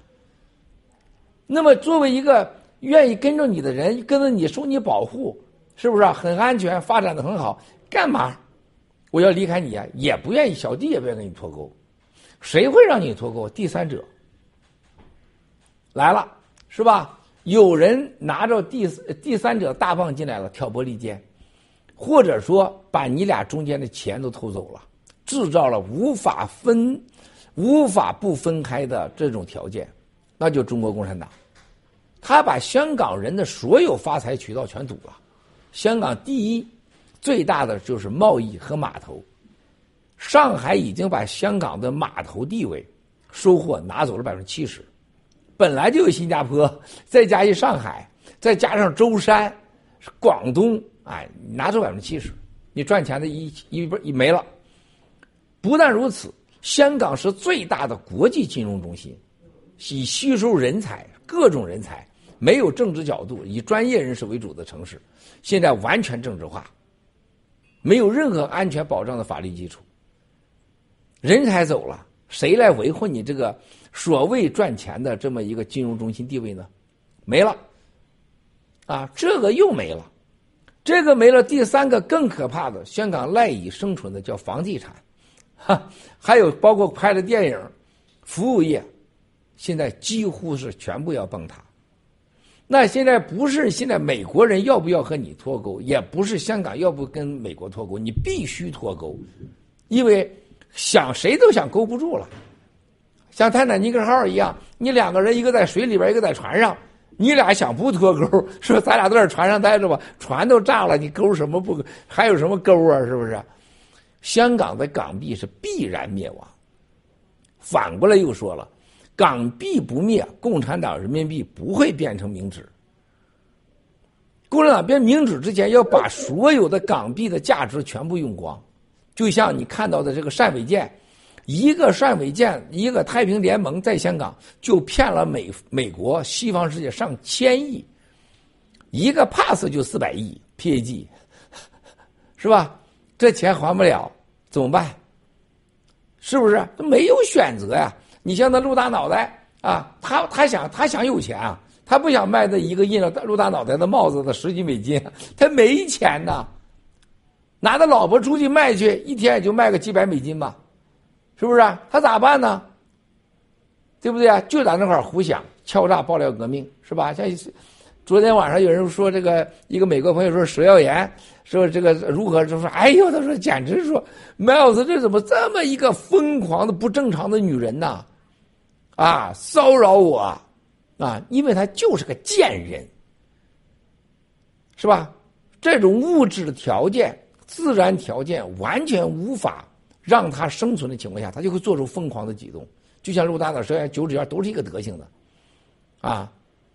那么作为一个愿意跟着你的人，跟着你受你保护，是不是很安全，发展的很好？干嘛？我要离开你啊？也不愿意，小弟也不愿意跟你脱钩。谁会让你脱钩？第三者来了，是吧？有人拿着第第三者大棒进来了，挑拨离间，或者说把你俩中间的钱都偷走了，制造了无法分、无法不分开的这种条件，那就中国共产党，他把香港人的所有发财渠道全堵了。香港第一最大的就是贸易和码头，上海已经把香港的码头地位收获拿走了百分之七十。本来就有新加坡，再加一上海，再加上舟山、广东，哎，拿走百分之七十，你赚钱的一一不一没了。不但如此，香港是最大的国际金融中心，以吸收人才、各种人才，没有政治角度，以专业人士为主的城市，现在完全政治化，没有任何安全保障的法律基础。人才走了，谁来维护你这个？所谓赚钱的这么一个金融中心地位呢，没了，啊，这个又没了，这个没了。第三个更可怕的，香港赖以生存的叫房地产，哈，还有包括拍的电影、服务业，现在几乎是全部要崩塌。那现在不是现在美国人要不要和你脱钩，也不是香港要不跟美国脱钩，你必须脱钩，因为想谁都想勾不住了。像泰坦尼克号一样，你两个人一个在水里边，一个在船上，你俩想不脱钩，*laughs* 说咱俩都在船上待着吧，船都炸了，你勾什么不？还有什么勾啊？是不是？香港的港币是必然灭亡。反过来又说了，港币不灭，共产党人民币不会变成冥纸。共产党变冥纸之前，要把所有的港币的价值全部用光，就像你看到的这个单伟建。一个单伟建，一个太平联盟在香港就骗了美美国西方世界上千亿，一个 pass 就四百亿 PAG，*laughs* 是吧？这钱还不了，怎么办？是不是？没有选择呀！你像那陆大脑袋啊，他他想他想有钱啊，他不想卖那一个印了陆大脑袋的帽子的十几美金，他没钱呐。拿他老婆出去卖去，一天也就卖个几百美金吧，是不是？他咋办呢？对不对啊？就在那块儿胡想，敲诈爆料革命，是吧？像昨天晚上有人说这个，一个美国朋友说蛇耀言说这个如何就说，哎呦，他说简直说，Miles 这怎么这么一个疯狂的不正常的女人呢？啊，啊骚扰我啊，因为他就是个贱人，是吧？这种物质的条件、自然条件完全无法让他生存的情况下，他就会做出疯狂的举动。就像陆大岛蛇、九指妖都是一个德行的，啊，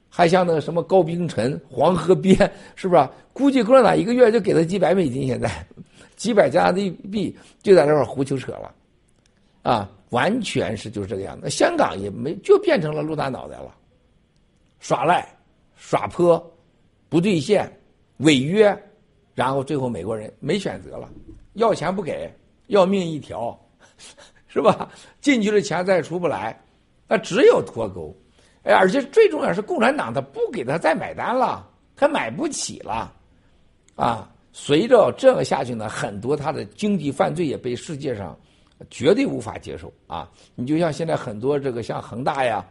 还像那个什么高冰晨、黄河边，是不是？估计共产党一个月就给他几百美金，现在几百加的币就在那块胡扯扯了，啊，完全是就是这个样子。香港也没就变成了陆大脑袋了，耍赖、耍泼、不兑现。违约，然后最后美国人没选择了，要钱不给，要命一条，*laughs* 是吧？进去了钱再出不来，那只有脱钩。哎，而且最重要是共产党他不给他再买单了，他买不起了，啊！随着这样下去呢，很多他的经济犯罪也被世界上绝对无法接受啊！你就像现在很多这个像恒大呀，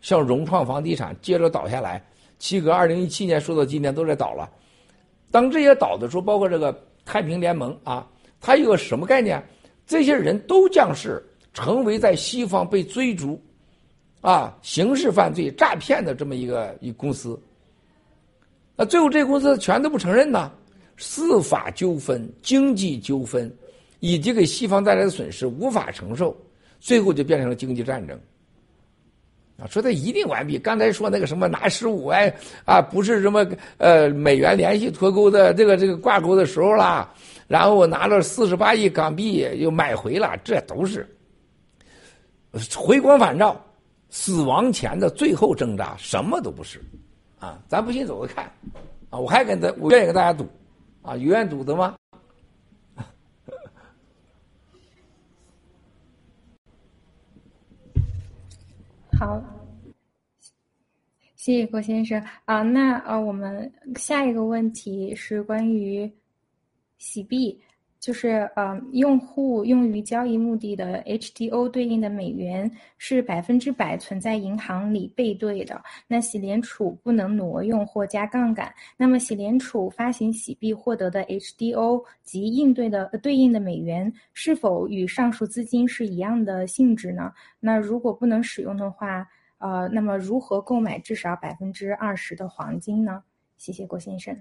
像融创房地产接着倒下来，七哥二零一七年说到今天都在倒了。当这些倒的时候，包括这个太平联盟啊，它有个什么概念？这些人都将是成为在西方被追逐，啊，刑事犯罪、诈骗的这么一个一公司。那最后这公司全都不承认呢，司法纠纷、经济纠纷，以及给西方带来的损失无法承受，最后就变成了经济战争。啊说他一定完毕。刚才说那个什么拿十五万啊，不是什么呃美元联系脱钩的这个这个挂钩的时候啦，然后我拿了四十八亿港币又买回了，这都是回光返照，死亡前的最后挣扎，什么都不是啊！咱不信走着看啊！我还跟他，我愿意跟大家赌啊，有愿赌的吗？好，谢谢郭先生啊。那啊，我们下一个问题是关于洗币，就是呃，用户用于交易目的的 HDO 对应的美元是百分之百存在银行里备兑的。那洗联储不能挪用或加杠杆。那么，洗联储发行洗币获得的 HDO 及应对的对应的美元，是否与上述资金是一样的性质呢？那如果不能使用的话，呃，那么如何购买至少百分之二十的黄金呢？谢谢郭先生。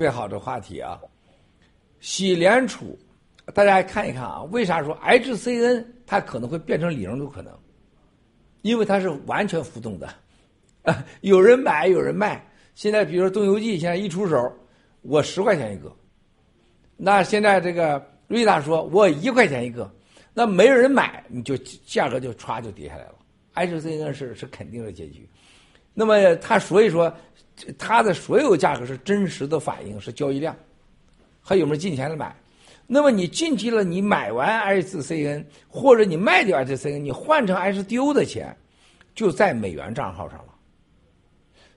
最好的话题啊！洗联储，大家看一看啊，为啥说 HCN 它可能会变成零都可能？因为它是完全浮动的，啊，*laughs* 有人买有人卖。现在比如说东游记现在一出手，我十块钱一个，那现在这个瑞达说我一块钱一个，那没人买，你就价格就歘就跌下来了。HCN 是是肯定的结局。那么它所以说它的所有价格是真实的反映是交易量。还有没有进钱的买？那么你进去了，你买完 HCN 或者你卖掉 HCN，你换成 HDO 的钱，就在美元账号上了。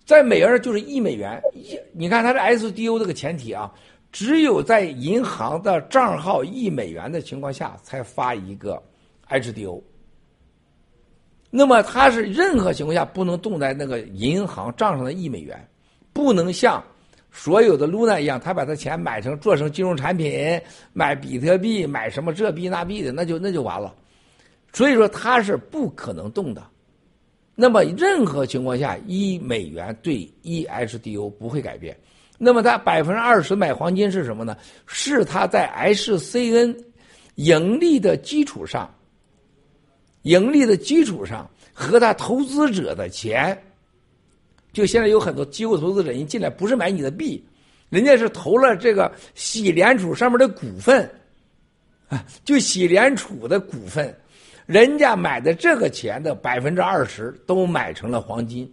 在美元上就是一美元，一你看它是 SDO 这个前提啊，只有在银行的账号一美元的情况下才发一个 HDO。那么它是任何情况下不能动在那个银行账上的一美元，不能像。所有的 Luna 一样，他把他钱买成做成金融产品，买比特币，买什么这币那币的，那就那就完了。所以说他是不可能动的。那么任何情况下，一美元对一 HDO 不会改变。那么他百分之二十买黄金是什么呢？是他在 HCN 盈利的基础上，盈利的基础上和他投资者的钱。就现在有很多机构投资者一进来，不是买你的币，人家是投了这个洗联储上面的股份，啊，就洗联储的股份，人家买的这个钱的百分之二十都买成了黄金，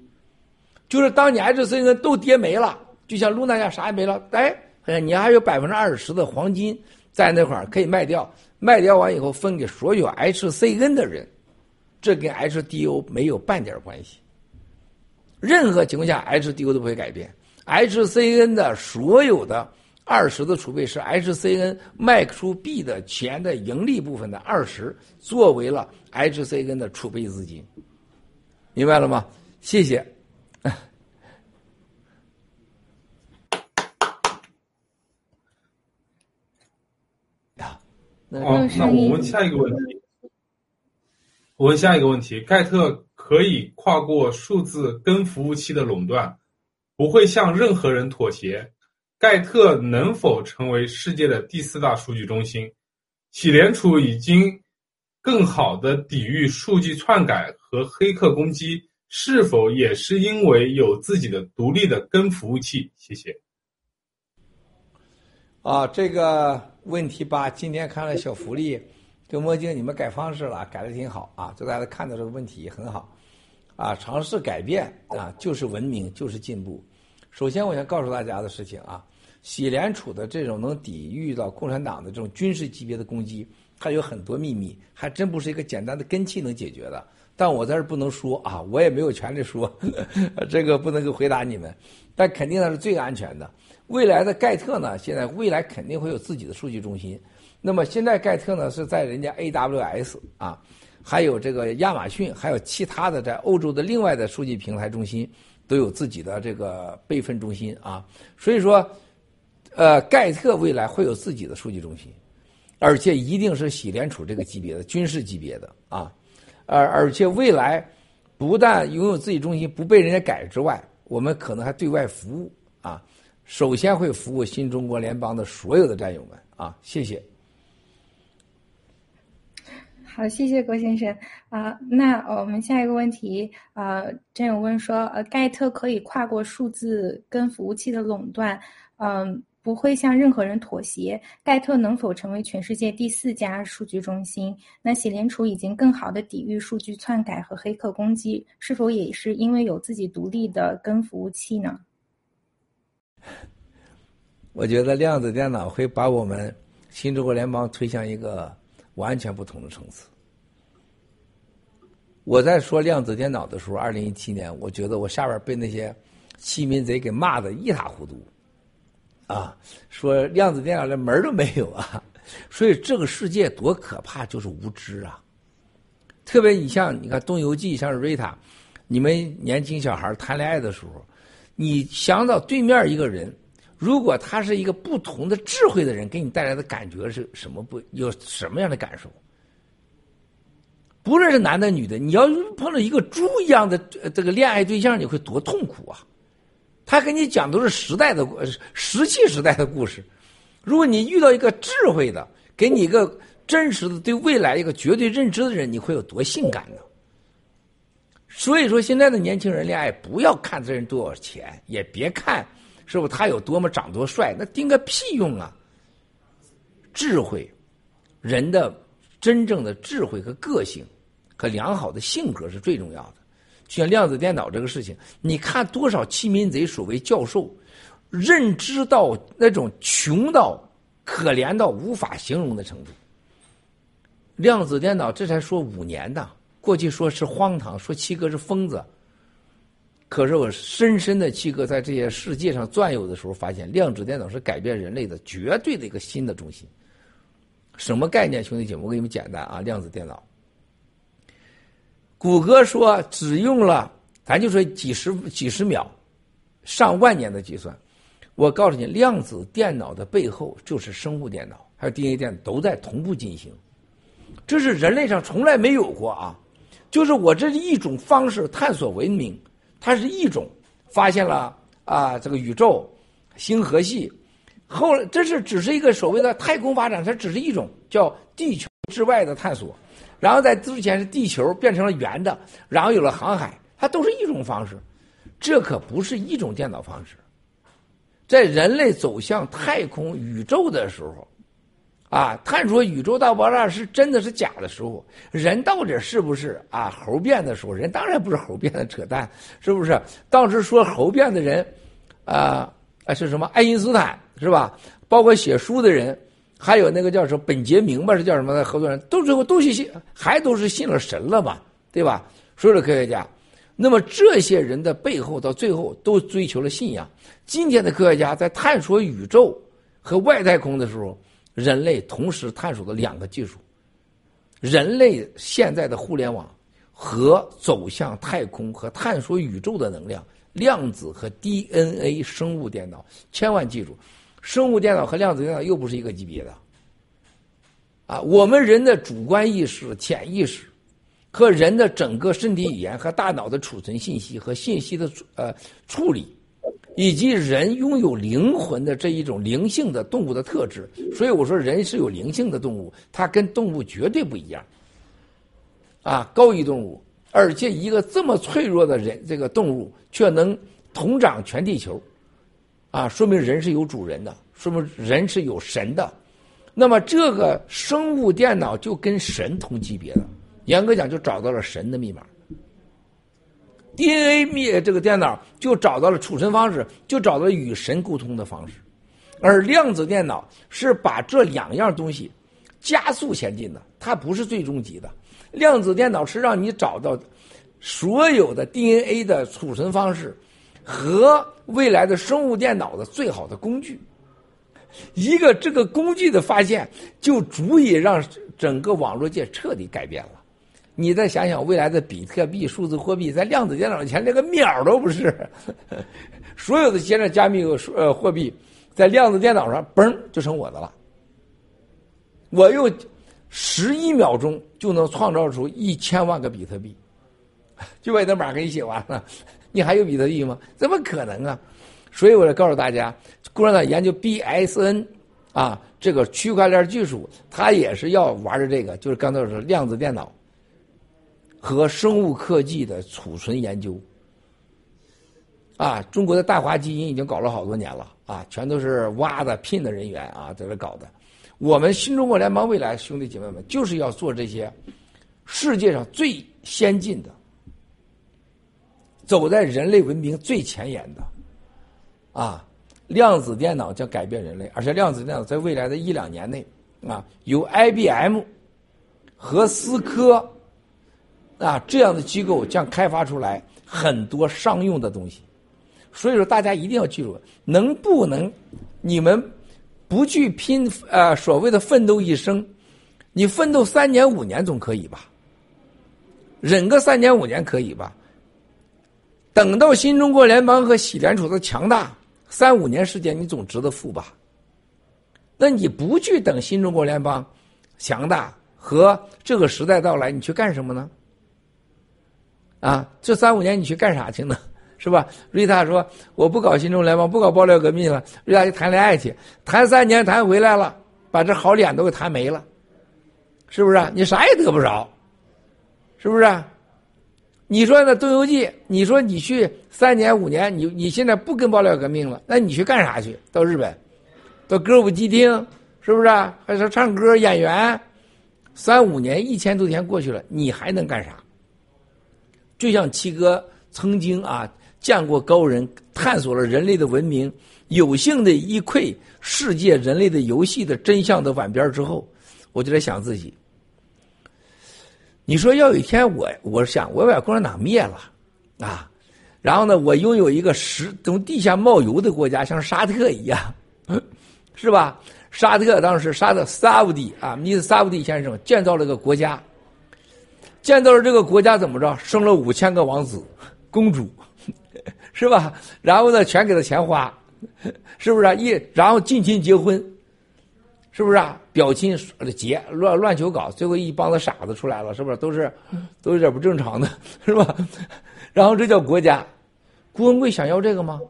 就是当你 H C N 都跌没了，就像露娜家啥也没了，哎，你还有百分之二十的黄金在那块儿可以卖掉，卖掉完以后分给所有 H C N 的人，这跟 H D O 没有半点关系。任何情况下，HDO 都不会改变。HCN 的所有的二十的储备是 HCN 卖出 B 的钱的盈利部分的二十，作为了 HCN 的储备资金，明白了吗？谢谢。*laughs* 那我问下一个问题。我问下一个问题：盖特可以跨过数字跟服务器的垄断，不会向任何人妥协。盖特能否成为世界的第四大数据中心？喜联储已经更好的抵御数据篡改和黑客攻击，是否也是因为有自己的独立的根服务器？谢谢。啊，这个问题吧，今天看了小福利跟墨镜，你们改方式了，改的挺好啊，就大家看到这个问题很好，啊，尝试改变啊，就是文明，就是进步。首先，我想告诉大家的事情啊，喜联储的这种能抵御到共产党的这种军事级别的攻击，它有很多秘密，还真不是一个简单的根气能解决的。但我在这不能说啊，我也没有权利说，*laughs* 这个不能够回答你们，但肯定它是最安全的。未来的盖特呢？现在未来肯定会有自己的数据中心。那么现在盖特呢是在人家 AWS 啊，还有这个亚马逊，还有其他的在欧洲的另外的数据平台中心都有自己的这个备份中心啊。所以说，呃，盖特未来会有自己的数据中心，而且一定是喜联储这个级别的军事级别的啊。而而且未来不但拥有自己中心不被人家改之外，我们可能还对外服务啊。首先会服务新中国联邦的所有的战友们啊，谢谢。好，谢谢郭先生啊。那我们下一个问题啊，战友问说，呃，盖特可以跨过数字跟服务器的垄断，嗯，不会向任何人妥协。盖特能否成为全世界第四家数据中心？那喜联储已经更好的抵御数据篡改和黑客攻击，是否也是因为有自己独立的跟服务器呢？*laughs* 我觉得量子电脑会把我们新中国联邦推向一个完全不同的层次。我在说量子电脑的时候，二零一七年，我觉得我下边被那些欺民贼给骂的一塌糊涂，啊，说量子电脑连门都没有啊！*laughs* 所以这个世界多可怕，就是无知啊！特别你像你看《东游记》，像瑞塔，你们年轻小孩谈恋爱的时候。你想到对面一个人，如果他是一个不同的智慧的人，给你带来的感觉是什么？不有什么样的感受？不论是男的女的，你要碰到一个猪一样的这个恋爱对象，你会多痛苦啊！他跟你讲都是时代的石器时代的故事。如果你遇到一个智慧的，给你一个真实的对未来一个绝对认知的人，你会有多性感呢？所以说，现在的年轻人恋爱，不要看这人多少钱，也别看是不他有多么长多帅，那顶个屁用啊！智慧，人的真正的智慧和个性和良好的性格是最重要的。就像量子电脑这个事情，你看多少欺民贼所谓教授，认知到那种穷到可怜到无法形容的程度。量子电脑这才说五年呢。过去说是荒唐，说七哥是疯子。可是我深深的七哥在这些世界上转悠的时候，发现量子电脑是改变人类的绝对的一个新的中心。什么概念，兄弟姐妹？我给你们简单啊，*laughs* 量子电脑。谷歌说只用了，咱就说几十几十秒，上万年的计算。我告诉你，量子电脑的背后就是生物电脑，还有 DNA 电脑都在同步进行。这是人类上从来没有过啊。就是我这一种方式探索文明，它是一种发现了啊这个宇宙星河系，后来这是只是一个所谓的太空发展，它只是一种叫地球之外的探索，然后在之前是地球变成了圆的，然后有了航海，它都是一种方式，这可不是一种电脑方式，在人类走向太空宇宙的时候。啊，探索宇宙大爆炸是真的是假的时候，人到底是不是啊猴变的时候，人当然不是猴变的，扯淡，是不是？当时说猴变的人，啊啊是什么？爱因斯坦是吧？包括写书的人，还有那个叫什么本杰明吧，是叫什么的合作人，都最后都是信，还都是信了神了嘛，对吧？所有的科学家，那么这些人的背后，到最后都追求了信仰。今天的科学家在探索宇宙。和外太空的时候，人类同时探索的两个技术：人类现在的互联网和走向太空和探索宇宙的能量，量子和 DNA 生物电脑。千万记住，生物电脑和量子电脑又不是一个级别的。啊，我们人的主观意识、潜意识。和人的整个身体语言和大脑的储存信息和信息的呃处理，以及人拥有灵魂的这一种灵性的动物的特质，所以我说人是有灵性的动物，它跟动物绝对不一样。啊，高级动物，而且一个这么脆弱的人，这个动物却能统掌全地球，啊，说明人是有主人的，说明人是有神的。那么这个生物电脑就跟神同级别的。严格讲，就找到了神的密码。DNA 灭这个电脑就找到了储存方式，就找到与神沟通的方式。而量子电脑是把这两样东西加速前进的，它不是最终级的。量子电脑是让你找到所有的 DNA 的储存方式和未来的生物电脑的最好的工具。一个这个工具的发现，就足以让整个网络界彻底改变了。你再想想未来的比特币、数字货币，在量子电脑前连个秒都不是。*laughs* 所有的现在加密呃货币，在量子电脑上嘣就成我的了。我用十一秒钟就能创造出一千万个比特币，*laughs* 就把那码给你写完了。你还有比特币吗？怎么可能啊？所以我就告诉大家，共产党研究 BSN 啊，这个区块链技术，它也是要玩的这个，就是刚才说量子电脑。和生物科技的储存研究，啊，中国的大华基因已经搞了好多年了啊，全都是挖的聘的人员啊，在这搞的。我们新中国联邦未来兄弟姐妹们就是要做这些世界上最先进的，走在人类文明最前沿的，啊，量子电脑将改变人类，而且量子电脑在未来的一两年内啊，由 IBM 和思科。啊，这样的机构将开发出来很多商用的东西，所以说大家一定要记住，能不能你们不去拼呃所谓的奋斗一生，你奋斗三年五年总可以吧？忍个三年五年可以吧？等到新中国联邦和喜联储的强大，三五年时间你总值得富吧？那你不去等新中国联邦强大和这个时代到来，你去干什么呢？啊，这三五年你去干啥去呢？*laughs* 是吧？瑞塔说：“我不搞新中联邦，不搞爆料革命了。”瑞塔去谈恋爱去，谈三年谈回来了，把这好脸都给谈没了，是不是？你啥也得不着，是不是？你说那《东游记》，你说你去三年五年，你你现在不跟爆料革命了，那你去干啥去？到日本，到歌舞伎町，是不是？还是唱歌演员？三五年一千多天过去了，你还能干啥？就像七哥曾经啊见过高人，探索了人类的文明，有幸的一窥世界人类的游戏的真相的碗边之后，我就在想自己。你说要有一天我，我想我把共产党灭了啊，然后呢，我拥有一个石从地下冒油的国家，像沙特一样，*laughs* 是吧？沙特当时沙特萨乌地啊，尼斯萨乌地先生建造了个国家。建造了这个国家怎么着？生了五千个王子、*laughs* 公主，*laughs* 是吧？然后呢，全给他钱花，*laughs* 是不是啊？一然后近亲结婚，是不是啊？表亲结乱乱求搞，最后一帮子傻子出来了，是不是？都是都有点不正常的，是吧？然后这叫国家。郭文贵想要这个吗？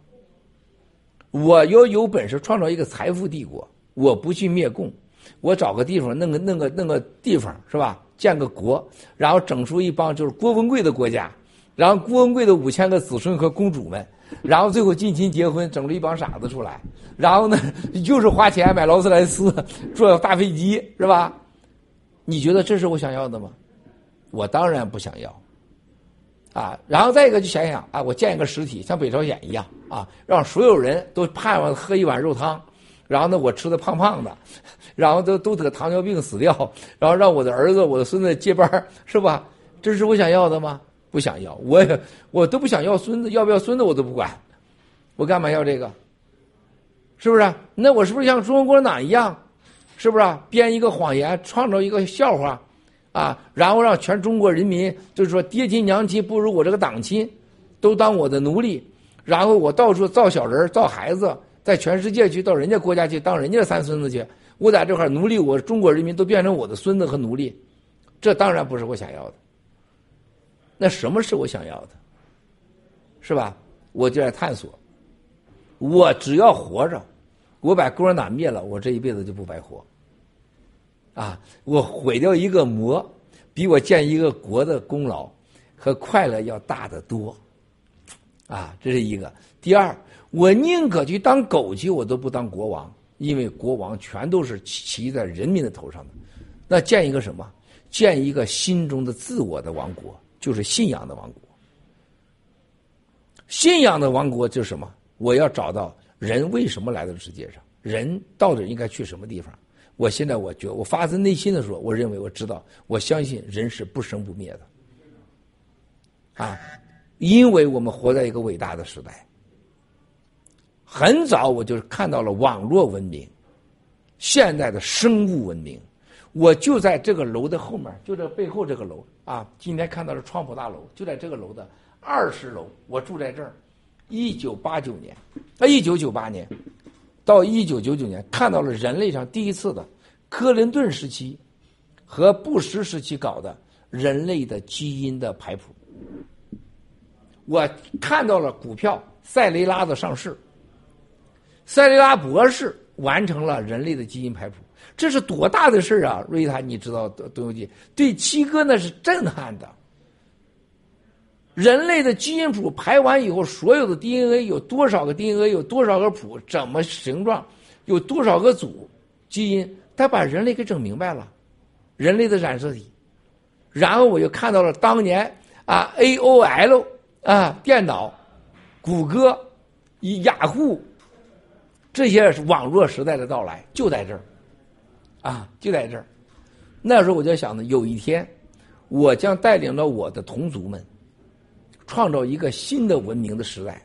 我要有本事创造一个财富帝国，我不去灭共，我找个地方弄个弄个弄个地方，是吧？建个国，然后整出一帮就是郭文贵的国家，然后郭文贵的五千个子孙和公主们，然后最后近亲结婚，整出一帮傻子出来，然后呢，就是花钱买劳斯莱斯，坐大飞机，是吧？你觉得这是我想要的吗？我当然不想要。啊，然后再一个就想想啊，我建一个实体，像北朝鲜一样啊，让所有人都盼望喝一碗肉汤。然后呢，我吃的胖胖的，然后都都得糖尿病死掉，然后让我的儿子、我的孙子接班是吧？这是我想要的吗？不想要，我也我都不想要孙子，要不要孙子我都不管，我干嘛要这个？是不是？那我是不是像中国共产党一样，是不是编一个谎言，创造一个笑话，啊，然后让全中国人民就是说爹亲娘亲不如我这个党亲，都当我的奴隶，然后我到处造小人造孩子，在全世界去到人家国家去当人家的三孙子去，我在这块奴隶，我中国人民都变成我的孙子和奴隶，这当然不是我想要的。那什么是我想要的？是吧？我就在探索。我只要活着，我把共产党灭了，我这一辈子就不白活。啊，我毁掉一个魔，比我建一个国的功劳和快乐要大得多。啊，这是一个。第二，我宁可去当狗去，我都不当国王，因为国王全都是骑在人民的头上的。那建一个什么？建一个心中的自我的王国，就是信仰的王国。信仰的王国就是什么？我要找到人为什么来到世界上，人到底应该去什么地方？我现在我觉我发自内心的说，我认为我知道，我相信人是不生不灭的，啊，因为我们活在一个伟大的时代。很早我就看到了网络文明，现代的生物文明，我就在这个楼的后面，就这背后这个楼啊，今天看到了创普大楼，就在这个楼的。二十楼，我住在这儿。一九八九年，啊，一九九八年到一九九九年，看到了人类上第一次的克林顿时期和布什时期搞的人类的基因的排谱。我看到了股票塞雷拉的上市，塞利拉博士完成了人类的基因排谱，这是多大的事儿啊！瑞塔，你知道东游记对七哥那是震撼的。人类的基因谱排完以后，所有的 DNA 有多少个 DNA，有多少个谱，怎么形状，有多少个组基因，他把人类给整明白了，人类的染色体。然后我就看到了当年啊，AOL 啊，电脑，谷歌，以雅虎，这些网络时代的到来，就在这儿，啊，就在这儿。那时候我就想着，有一天，我将带领着我的同族们。创造一个新的文明的时代，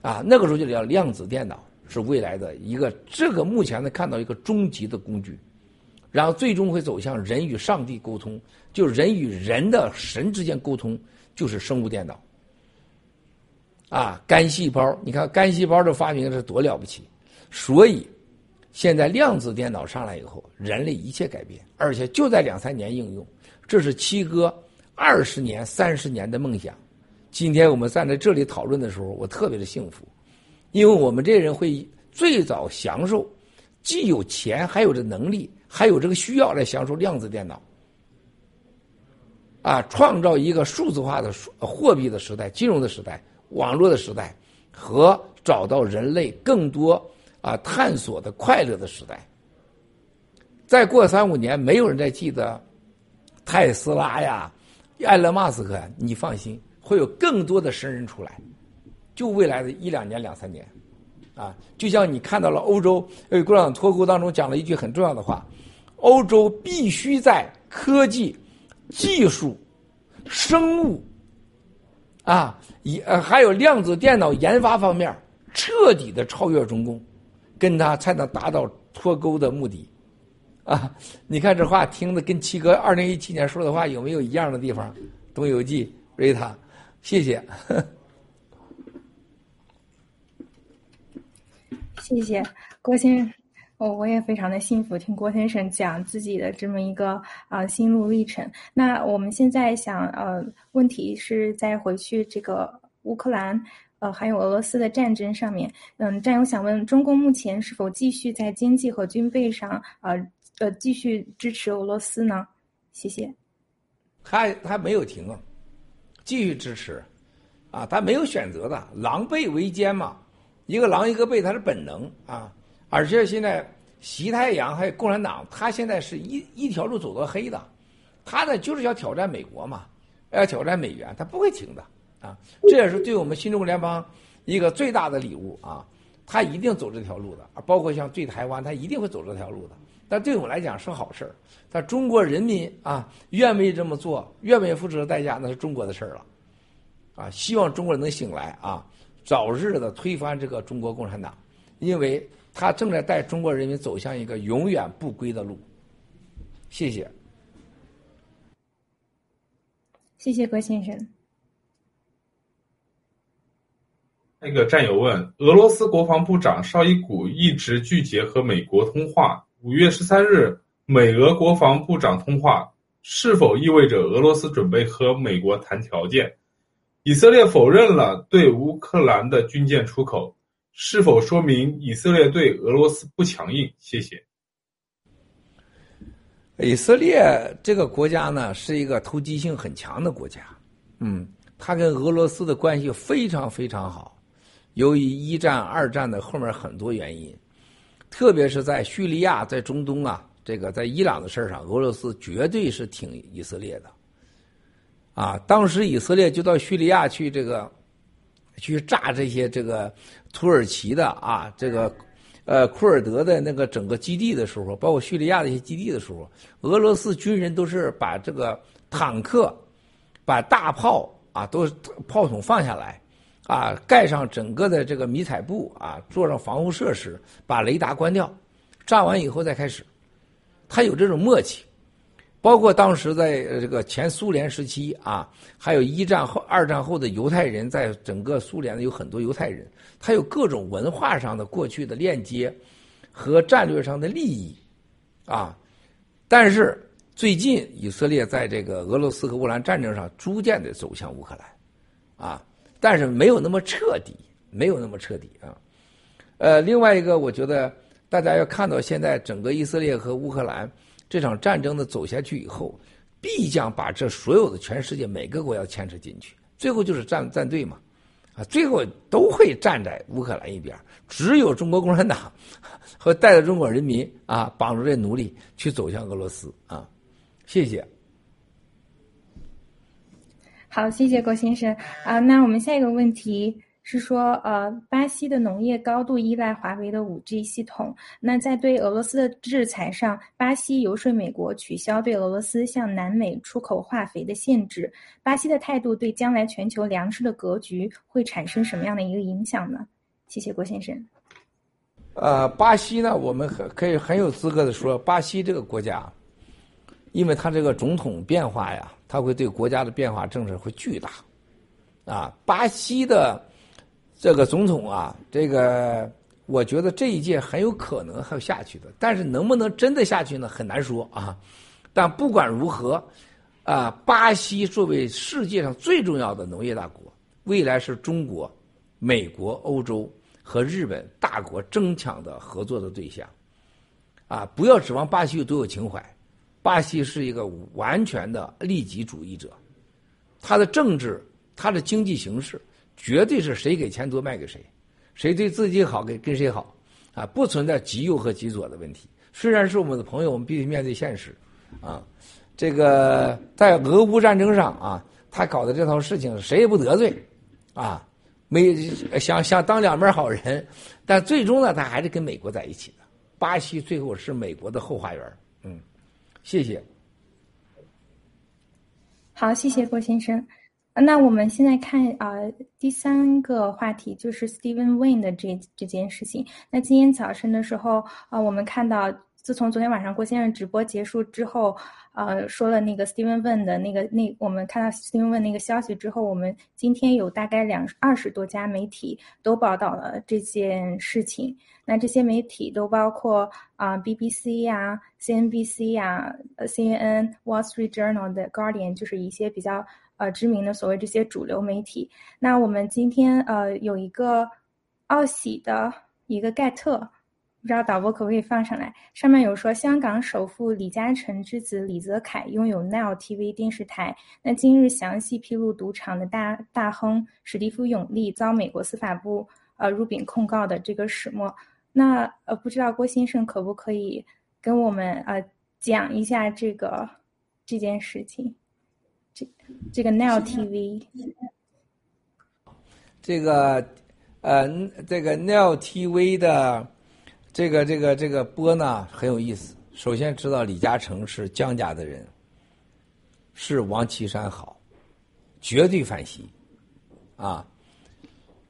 啊，那个时候就叫量子电脑是未来的一个这个目前呢看到一个终极的工具，然后最终会走向人与上帝沟通，就人与人的神之间沟通，就是生物电脑，啊，干细胞，你看干细胞的发明是多了不起，所以现在量子电脑上来以后，人类一切改变，而且就在两三年应用，这是七哥。二十年、三十年的梦想，今天我们站在这里讨论的时候，我特别的幸福，因为我们这人会最早享受，既有钱，还有这能力，还有这个需要来享受量子电脑，啊，创造一个数字化的货币的时代、金融的时代、网络的时代，和找到人类更多啊探索的快乐的时代。再过三五年，没有人再记得特斯拉呀。埃隆·马斯克，你放心，会有更多的神人出来。就未来的一两年、两三年，啊，就像你看到了欧洲，呃，共产党脱钩当中讲了一句很重要的话：欧洲必须在科技、技术、生物，啊，也还有量子电脑研发方面彻底的超越中共，跟他才能达到脱钩的目的。啊，你看这话听的跟七哥二零一七年说的话有没有一样的地方？东游记，瑞塔，谢谢，谢谢郭先生，我我也非常的幸福听郭先生讲自己的这么一个啊心路历程。那我们现在想呃，问题是再回去这个乌克兰呃还有俄罗斯的战争上面，嗯，战友想问，中共目前是否继续在经济和军备上啊？呃，继续支持俄罗斯呢？谢谢。他他没有停啊，继续支持，啊，他没有选择的，狼狈为奸嘛，一个狼一个狈，他是本能啊。而且现在习太阳还有共产党，他现在是一一条路走到黑的，他呢就是要挑战美国嘛，要挑战美元，他不会停的啊。这也是对我们新中国联邦一个最大的礼物啊，他一定走这条路的，包括像对台湾，他一定会走这条路的。但对我们来讲是好事儿，但中国人民啊，愿不愿意这么做，愿不愿意付出的代价，那是中国的事儿了，啊，希望中国人能醒来啊，早日的推翻这个中国共产党，因为他正在带中国人民走向一个永远不归的路。谢谢。谢谢郭先生。那个战友问：俄罗斯国防部长绍伊古一直拒绝和美国通话。五月十三日，美俄国防部长通话，是否意味着俄罗斯准备和美国谈条件？以色列否认了对乌克兰的军舰出口，是否说明以色列对俄罗斯不强硬？谢谢。以色列这个国家呢，是一个投机性很强的国家，嗯，它跟俄罗斯的关系非常非常好。由于一战、二战的后面很多原因，特别是在叙利亚、在中东啊，这个在伊朗的事儿上，俄罗斯绝对是挺以色列的。啊，当时以色列就到叙利亚去这个，去炸这些这个土耳其的啊，这个呃库尔德的那个整个基地的时候，包括叙利亚的一些基地的时候，俄罗斯军人都是把这个坦克、把大炮啊，都炮筒放下来。啊，盖上整个的这个迷彩布啊，做上防护设施，把雷达关掉，炸完以后再开始。他有这种默契，包括当时在这个前苏联时期啊，还有一战后、二战后的犹太人，在整个苏联有很多犹太人，他有各种文化上的过去的链接和战略上的利益啊。但是最近以色列在这个俄罗斯和乌克兰战争上逐渐的走向乌克兰啊。但是没有那么彻底，没有那么彻底啊。呃，另外一个，我觉得大家要看到，现在整个以色列和乌克兰这场战争的走下去以后，必将把这所有的全世界每个国家牵扯进去，最后就是站站队嘛，啊，最后都会站在乌克兰一边。只有中国共产党 *laughs* 和带着中国人民啊，帮助这奴隶去走向俄罗斯啊。谢谢。好，谢谢郭先生啊。那我们下一个问题是说，呃，巴西的农业高度依赖华为的五 G 系统。那在对俄罗斯的制裁上，巴西游说美国取消对俄罗斯向南美出口化肥的限制。巴西的态度对将来全球粮食的格局会产生什么样的一个影响呢？谢谢郭先生。呃，巴西呢，我们很可以很有资格的说，巴西这个国家，因为它这个总统变化呀。它会对国家的变化政策会巨大，啊，巴西的这个总统啊，这个我觉得这一届很有可能还要下去的，但是能不能真的下去呢？很难说啊。但不管如何，啊，巴西作为世界上最重要的农业大国，未来是中国、美国、欧洲和日本大国争抢的合作的对象，啊，不要指望巴西有多有情怀。巴西是一个完全的利己主义者，他的政治、他的经济形势，绝对是谁给钱多卖给谁，谁对自己好给跟谁好，啊，不存在极右和极左的问题。虽然是我们的朋友，我们必须面对现实，啊，这个在俄乌战争上啊，他搞的这套事情谁也不得罪，啊，没想想当两面好人，但最终呢，他还是跟美国在一起的。巴西最后是美国的后花园。嗯谢谢。好，谢谢郭先生。那我们现在看啊，第三个话题就是 Steven Wayne 的这这件事情。那今天早晨的时候啊，我们看到，自从昨天晚上郭先生直播结束之后。呃，说了那个 Steven 问的那个那，我们看到 Steven 问那个消息之后，我们今天有大概两二十多家媒体都报道了这件事情。那这些媒体都包括啊 BBC 呀、CNBC 呀、CNN、Wall Street Journal 的 Guardian，就是一些比较呃知名的所谓这些主流媒体。那我们今天呃有一个奥喜的一个盖特。不知道导播可不可以放上来？上面有说，香港首富李嘉诚之子李泽楷拥有 Now TV 电视台。那今日详细披露赌场的大大亨史蒂夫永利遭美国司法部呃入禀控告的这个始末。那呃，不知道郭先生可不可以跟我们呃讲一下这个这件事情？这这个 Now TV，这个呃，这个 Now TV 的。这个这个这个播呢很有意思。首先知道李嘉诚是江家的人，是王岐山好，绝对反袭，啊，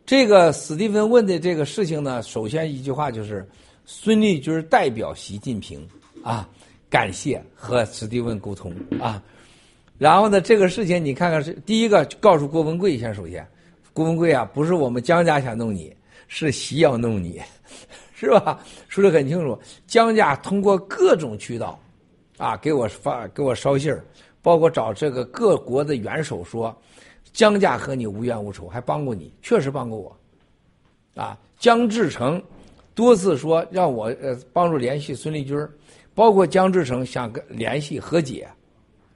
这个史蒂芬问的这个事情呢，首先一句话就是，孙立军代表习近平啊，感谢和史蒂芬沟通啊。然后呢，这个事情你看看是第一个告诉郭文贵先，首先，郭文贵啊，不是我们江家想弄你，是习要弄你，*laughs* 是吧？说的很清楚，江家通过各种渠道啊，给我发给我捎信儿，包括找这个各国的元首说，江家和你无冤无仇，还帮过你，确实帮过我。啊，江志成多次说让我呃帮助联系孙立军儿，包括江志成想跟联系和解，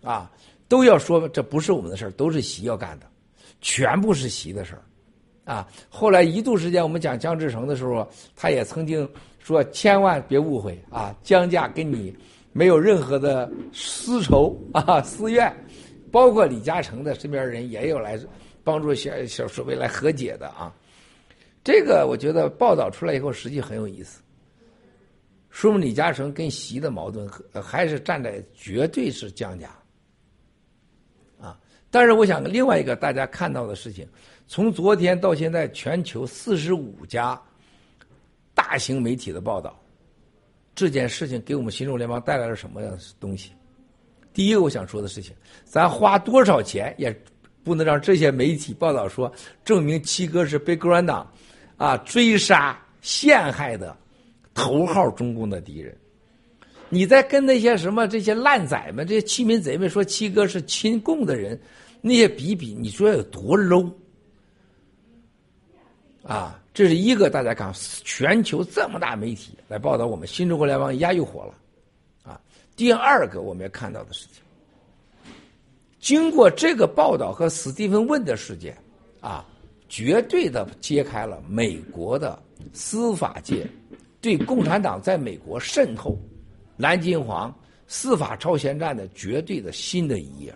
啊，都要说这不是我们的事儿，都是习要干的，全部是习的事儿。啊，后来一度时间我们讲江志成的时候，他也曾经说千万别误会啊，江家跟你没有任何的私仇 *laughs* 啊私怨，包括李嘉诚的身边人也有来帮助小小所谓来和解的啊。这个我觉得报道出来以后，实际很有意思，说明李嘉诚跟习的矛盾还是站在绝对是江家。但是我想另外一个大家看到的事情，从昨天到现在，全球四十五家大型媒体的报道，这件事情给我们新中联邦带来了什么样的东西？第一个我想说的事情，咱花多少钱也不能让这些媒体报道说证明七哥是被共产党啊追杀陷害的头号中共的敌人。你在跟那些什么这些烂仔们、这些欺民贼们说七哥是亲共的人，那些比比，你说有多 low？啊，这是一个大家看，全球这么大媒体来报道我们新中国联邦一下又火了，啊，第二个我们要看到的事情，经过这个报道和史蒂芬问的事件，啊，绝对的揭开了美国的司法界对共产党在美国渗透、蓝金黄、司法超前战的绝对的新的一页。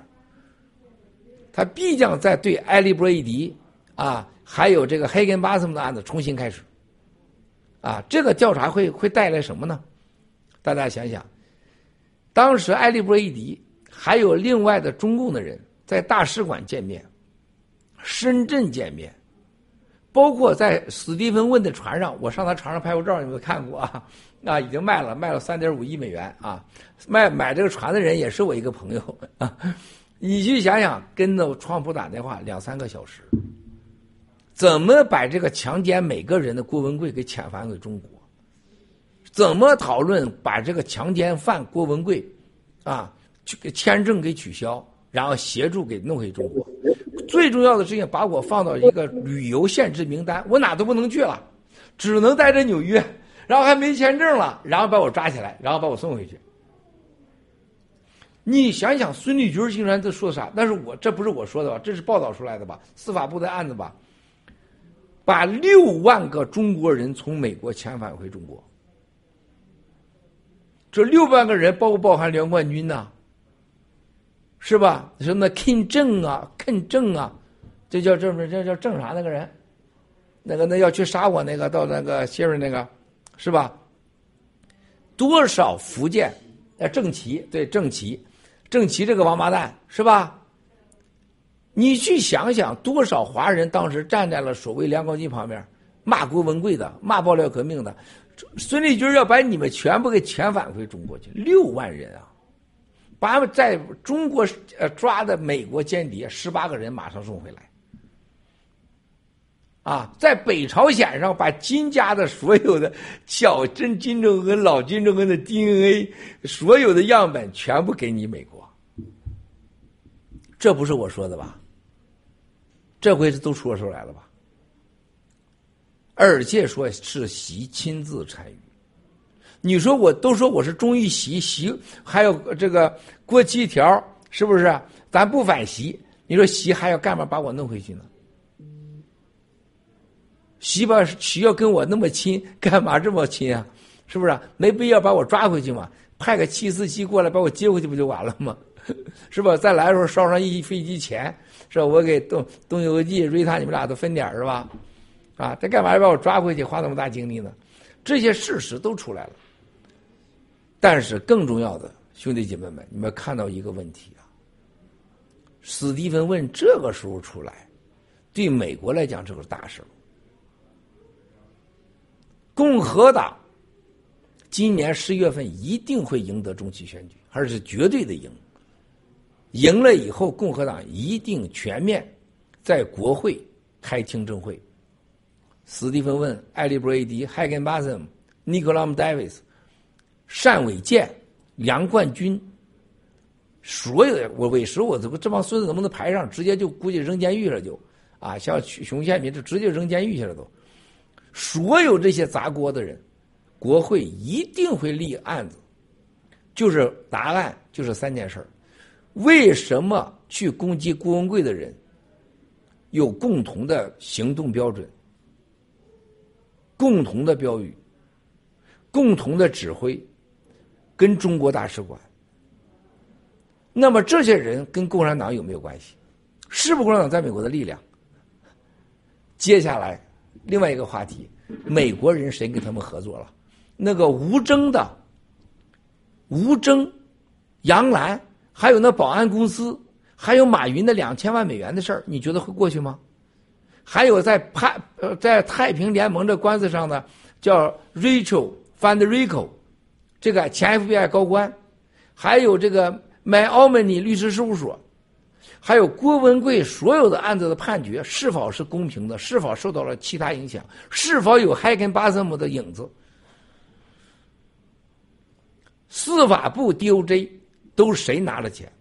他必将在对埃利布雷迪啊，还有这个黑根巴斯姆的案子重新开始。啊，这个调查会会带来什么呢？大家想想，当时埃利布雷迪还有另外的中共的人在大使馆见面，深圳见面，包括在史蒂芬问的船上，我上他船上拍过照，你们看过啊？啊，已经卖了，卖了三点五亿美元啊！卖买这个船的人也是我一个朋友啊。你去想想，跟着川普打电话两三个小时，怎么把这个强奸每个人的郭文贵给遣返给中国？怎么讨论把这个强奸犯郭文贵，啊，去签证给取消，然后协助给弄回中国？最重要的事情，把我放到一个旅游限制名单，我哪都不能去了，只能待在纽约，然后还没签证了，然后把我抓起来，然后把我送回去。你想想，孙立军竟然在说啥？但是我这不是我说的吧？这是报道出来的吧？司法部的案子吧？把六万个中国人从美国遣返回中国，这六万个人包不包含梁冠军呐？是吧？什么 King 郑啊，King 郑啊，这叫这这叫正啥那个人？那个那要去杀我那个到那个谢瑞那个，是吧？多少福建？呃，郑奇对郑奇。郑奇这个王八蛋是吧？你去想想，多少华人当时站在了所谓梁国军旁边，骂郭文贵的，骂爆料革命的，孙立军要把你们全部给遣返回中国去，六万人啊！把在中国呃抓的美国间谍十八个人马上送回来。啊，在北朝鲜上把金家的所有的小真金正恩、老金正恩的 DNA 所有的样本全部给你美国。这不是我说的吧？这回是都说出来了吧？而且说是习亲自参与。你说我都说我是忠于习，习还有这个过七条，是不是？咱不反习，你说习还要干嘛把我弄回去呢？习吧，需要跟我那么亲，*laughs* 干嘛这么亲啊？是不是？没必要把我抓回去嘛？派个七四七过来把我接回去不就完了吗？*laughs* 是吧？再来的时候烧上一飞机钱，是吧？我给东东游记、瑞塔你们俩都分点是吧？啊，他干嘛要把我抓回去，花那么大精力呢？这些事实都出来了。但是更重要的，兄弟姐妹们，你们看到一个问题啊？史蒂芬问这个时候出来，对美国来讲这个是大事共和党今年十一月份一定会赢得中期选举，而是绝对的赢。赢了以后，共和党一定全面在国会开听证会。史蒂芬·问、艾利·布雷迪、海根·巴森、尼克拉姆·戴维斯、单伟健、梁冠军，所有的我为时我这个这帮孙子能不能排上，直接就估计扔监狱了就，啊，像熊宪民就直接扔监狱去了都。所有这些砸锅的人，国会一定会立案子，就是答案就是三件事为什么去攻击郭文贵的人有共同的行动标准？共同的标语，共同的指挥，跟中国大使馆。那么这些人跟共产党有没有关系？是不是共产党在美国的力量？接下来另外一个话题，美国人谁跟他们合作了？那个吴征的吴征、杨澜，还有那保安公司，还有马云的两千万美元的事儿，你觉得会过去吗？还有在派呃在太平联盟这官司上呢，叫 Rachel f a n d e r i c o 这个前 FBI 高官，还有这个 My Omni 律师事务所，还有郭文贵所有的案子的判决是否是公平的，是否受到了其他影响，是否有海根巴瑟姆的影子？司法部 DOJ 都谁拿了钱？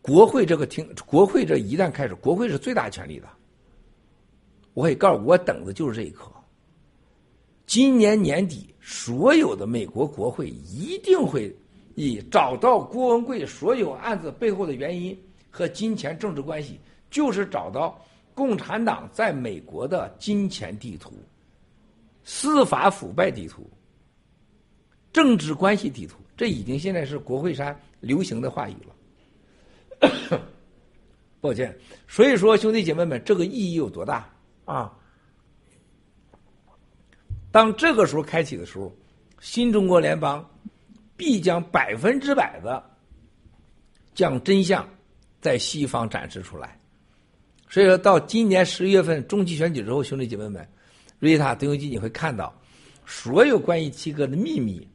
国会这个听，国会这一旦开始，国会是最大权力的。我可以告诉我等的就是这一刻。今年年底，所有的美国国会一定会以找到郭文贵所有案子背后的原因和金钱政治关系，就是找到共产党在美国的金钱地图、司法腐败地图、政治关系地图。这已经现在是国会山流行的话语了。*coughs* 抱歉，所以说兄弟姐妹们，这个意义有多大啊？当这个时候开启的时候，新中国联邦必将百分之百的将真相在西方展示出来。所以说到今年十一月份中期选举之后，兄弟姐妹们，瑞塔德游记你会看到所有关于七哥的秘密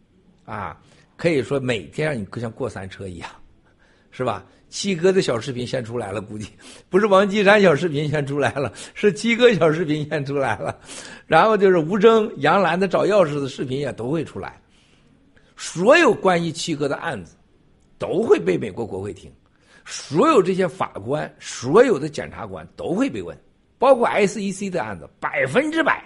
啊，可以说每天让你像过山车一样，是吧？七哥的小视频先出来了，估计不是王岐山小视频先出来了，是七哥小视频先出来了，然后就是吴征、杨澜的找钥匙的视频也都会出来，所有关于七哥的案子都会被美国国会听，所有这些法官、所有的检察官都会被问，包括 SEC 的案子，百分之百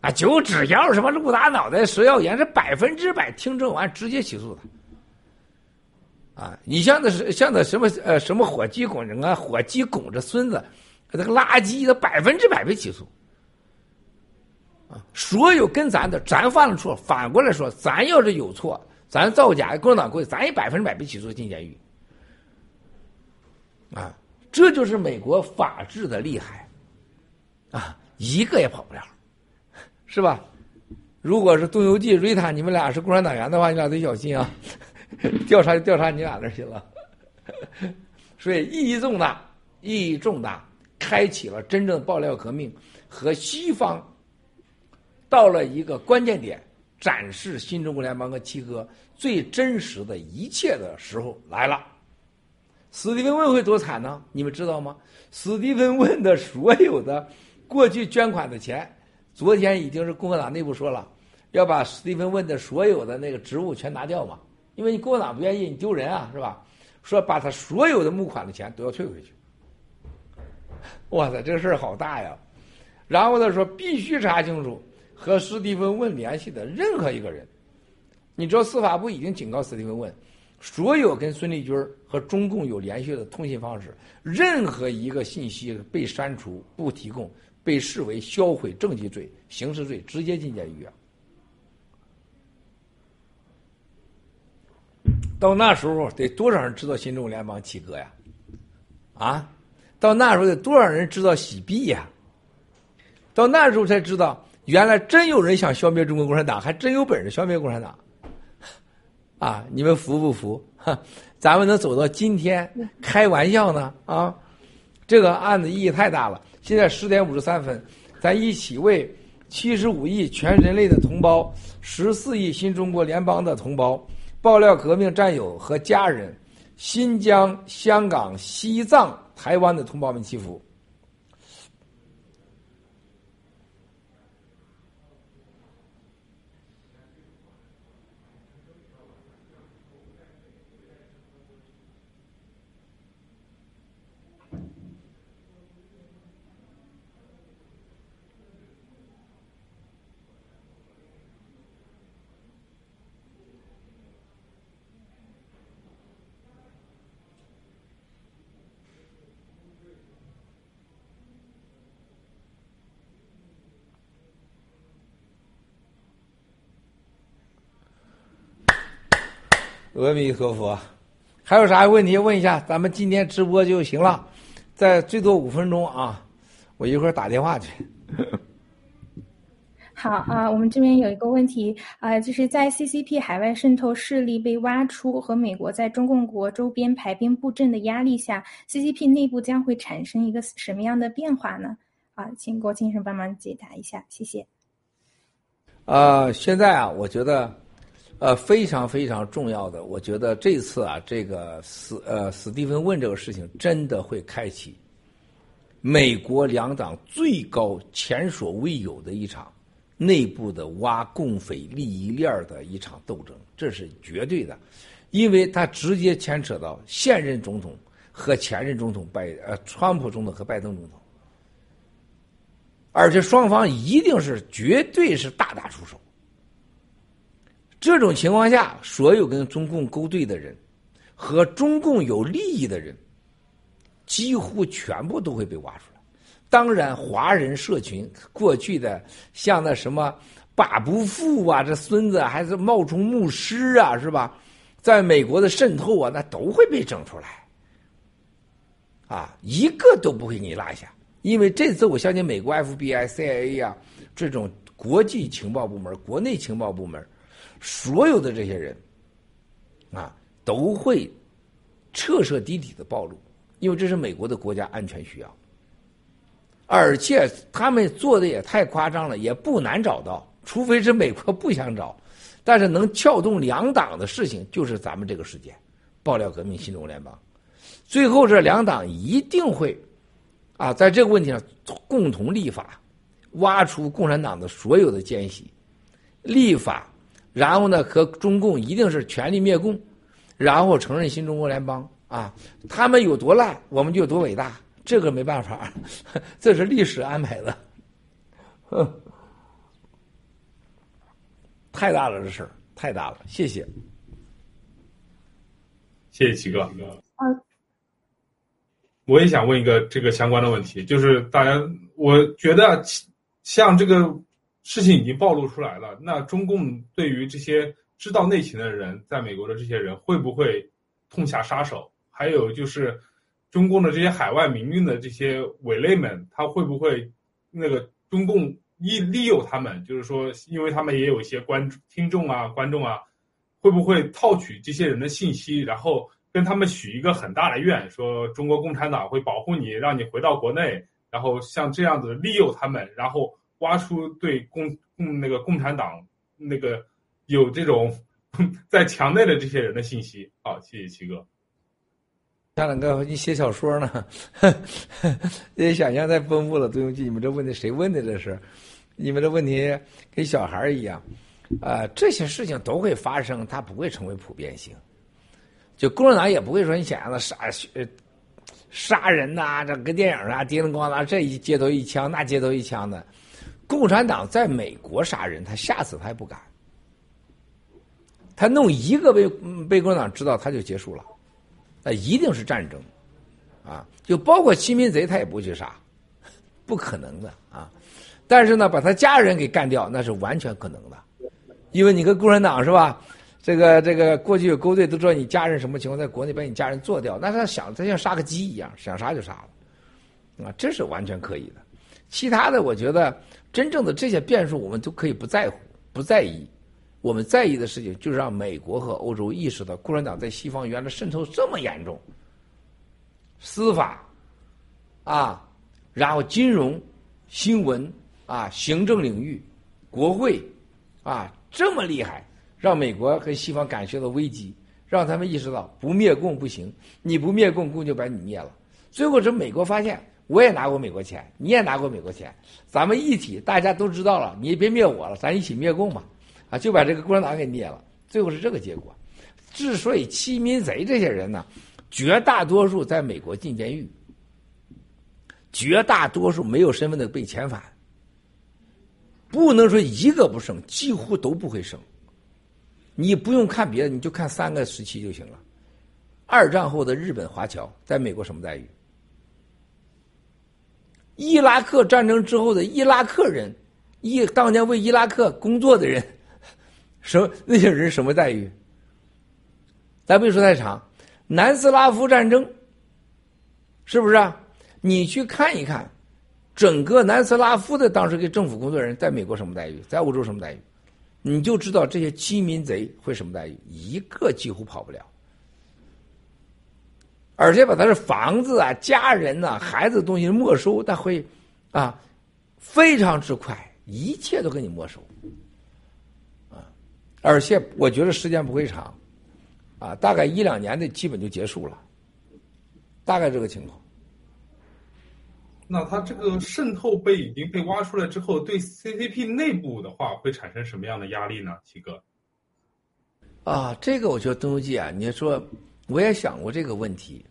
啊，就只要什么陆大脑袋、蛇耀言，是百分之百听证完直接起诉他。啊，你像那是像那什么呃什么火鸡拱人啊，火鸡拱着孙子，这个垃圾的百分之百被起诉。啊，所有跟咱的，咱犯了错，反过来说，咱要是有错，咱造假，共产党过去，咱也百分之百被起诉进监狱。啊，这就是美国法治的厉害，啊，一个也跑不了，是吧？如果是东游记、瑞塔，你们俩是共产党员的话，你俩得小心啊。*laughs* 调查就调查你俩那去了，*laughs* 所以意义重大，意义重大，开启了真正爆料革命和西方到了一个关键点，展示新中国联邦和七哥最真实的一切的时候来了。史蒂芬问会多惨呢？你们知道吗？史蒂芬问的所有的过去捐款的钱，昨天已经是共和党内部说了，要把史蒂芬问的所有的那个职务全拿掉嘛。因为你共和党不愿意，你丢人啊，是吧？说把他所有的募款的钱都要退回去。哇塞，这个事儿好大呀！然后他说必须查清楚和史蒂芬问联系的任何一个人。你知道司法部已经警告史蒂芬问，所有跟孙立军和中共有联系的通信方式，任何一个信息被删除不提供，被视为销毁证据罪、刑事罪，直接进监狱啊！到那时候得多少人知道新中国联邦七哥呀？啊，到那时候得多少人知道洗币呀？到那时候才知道，原来真有人想消灭中国共产党，还真有本事消灭共产党。啊，你们服不服？哈咱们能走到今天，开玩笑呢？啊，这个案子意义太大了。现在十点五十三分，咱。咱一起为七十五亿全人类的同胞、十四亿新中国联邦的同胞、爆料革命战友和家人、新疆、香港、西藏、台湾的同胞们祈福。阿弥陀佛，还有啥问题问一下？咱们今天直播就行了，再最多五分钟啊！我一会儿打电话去。*laughs* 好啊，我们这边有一个问题啊，就是在 CCP 海外渗透势力被挖出和美国在中共国周边排兵布阵的压力下，CCP 内部将会产生一个什么样的变化呢？啊，请郭先生帮忙解答一下，谢谢。啊，现在啊，我觉得。呃，非常非常重要的，我觉得这次啊，这个史呃史蒂芬问这个事情，真的会开启美国两党最高前所未有的一场内部的挖共匪利益链的一场斗争，这是绝对的，因为它直接牵扯到现任总统和前任总统拜呃川普总统和拜登总统，而且双方一定是绝对是大打出手。这种情况下，所有跟中共勾兑的人和中共有利益的人，几乎全部都会被挖出来。当然，华人社群过去的像那什么把不富啊，这孙子还是冒充牧师啊，是吧？在美国的渗透啊，那都会被整出来。啊，一个都不会给你落下，因为这次我相信美国 FBI、CIA 啊这种国际情报部门、国内情报部门。所有的这些人，啊，都会彻彻底底的暴露，因为这是美国的国家安全需要，而且他们做的也太夸张了，也不难找到，除非是美国不想找，但是能撬动两党的事情，就是咱们这个事件，爆料革命新中国联邦，最后这两党一定会，啊，在这个问题上共同立法，挖出共产党的所有的奸细，立法。然后呢，和中共一定是全力灭共，然后承认新中国联邦啊！他们有多烂，我们就有多伟大，这个没办法，*laughs* 这是历史安排的。哼，太大了，这事儿太大了，谢谢，谢谢齐哥。我也想问一个这个相关的问题，就是大家，我觉得像这个。事情已经暴露出来了，那中共对于这些知道内情的人，在美国的这些人，会不会痛下杀手？还有就是，中共的这些海外民运的这些伪类们，他会不会那个中共利利诱他们？就是说，因为他们也有一些观听众啊、观众啊，会不会套取这些人的信息，然后跟他们许一个很大的愿，说中国共产党会保护你，让你回到国内，然后像这样子利诱他们，然后。挖出对共共那个共产党那个有这种在墙内的这些人的信息，好，谢谢七哥。夏两哥，你写小说呢？*laughs* 这想象太丰富了，杜永记，你们这问题谁问的？这是你们这问题跟小孩一样啊！这些事情都会发生，它不会成为普遍性。就共产党也不会说你想象的杀呃杀人呐，这跟电影啊叮铃咣啷，这一街头一枪，那街头一枪的。共产党在美国杀人，他下次他也不敢。他弄一个被被共产党知道，他就结束了，那一定是战争，啊，就包括亲民贼，他也不去杀，*laughs* 不可能的啊。但是呢，把他家人给干掉，那是完全可能的，因为你跟共产党是吧？这个这个过去有勾兑，都知道你家人什么情况，在国内把你家人做掉，那他想他像杀个鸡一样，想杀就杀了，啊，这是完全可以的。其他的，我觉得。真正的这些变数，我们都可以不在乎、不在意。我们在意的事情，就是让美国和欧洲意识到，共产党在西方原来渗透这么严重。司法，啊，然后金融、新闻、啊，行政领域、国会，啊，这么厉害，让美国和西方感觉到危机，让他们意识到不灭共不行，你不灭共，共就把你灭了。最后，这美国发现，我也拿过美国钱，你也拿过美国钱，咱们一体，大家都知道了，你也别灭我了，咱一起灭共嘛，啊，就把这个共产党给灭了。最后是这个结果。之所以欺民贼这些人呢，绝大多数在美国进监狱，绝大多数没有身份的被遣返。不能说一个不剩，几乎都不会剩。你不用看别的，你就看三个时期就行了。二战后的日本华侨在美国什么待遇？伊拉克战争之后的伊拉克人，伊当年为伊拉克工作的人，*laughs* 什 *laughs* 那些人什么待遇？咱别说太长，南斯拉夫战争，是不是啊？你去看一看。整个南斯拉夫的当时给政府工作人员在美国什么待遇，在欧洲什么待遇，你就知道这些欺民贼会什么待遇，一个几乎跑不了，而且把他的房子啊、家人呐、孩子东西没收，他会啊非常之快，一切都给你没收，啊，而且我觉得时间不会长，啊，大概一两年的基本就结束了，大概这个情况。那他这个渗透被已经被挖出来之后，对 CCP 内部的话会产生什么样的压力呢？七哥，啊，这个我觉得东游记啊，你说我也想过这个问题。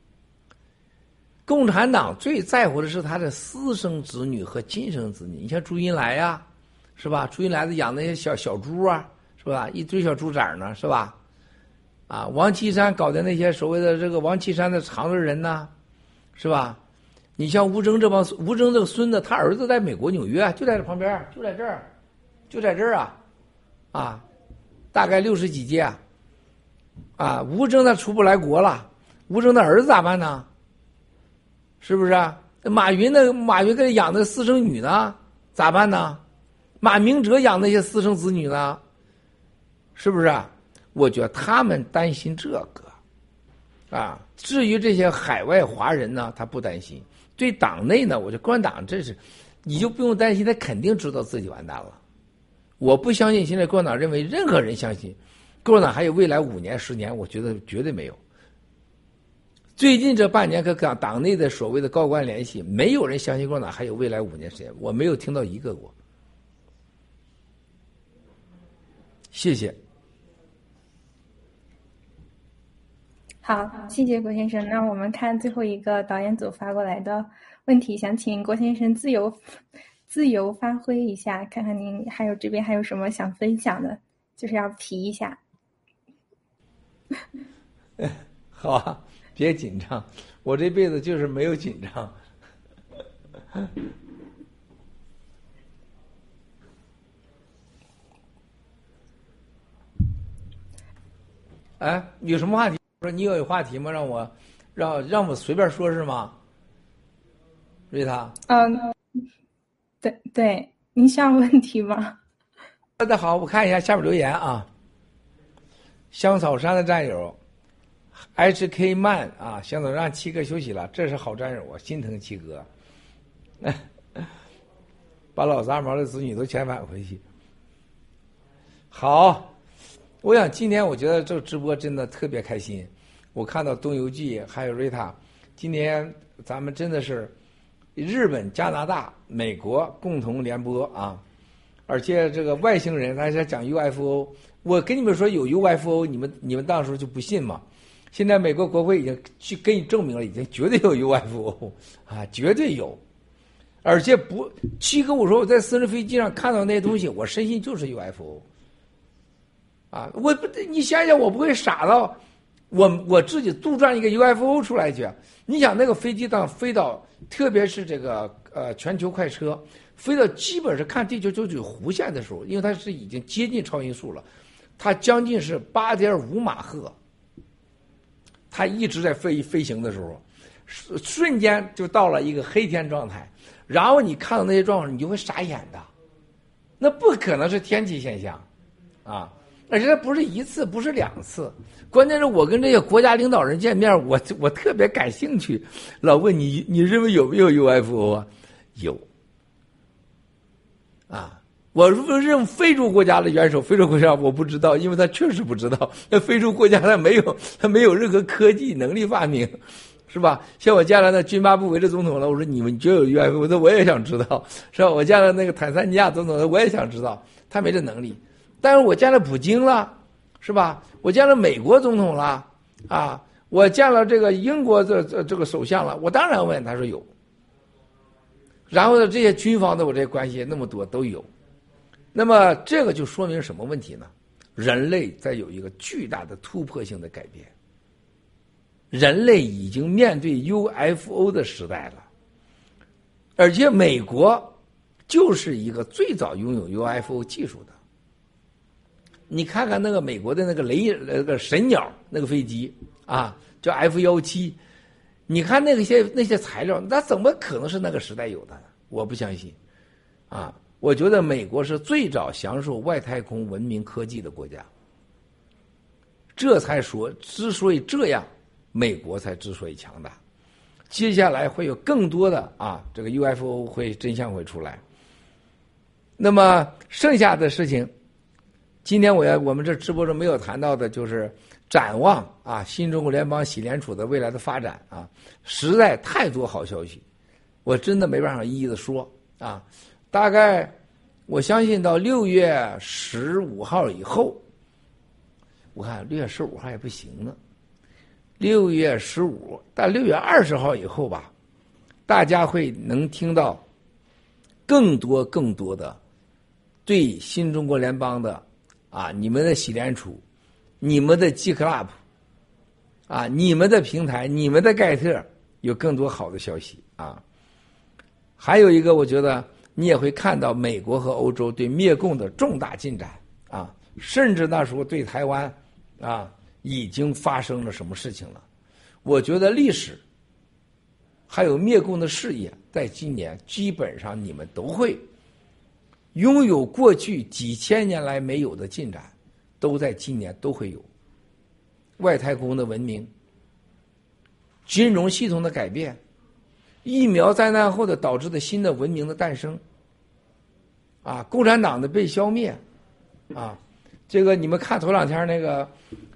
共产党最在乎的是他的私生子女和亲生子女，你像朱云来呀，是吧？朱云来的养那些小小猪啊，是吧？一堆小猪崽呢，是吧？啊，王岐山搞的那些所谓的这个王岐山的长着人呢，是吧？你像吴征这帮吴征这个孙子，他儿子在美国纽约，就在这旁边，就在这儿，就在这儿啊，啊，大概六十几届，啊，啊吴征他出不来国了，吴征的儿子咋办呢？是不是？马云的马云给养的私生女呢，咋办呢？马明哲养那些私生子女呢，是不是？我觉得他们担心这个，啊，至于这些海外华人呢，他不担心。对党内呢，我觉得共产党这是，你就不用担心，他肯定知道自己完蛋了。我不相信现在共产党认为任何人相信共产党还有未来五年、十年，我觉得绝对没有。最近这半年和党党内的所谓的高官联系，没有人相信共产党还有未来五年时间，我没有听到一个过。谢谢。好，谢谢郭先生。那我们看最后一个导演组发过来的问题，想请郭先生自由自由发挥一下，看看您还有这边还有什么想分享的，就是要提一下。*laughs* 好啊，别紧张，我这辈子就是没有紧张。*laughs* 哎，有什么话题？说你有话题吗？让我，让让我随便说，是吗？瑞塔。嗯，对对，您需要问题吗？大家好，我看一下下面留言啊。香草山的战友，H K 曼啊，香草让七哥休息了，这是好战友啊，心疼七哥。*laughs* 把老杂毛的子女都遣返回去。好，我想今天我觉得这直播真的特别开心。我看到东游记还有瑞塔，今天咱们真的是日本、加拿大、美国共同联播啊！而且这个外星人他在讲 UFO，我跟你们说有 UFO，你们你们当时就不信嘛？现在美国国会已经去给你证明了，已经绝对有 UFO *laughs* 啊，绝对有！而且不，七哥我说我在私人飞机上看到那些东西，我深信就是 UFO 啊！我不，你想想，我不会傻到。我我自己杜撰一个 UFO 出来去，你想那个飞机当飞到，特别是这个呃全球快车飞到基本是看地球就有弧线的时候，因为它是已经接近超音速了，它将近是八点五马赫，它一直在飞飞行的时候，瞬间就到了一个黑天状态，然后你看到那些状况，你就会傻眼的，那不可能是天气现象，啊。而且不是一次，不是两次，关键是我跟这些国家领导人见面，我我特别感兴趣，老问你，你认为有没有 UFO 啊？有，啊。我如果认非洲国家的元首，非洲国家我不知道，因为他确实不知道。那非洲国家他没有，他没有任何科技能力发明，是吧？*laughs* 像我见了那津巴布韦的总统了，我说你们就有 UFO，我说我也想知道，是吧？我见了那个坦桑尼亚总统了，我也想知道，他没这能力。但是我见了普京了，是吧？我见了美国总统了，啊，我见了这个英国这这这个首相了，我当然问，他说有。然后呢，这些军方的我这些关系那么多都有。那么这个就说明什么问题呢？人类在有一个巨大的突破性的改变。人类已经面对 UFO 的时代了，而且美国就是一个最早拥有 UFO 技术的。你看看那个美国的那个雷那个神鸟那个飞机啊，叫 F 幺七，你看那些那些材料，那怎么可能是那个时代有的？我不相信，啊。我觉得美国是最早享受外太空文明科技的国家，这才说之所以这样，美国才之所以强大。接下来会有更多的啊，这个 UFO 会真相会出来。那么剩下的事情，今天我要我们这直播中没有谈到的，就是展望啊，新中国联邦洗联储的未来的发展啊，实在太多好消息，我真的没办法一一的说啊。大概，我相信到六月十五号以后，我看六月十五号也不行呢。六月十五到六月二十号以后吧，大家会能听到更多更多的对新中国联邦的啊，你们的喜联储，你们的 G Club，啊，你们的平台，你们的盖特有更多好的消息啊。还有一个，我觉得。你也会看到美国和欧洲对灭共的重大进展啊，甚至那时候对台湾啊已经发生了什么事情了。我觉得历史还有灭共的事业，在今年基本上你们都会拥有过去几千年来没有的进展，都在今年都会有外太空的文明、金融系统的改变。疫苗灾难后的导致的新的文明的诞生，啊，共产党的被消灭，啊，这个你们看头两天那个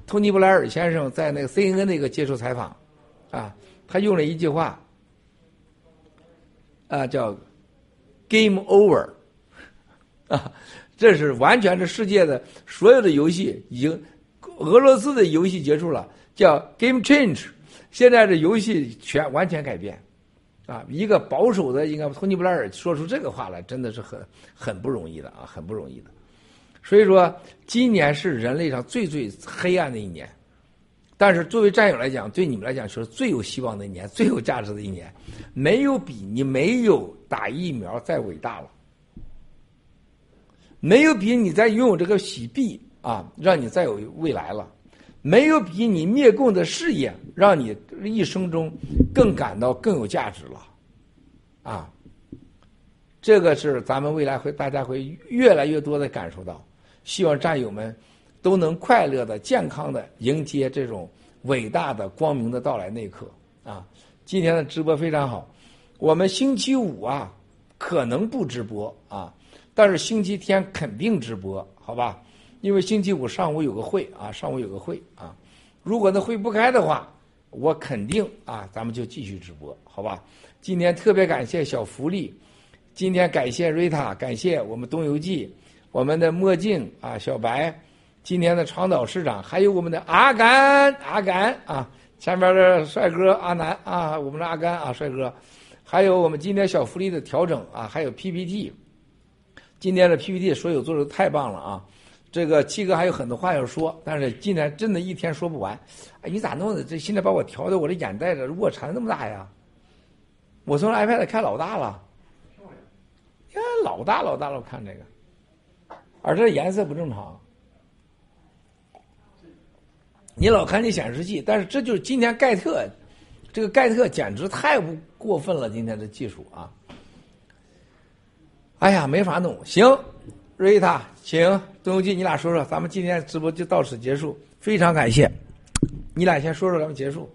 托尼布莱尔先生在那个 CNN 那个接受采访，啊，他用了一句话，啊，叫 “game over”，*laughs* 啊，这是完全是世界的所有的游戏已经俄罗斯的游戏结束了，叫 “game change”，现在的游戏全完全改变。啊，一个保守的，应该托尼布莱尔说出这个话来，真的是很很不容易的啊，很不容易的。所以说，今年是人类上最最黑暗的一年，但是作为战友来讲，对你们来讲是最有希望的一年，最有价值的一年。没有比你没有打疫苗再伟大了，没有比你在拥有这个喜币啊，让你再有未来了。没有比你灭共的事业让你一生中更感到更有价值了，啊，这个是咱们未来会大家会越来越多的感受到。希望战友们都能快乐的、健康的迎接这种伟大的光明的到来那一刻啊！今天的直播非常好，我们星期五啊可能不直播啊，但是星期天肯定直播，好吧？因为星期五上午有个会啊，上午有个会啊，如果那会不开的话，我肯定啊，咱们就继续直播，好吧？今天特别感谢小福利，今天感谢瑞塔，感谢我们东游记，我们的墨镜啊，小白，今天的长岛市长，还有我们的阿甘，阿甘啊，前面的帅哥阿南啊，我们的阿甘啊，帅哥，还有我们今天小福利的调整啊，还有 PPT，今天的 PPT 所有做的太棒了啊！这个七哥还有很多话要说，但是今天真的一天说不完。哎，你咋弄的？这现在把我调的，我的眼袋子卧蚕那么大呀！我从 iPad 开老大了，看老大老大了，我看这个，而这颜色不正常。你老看这显示器，但是这就是今天盖特，这个盖特简直太不过分了，今天的技术啊！哎呀，没法弄，行。瑞塔，请东游记，你俩说说，咱们今天直播就到此结束，非常感谢。你俩先说说，咱们结束。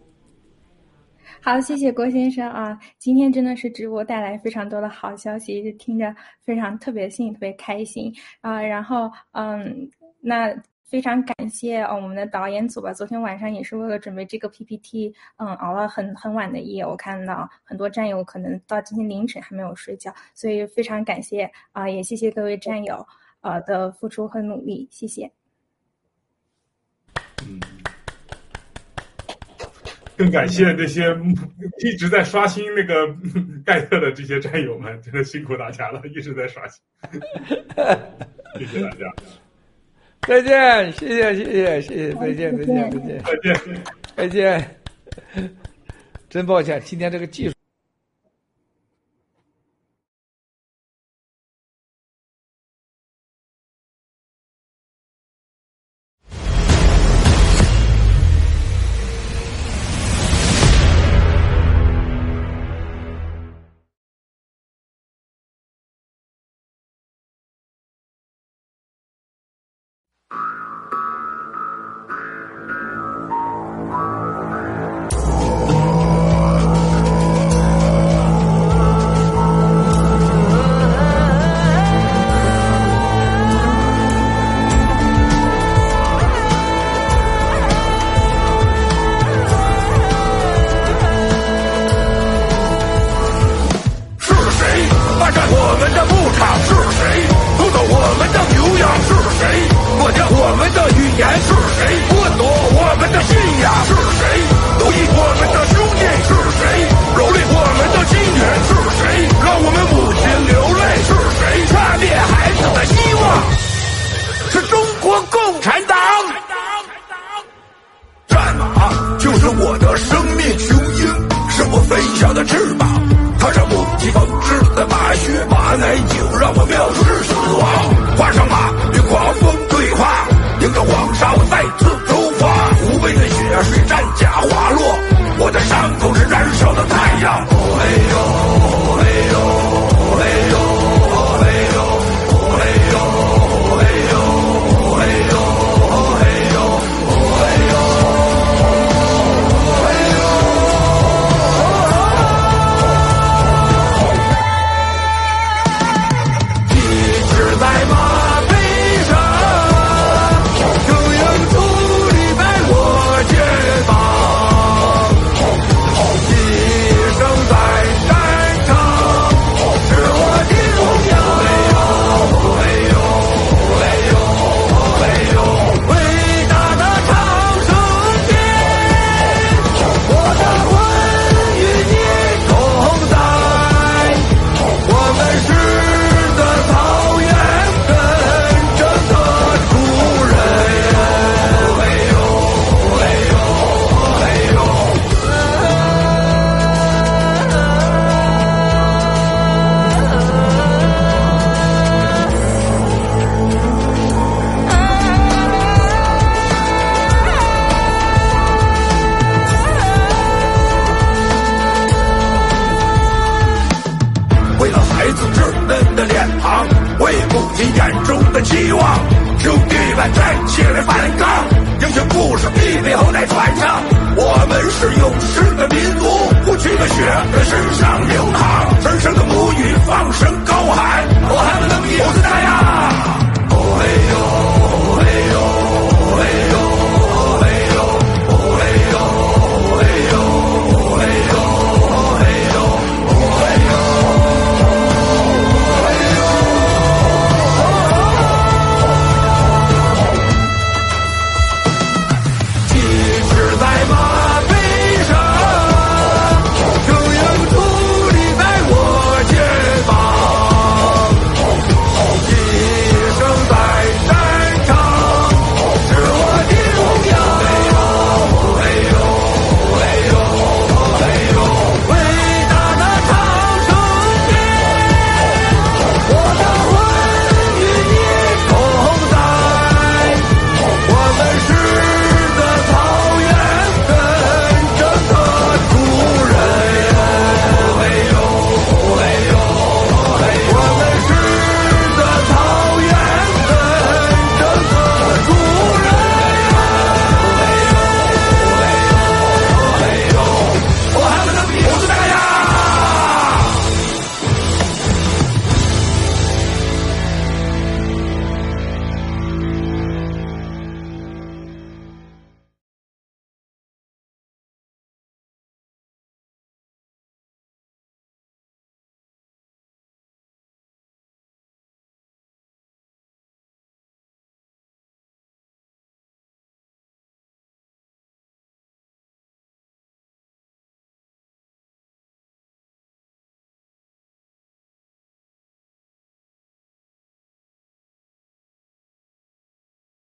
好，谢谢郭先生啊！今天真的是直播带来非常多的好消息，就听着非常特别幸，特别开心啊！然后嗯，那非常感谢哦我们的导演组吧，昨天晚上也是为了准备这个 PPT，嗯，熬了很很晚的夜。我看到很多战友可能到今天凌晨还没有睡觉，所以非常感谢啊，也谢谢各位战友呃的付出和努力，谢谢。嗯。更感谢这些 *laughs* 一直在刷新那个 *laughs* 盖特的这些战友们，真的辛苦大家了，一直在刷新。谢谢大家，*laughs* 再见，谢谢谢谢谢谢，再见再见再见再见再见，真抱歉，今天这个技术。